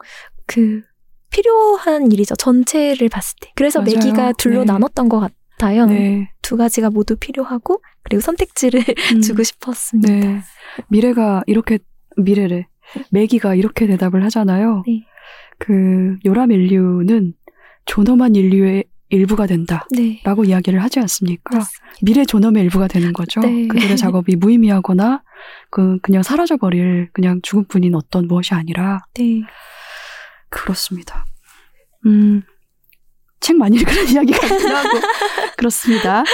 그 필요한 일이죠. 전체를 봤을 때. 그래서 맞아요. 매기가 둘로 네. 나눴던 것 같아요. 네. 두 가지가 모두 필요하고 그리고 선택지를 음. 주고 싶었습니다. 네. 미래가 이렇게 미래래. 매기가 이렇게 대답을 하잖아요. 네. 그 요람 인류는 존엄한 인류의 일부가 된다. 네. 라고 이야기를 하지 않습니까? 맞습니다. 미래 존엄의 일부가 되는 거죠. 네. 그들의 작업이 무의미하거나 그 그냥 사라져 버릴 그냥 죽을 뿐인 어떤 무엇이 아니라 네. 그렇습니다. 음. 책 많이 읽으는 이야기 같기도 하고 그렇습니다.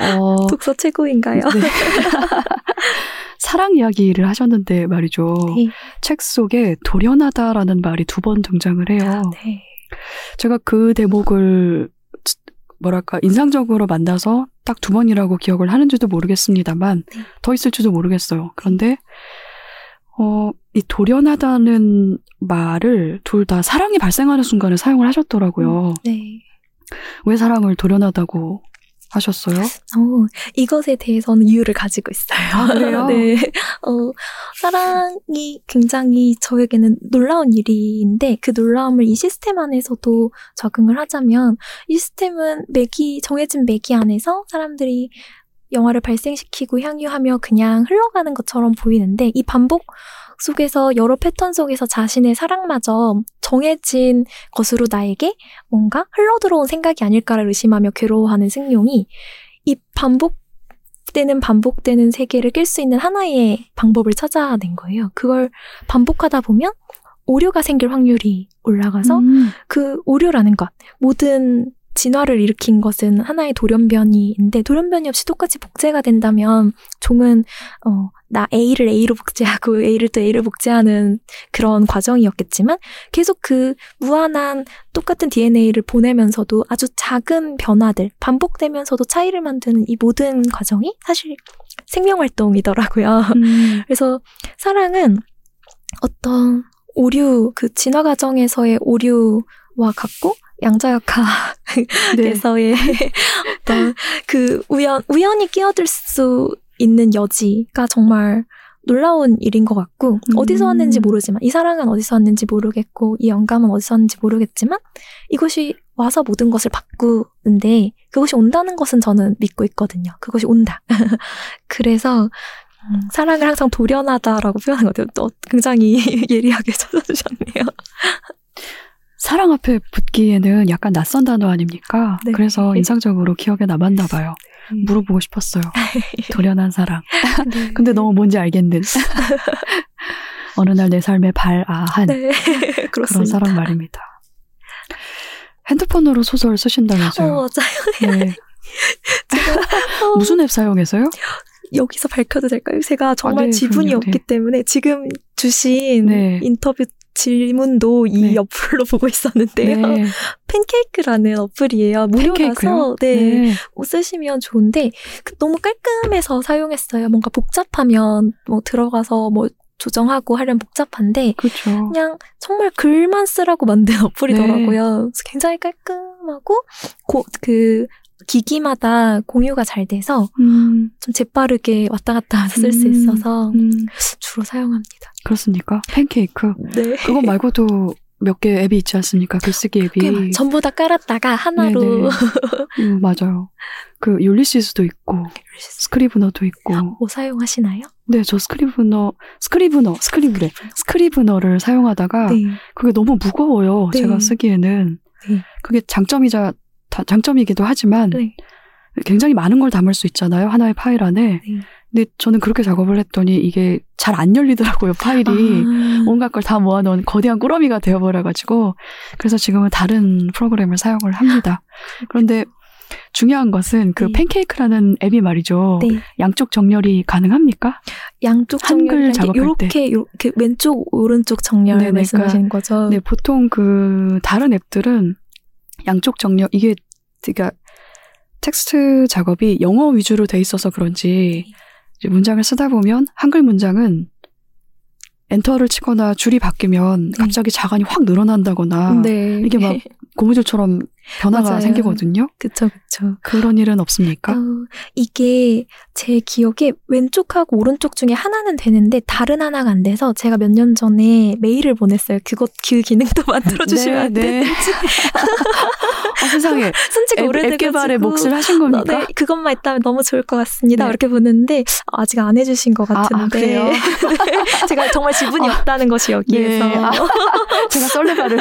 어, 독서 최고인가요? 네. 사랑 이야기를 하셨는데 말이죠. 네. 책 속에 돌연하다라는 말이 두 번 등장을 해요. 네. 제가 그 대목을 치- 뭐랄까 인상적으로 만나서 딱 두 번이라고 기억을 하는지도 모르겠습니다만 네. 더 있을지도 모르겠어요. 그런데 어, 이 돌연하다는 말을 둘 다 사랑이 발생하는 순간에 사용을 하셨더라고요. 네. 왜 사랑을 돌연하다고 하셨어요? 어, 이것에 대해서는 이유를 가지고 있어요. 아, 그래요? 네. 어, 사랑이 굉장히 저에게는 놀라운 일인데 그 놀라움을 이 시스템 안에서도 적응을 하자면 이 시스템은 맥이 정해진 맥이 안에서 사람들이 영화를 발생시키고 향유하며 그냥 흘러가는 것처럼 보이는데 이 반복 속에서 여러 패턴 속에서 자신의 사랑마저 정해진 것으로 나에게 뭔가 흘러들어온 생각이 아닐까를 의심하며 괴로워하는 승용이 이 반복되는 반복되는 세계를 깰 수 있는 하나의 방법을 찾아낸 거예요. 그걸 반복하다 보면 오류가 생길 확률이 올라가서 음, 그 오류라는 것, 모든 진화를 일으킨 것은 하나의 돌연변이인데 돌연변이 없이 똑같이 복제가 된다면 종은 어, 나 A를 A로 복제하고 A를 또 A를 복제하는 그런 과정이었겠지만 계속 그 무한한 똑같은 DNA를 보내면서도 아주 작은 변화들 반복되면서도 차이를 만드는 이 모든 과정이 사실 생명 활동이더라고요. 음, 그래서 사랑은 어떤 오류, 그 진화 과정에서의 오류와 같고, 양자역학에서의 네. 어떤 그 우연, 우연히 끼어들 수 있는 여지가 정말 놀라운 일인 것 같고, 음. 어디서 왔는지 모르지만, 이 사랑은 어디서 왔는지 모르겠고, 이 영감은 어디서 왔는지 모르겠지만, 이것이 와서 모든 것을 바꾸는데, 그것이 온다는 것은 저는 믿고 있거든요. 그것이 온다. 그래서, 음, 사랑을 항상 돌연하다라고 표현한 것 같아요. 또 굉장히 예리하게 찾아주셨네요. 사랑 앞에 붙기에는 약간 낯선 단어 아닙니까? 네. 그래서 인상적으로 기억에 남았나 봐요. 물어보고 싶었어요. 돌연한 사랑. 네. 근데 너무 뭔지 알겠는. 어느 날 내 삶에 발아한 네. 그런. 사랑 말입니다. 핸드폰으로 소설 어, 쓰신다면서요? 맞아요. 네. 제가 어, 무슨 앱 사용해서요? 여기서 밝혀도 될까요? 제가 정말 네, 지분이 그럼요. 없기 네. 때문에 지금 주신 네. 인터뷰 질문도 이 네. 어플로 보고 있었는데요. 네. 팬케이크라는 어플이에요. 무료라서 팬케이크요? 네, 뭐 쓰시면 좋은데 그 너무 깔끔해서 사용했어요. 뭔가 복잡하면 뭐 들어가서 뭐 조정하고 하려면 복잡한데 그렇죠. 그냥 정말 글만 쓰라고 만든 어플이더라고요. 그래서 굉장히 깔끔하고 고, 그 기기마다 공유가 잘 돼서 음, 좀 재빠르게 왔다 갔다 하면서 쓸수 음, 있어서 음, 주로 사용합니다. 그렇습니까? 팬케이크. 네. 그거 말고도 몇 개 앱이 있지 않습니까? 글쓰기 앱이. 꽤 많- 전부 다 깔았다가 하나로. 음, 맞아요. 그 율리시스도 있고 스크리브너도 있고. 뭐 사용하시나요? 네, 저 스크리브너, 스크리브너, 스크리브래. 스크리브너를 사용하다가 네. 그게 너무 무거워요. 네. 제가 쓰기에는. 네. 그게 장점이자 다- 장점이기도 하지만 네. 굉장히 많은 걸 담을 수 있잖아요. 하나의 파일 안에. 네. 근데 저는 그렇게 작업을 했더니 이게 잘 안 열리더라고요. 파일이. 아, 온갖 걸 다 모아놓은 거대한 꾸러미가 되어버려가지고 그래서 지금은 다른 프로그램을 사용을 합니다. 그런데 중요한 것은 그 네. 팬케이크라는 앱이 말이죠. 네. 양쪽 정렬이 가능합니까? 양쪽 한글 정렬 작업할 이렇게 이렇게 왼쪽 오른쪽 정렬 네네, 말씀하시는 거죠? 네, 보통 그 다른 앱들은 양쪽 정렬 이게 그러니까 텍스트 작업이 영어 위주로 돼 있어서 그런지 문장을 쓰다 보면 한글 문장은 엔터를 치거나 줄이 바뀌면 네. 갑자기 자간이 확 늘어난다거나 네. 이게 막 고무줄처럼 변화가 맞아요. 생기거든요. 그쵸 그쵸. 그런 일은 없습니까? 어, 이게 제 기억에 왼쪽하고 오른쪽 중에 하나는 되는데 다른 하나가 안 돼서 제가 몇 년 전에 메일을 보냈어요. 그것 그 기능도 만들어 주시면 안 네, 네. 되는지. 어, 세상에 오래돼가지고. 앱 개발에 몫을 하신 겁니까? 네, 그것만 있다면 너무 좋을 것 같습니다. 네. 이렇게 보는데 아직 안 해주신 것 아, 아, 같은데 그래요? 네, 제가 정말 지분이 없다는 것이 여기에서 네. 아, 제가 썰레발을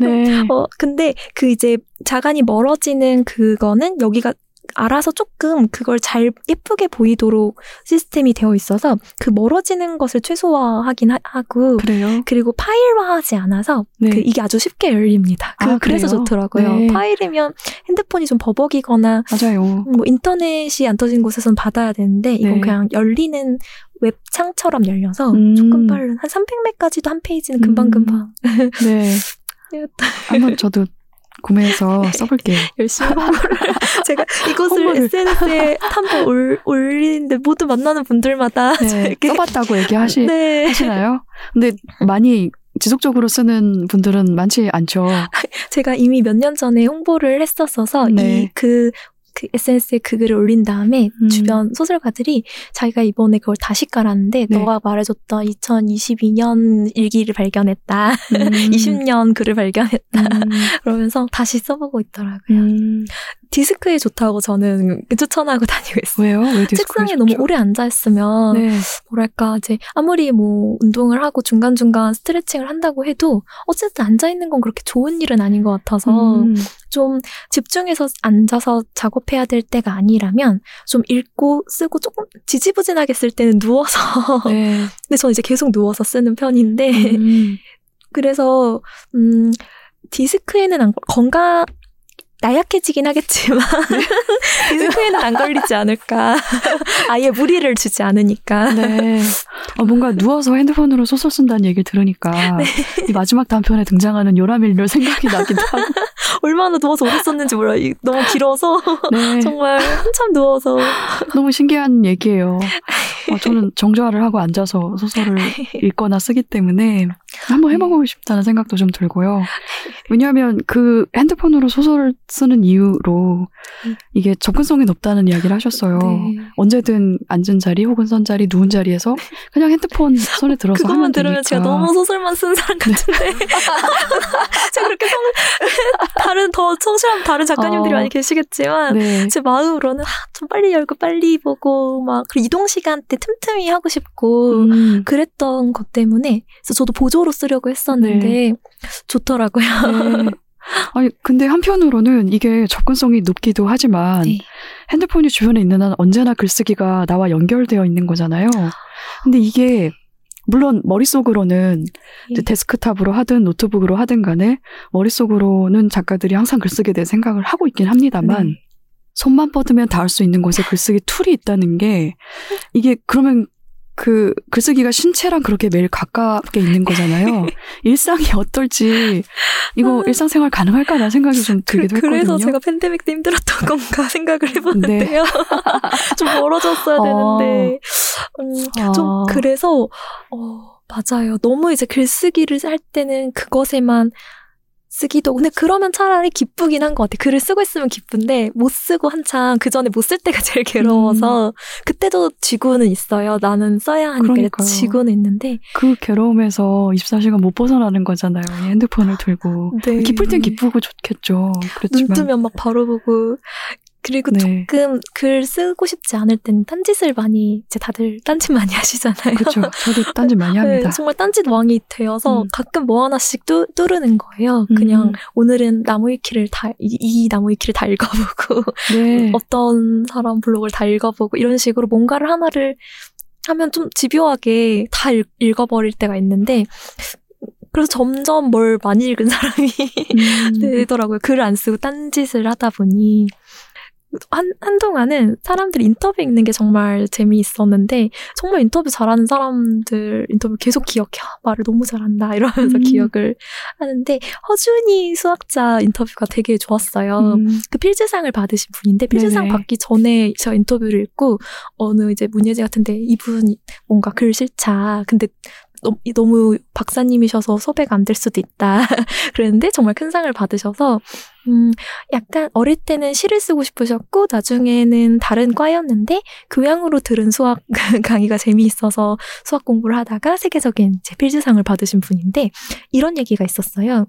네. 어, 근데 그 이제 자간이 멀어지는 그거는 여기가 알아서 조금 그걸 잘 예쁘게 보이도록 시스템이 되어 있어서 그 멀어지는 것을 최소화하긴 하, 고 그래요. 그리고 파일화하지 않아서 네. 그 이게 아주 쉽게 열립니다. 그, 아, 그 래서 그래요? 좋더라고요. 네. 파일이면 핸드폰이 좀 버벅이거나 맞아요. 뭐 인터넷이 안 터진 곳에서는 받아야 되는데 이건 네. 그냥 열리는 웹창처럼 열려서 음. 조금 빠른 한 300메까지도 한 페이지는 금방금방 네. 한번 저도 구매해서 써볼게요. 열심히 홍보를 제가 이것을 홍보를. SNS에 올, 올리는데 모두 만나는 분들마다 네. 써봤다고 얘기하시, 네. 하시나요? 근데 많이 지속적으로 쓰는 분들은 많지 않죠. 제가 이미 몇 년 전에 홍보를 했었어서 네. 이그 그 SNS에 그 글을 올린 다음에 음. 주변 소설가들이 자기가 이번에 그걸 다시 깔았는데 네. 너가 말해줬던 2022년 일기를 발견했다. 음. 20년 글을 발견했다. 음. 그러면서 다시 써보고 있더라고요. 음. 디스크에 좋다고 저는 추천하고 다니고 있어요. 왜요? 왜 책상에 너무 좋죠? 오래 앉아 있으면 네. 뭐랄까 이제 아무리 뭐 운동을 하고 중간 중간 스트레칭을 한다고 해도 어쨌든 앉아 있는 건 그렇게 좋은 일은 아닌 것 같아서 음. 좀 집중해서 앉아서 작업해야 될 때가 아니라면 좀 읽고 쓰고 조금 지지부진하게 쓸 때는 누워서 네. 근데 저는 이제 계속 누워서 쓰는 편인데 음. 그래서 음 디스크에는 안 걸- 건강 나약해지긴 하겠지만 디스크에는 안 걸리지 않을까 아예 무리를 주지 않으니까 네. 어, 뭔가 누워서 핸드폰으로 소설 쓴다는 얘기를 들으니까 네. 이 마지막 단편에 등장하는 요라밀려 생각이 나기도 하고. 얼마나 누워서 오래 썼는지 몰라 요 너무 길어서 네. 정말 한참 누워서 너무 신기한 얘기예요. 어, 저는 정조화를 하고 앉아서 소설을 읽거나 쓰기 때문에 한번 해보고 싶다는 생각도 좀 들고요. 왜냐하면 그 핸드폰으로 소설을 쓰는 이유로 음. 이게 접근성이 높다는 이야기를 하셨어요. 네. 언제든 앉은 자리 혹은 선 자리 누운 자리에서 그냥 핸드폰 손에 들어서 그것만 들으면 되니까. 제가 너무 소설만 쓴 사람 같은데 제가 그렇게 성 다른 더 성실한 다른 작가님들이 어. 많이 계시겠지만 네. 제 마음으로는 아, 좀 빨리 열고 빨리 보고 막 이동 시간 때 틈틈이 하고 싶고 음. 그랬던 것 때문에 그래서 저도 보조로 쓰려고 했었는데 좋더라고요. 네. 아니, 근데 한편으로는 이게 접근성이 높기도 하지만 네. 핸드폰이 주변에 있는 한 언제나 글쓰기가 나와 연결되어 있는 거잖아요. 근데 이게 물론 머릿속으로는 네. 데스크탑으로 하든 노트북으로 하든 간에 머릿속으로는 작가들이 항상 글쓰기에 대해 생각을 하고 있긴 합니다만 네. 손만 뻗으면 닿을 수 있는 곳에 글쓰기 툴이 있다는 게 이게 그러면 그 글쓰기가 신체랑 그렇게 매일 가깝게 있는 거잖아요. 일상이 어떨지 이거 일상생활 가능할까라는 생각이 좀 들기도 아. 그, 래서 했거든요. 제가 팬데믹 때 힘들었던 건가 생각을 해보는데요. 좀 멀어졌어야 되는데 음, 좀 아. 그래서 어, 맞아요. 너무 이제 글쓰기를 할 때는 그것에만 쓰기도. 근데 그러면 차라리 기쁘긴 한 것 같아. 글을 쓰고 있으면 기쁜데 못 쓰고 한참 그 전에 못 쓸 때가 제일 괴로워서 그때도 지구는 있어요. 나는 써야 하니까 음. 그러니까요. 지구는 있는데 그 괴로움에서 24시간 못 벗어나는 거잖아요. 이 핸드폰을 들고. 네. 기쁠 땐 기쁘고 좋겠죠. 눈 그렇지만. 뜨면 막 바로 보고 그리고 네. 조금 글 쓰고 싶지 않을 때는 딴짓을 많이 이제 다들 딴짓 많이 하시잖아요. 그렇죠. 저도 딴짓 많이 합니다. 네, 정말 딴짓 왕이 되어서 음. 가끔 뭐 하나씩 뚜, 르는 거예요. 음. 그냥 오늘은 나무 위키를 다, 이, 이 나무 위키를 다 읽어보고, 네. 어떤 사람 블로그를 다 읽어보고, 이런 식으로 뭔가를 하나를 하면 좀 집요하게 다 읽, 읽어버릴 때가 있는데, 그래서 점점 뭘 많이 읽은 사람이 음. 되더라고요. 글을 안 쓰고 딴짓을 하다 보니. 한, 한동안은 사람들 인터뷰 읽는 게 정말 재미있었는데, 정말 인터뷰 잘하는 사람들 인터뷰 계속 기억해. 아, 말을 너무 잘한다. 이러면서 음. 기억을 하는데, 허준이 수학자 인터뷰가 되게 좋았어요. 음. 그 필즈상을 받으신 분인데, 필즈상 네네. 받기 전에 저 인터뷰를 읽고, 어느 이제 문예지 같은데, 이분 뭔가 글 싫자. 근데 너무, 박사님이셔서 섭외가 안 될 수도 있다. 그랬는데 정말 큰 상을 받으셔서 음, 약간 어릴 때는 시를 쓰고 싶으셨고 나중에는 다른 과였는데 교양으로 들은 수학 강의가 재미있어서 수학 공부를 하다가 세계적인 제 필즈상을 받으신 분인데 이런 얘기가 있었어요.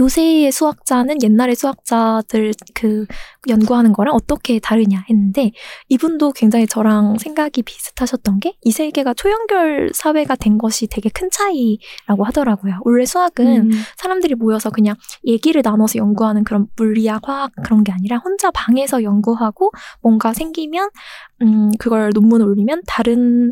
요새의 수학자는 옛날의 수학자들 그 연구하는 거랑 어떻게 다르냐 했는데 이분도 굉장히 저랑 생각이 비슷하셨던 게 이 세계가 초연결 사회가 된 것이 되게 큰 차이라고 하더라고요. 원래 수학은 음. 사람들이 모여서 그냥 얘기를 나눠서 연구하는 그런 물리학, 화학 그런 게 아니라 혼자 방에서 연구하고 뭔가 생기면 음 그걸 논문을 올리면 다른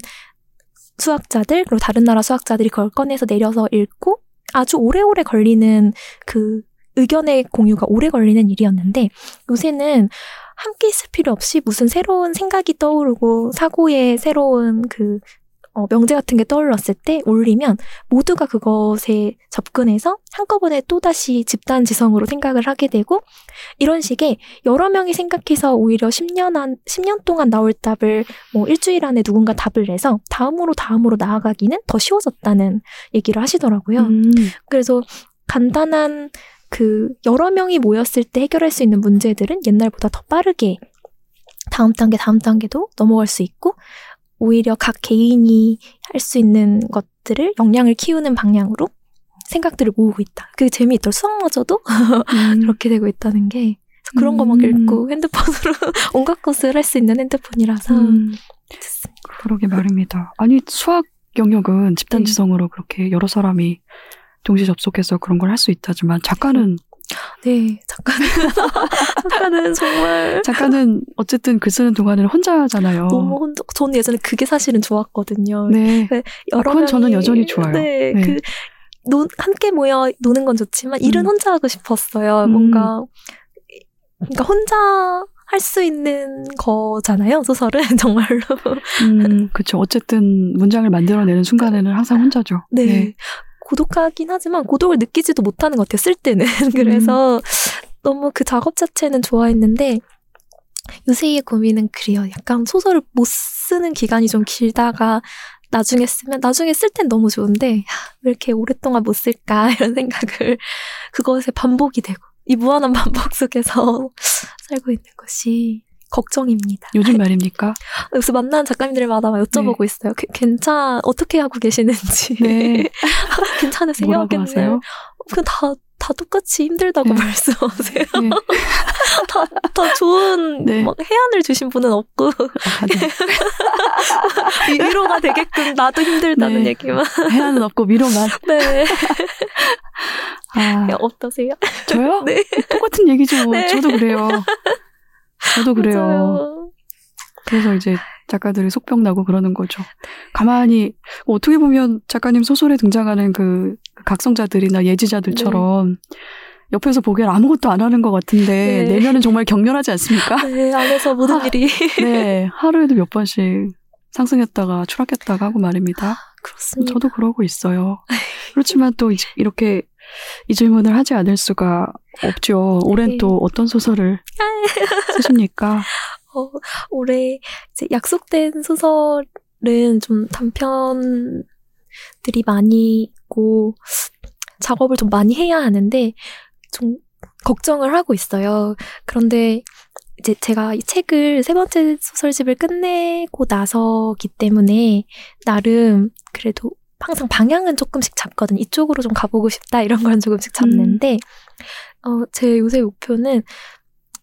수학자들 그리고 다른 나라 수학자들이 그걸 꺼내서 내려서 읽고 아주 오래오래 걸리는 그 의견의 공유가 오래 걸리는 일이었는데 요새는 함께 있을 필요 없이 무슨 새로운 생각이 떠오르고 사고의 새로운 그 어, 명제 같은 게 떠올랐을 때 올리면 모두가 그것에 접근해서 한꺼번에 또다시 집단 지성으로 생각을 하게 되고 이런 식의 여러 명이 생각해서 오히려 10년 안, 10년 동안 나올 답을 뭐 일주일 안에 누군가 답을 내서 다음으로 다음으로 나아가기는 더 쉬워졌다는 얘기를 하시더라고요. 음. 그래서 간단한 그 여러 명이 모였을 때 해결할 수 있는 문제들은 옛날보다 더 빠르게 다음 단계 다음 단계도 넘어갈 수 있고 오히려 각 개인이 할 수 있는 것들을 역량을 키우는 방향으로 생각들을 모으고 있다. 그게 재미있더라. 수학마저도 음. 그렇게 되고 있다는 게 그런 거막 음. 읽고 핸드폰으로 온갖 것을 할 수 있는 핸드폰이라서 음. 그러게 말입니다. 아니 수학 영역은 집단지성으로 그렇게 여러 사람이 동시에 접속해서 그런 걸 할 수 있다지만 작가는 네, 작가는 작가는 정말 작가는 어쨌든 글 쓰는 동안에는 혼자잖아요. 너무 혼자. 저는 예전에 그게 사실은 좋았거든요. 네. 여러 아, 그건 저는 여전히 좋아요. 네, 네. 그 노, 함께 모여 노는 건 좋지만 일은 음. 혼자 하고 싶었어요. 음. 뭔가 그러니까 혼자 할수 있는 거잖아요. 소설은 정말로. 음, 그렇죠. 어쨌든 문장을 만들어내는 순간에는 항상 혼자죠. 네. 고독하긴 하지만 고독을 느끼지도 못하는 것 같아요. 쓸 때는. 그래서 너무 그 작업 자체는 좋아했는데 요새의 고민은 그래요. 약간 소설을 못 쓰는 기간이 좀 길다가 나중에 쓰면 나중에 쓸 땐 너무 좋은데 야, 왜 이렇게 오랫동안 못 쓸까 이런 생각을 그것에 반복이 되고 이 무한한 반복 속에서 살고 있는 것이 걱정입니다. 요즘 말입니까? 그래서 만나는 작가님들마다 막 여쭤보고 있어요. 그- 괜찮 어떻게 하고 계시는지. 네. 괜찮으세요? 뭐라고. 하세요? 그냥 다, 다 똑같이 힘들다고 네. 말씀하세요. 네. 다, 다 좋은 네. 막 해안을 주신 분은 없고 아, 네. 위- 위로가 되게끔 나도 힘들다는 네. 얘기만. 해안은 없고 위로만. 네. 아, 어떠세요? 저요? 네. 똑같은 얘기죠. 네. 저도 그래요. 저도 그래요. 맞아요. 그래서 이제 작가들이 속병 나고 그러는 거죠. 가만히 어떻게 보면 작가님 소설에 등장하는 그 각성자들이나 예지자들처럼 옆에서 보기엔 아무것도 안 하는 것 같은데 네. 내면은 정말 격렬하지 않습니까? 네, 안에서 모든 아, 일이. 네, 하루에도 몇 번씩 상승했다가 추락했다가 하고 말입니다. 그렇습니다. 저도 그러고 있어요. 그렇지만 또 이- 이렇게 이 질문을 하지 않을 수가 없죠. 올해는 네. 또 어떤 소설을 쓰십니까? 어, 올해 이제 약속된 소설은 좀 단편들이 많이 있고 작업을 좀 많이 해야 하는데 좀 걱정을 하고 있어요. 그런데 이제 제가 이 책을 세 번째 소설집을 끝내고 나서기 때문에 나름 그래도 항상 방향은 조금씩 잡거든. 이쪽으로 좀 가보고 싶다 이런 건 조금씩 잡는데 어, 제 요새 목표는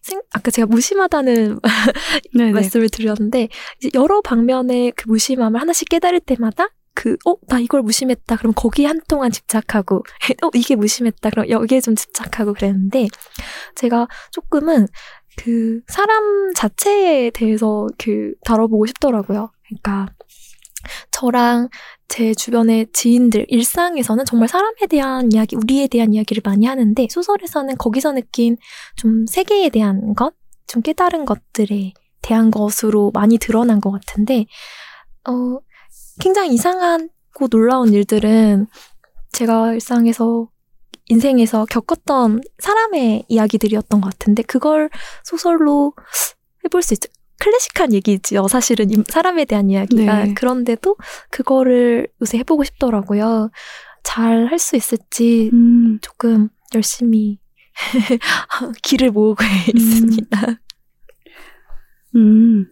생, 아까 제가 무심하다는. 말씀을 드렸는데 이제 여러 방면의 그 무심함을 하나씩 깨달을 때마다 그, 어, 나 이걸 무심했다. 그럼 거기에 한동안 집착하고, 어, 이게 무심했다. 그럼 여기에 좀 집착하고 그랬는데, 제가 조금은 그 사람 자체에 대해서 그 다뤄보고 싶더라고요. 그러니까, 저랑 제 주변의 지인들, 일상에서는 정말 사람에 대한 이야기, 우리에 대한 이야기를 많이 하는데, 소설에서는 거기서 느낀 좀 세계에 대한 것, 좀 깨달은 것들에 대한 것으로 많이 드러난 것 같은데, 어, 굉장히 이상하고 놀라운 일들은 제가 일상에서, 인생에서 겪었던 사람의 이야기들이었던 것 같은데, 그걸 소설로 해볼 수 있죠. 클래식한 얘기지요. 사실은 이 사람에 대한 이야기가. 네. 그런데도 그거를 요새 해보고 싶더라고요. 잘 할 수 있을지 음, 조금 열심히 길을 모으고 있습니다. 음,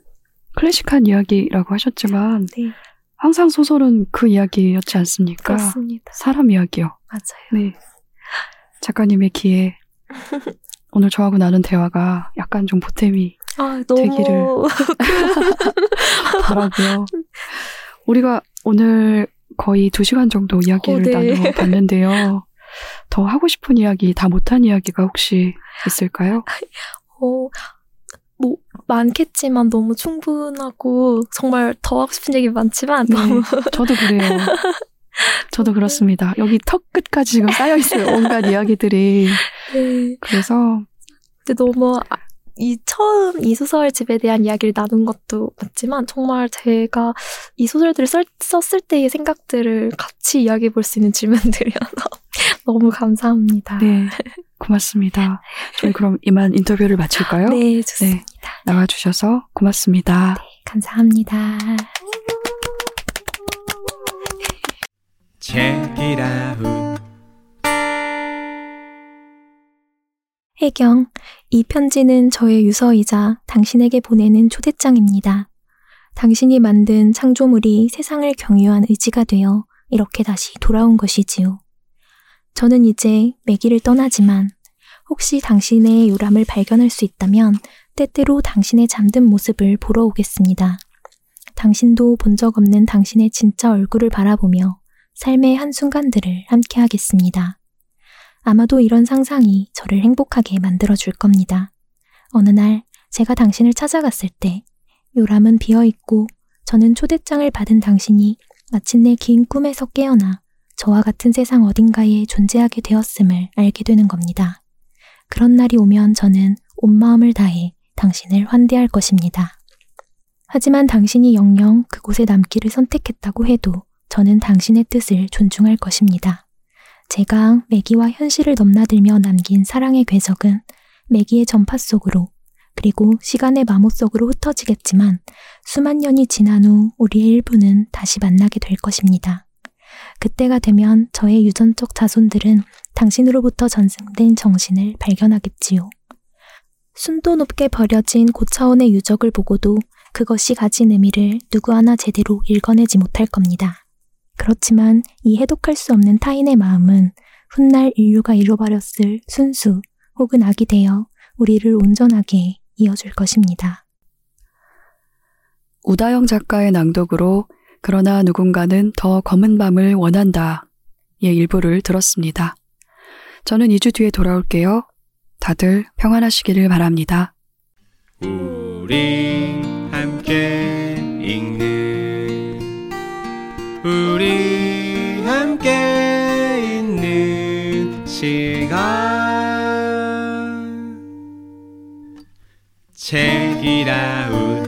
클래식한 이야기라고 하셨지만 네, 항상 소설은 그 이야기였지 않습니까? 그렇습니다. 사람 이야기요. 맞아요. 네. 작가님의 귀에 오늘 저하고 나눈 대화가 약간 좀 보탬이 아, 너무 되기를. 바라고요. 우리가 오늘 거의 두 시간 정도 이야기를 어, 네. 나눠봤는데요. 더 하고 싶은 이야기, 다 못한 이야기가 혹시 있을까요? 어, 뭐 많겠지만 너무 충분하고 정말 더 하고 싶은 얘기 많지만 네, 너무 저도 그래요. 저도 그렇습니다. 여기 턱 끝까지 지금 쌓여있어요. 온갖 이야기들이. 네. 그래서, 근데 너무 아, 이 처음 이 소설 집에 대한 이야기를 나눈 것도 맞지만 정말 제가 이 소설들을 썼, 썼을 때의 생각들을 같이 이야기해 볼 수 있는 질문들이어서 너무 감사합니다. 네, 고맙습니다. 저희 그럼 이만 인터뷰를 마칠까요? 네, 좋습니다. 나와주셔서 고맙습니다. 감사합니다. Check it out. 해경, 이 편지는 저의 유서이자 당신에게 보내는 초대장입니다. 당신이 만든 창조물이 세상을 경유한 의지가 되어 이렇게 다시 돌아온 것이지요. 저는 이제 매기를 떠나지만 혹시 당신의 요람을 발견할 수 있다면 때때로 당신의 잠든 모습을 보러 오겠습니다. 당신도 본 적 없는 당신의 진짜 얼굴을 바라보며 삶의 한순간들을 함께 하겠습니다. 아마도 이런 상상이 저를 행복하게 만들어줄 겁니다. 어느 날 제가 당신을 찾아갔을 때 요람은 비어있고 저는 초대장을 받은 당신이 마침내 긴 꿈에서 깨어나 저와 같은 세상 어딘가에 존재하게 되었음을 알게 되는 겁니다. 그런 날이 오면 저는 온 마음을 다해 당신을 환대할 것입니다. 하지만 당신이 영영 그곳에 남기를 선택했다고 해도 저는 당신의 뜻을 존중할 것입니다. 제가 매기와 현실을 넘나들며 남긴 사랑의 궤적은 매기의 전파 속으로 그리고 시간의 마모 속으로 흩어지겠지만 수만 년이 지난 후 우리의 일부는 다시 만나게 될 것입니다. 그때가 되면 저의 유전적 자손들은 당신으로부터 전승된 정신을 발견하겠지요. 순도 높게 버려진 고차원의 유적을 보고도 그것이 가진 의미를 누구 하나 제대로 읽어내지 못할 겁니다. 그렇지만 이 해독할 수 없는 타인의 마음은 훗날 인류가 잃어버렸을 순수 혹은 악이 되어 우리를 온전하게 이어줄 것입니다. 우다영 작가의 낭독으로 그러나 누군가는 더 검은 밤을 원한다. 의 일부를 들었습니다. 저는 2주 뒤에 돌아올게요. 다들 평안하시기를 바랍니다. 우리 함께 읽는 우리 함께 있는 시간. 책이라운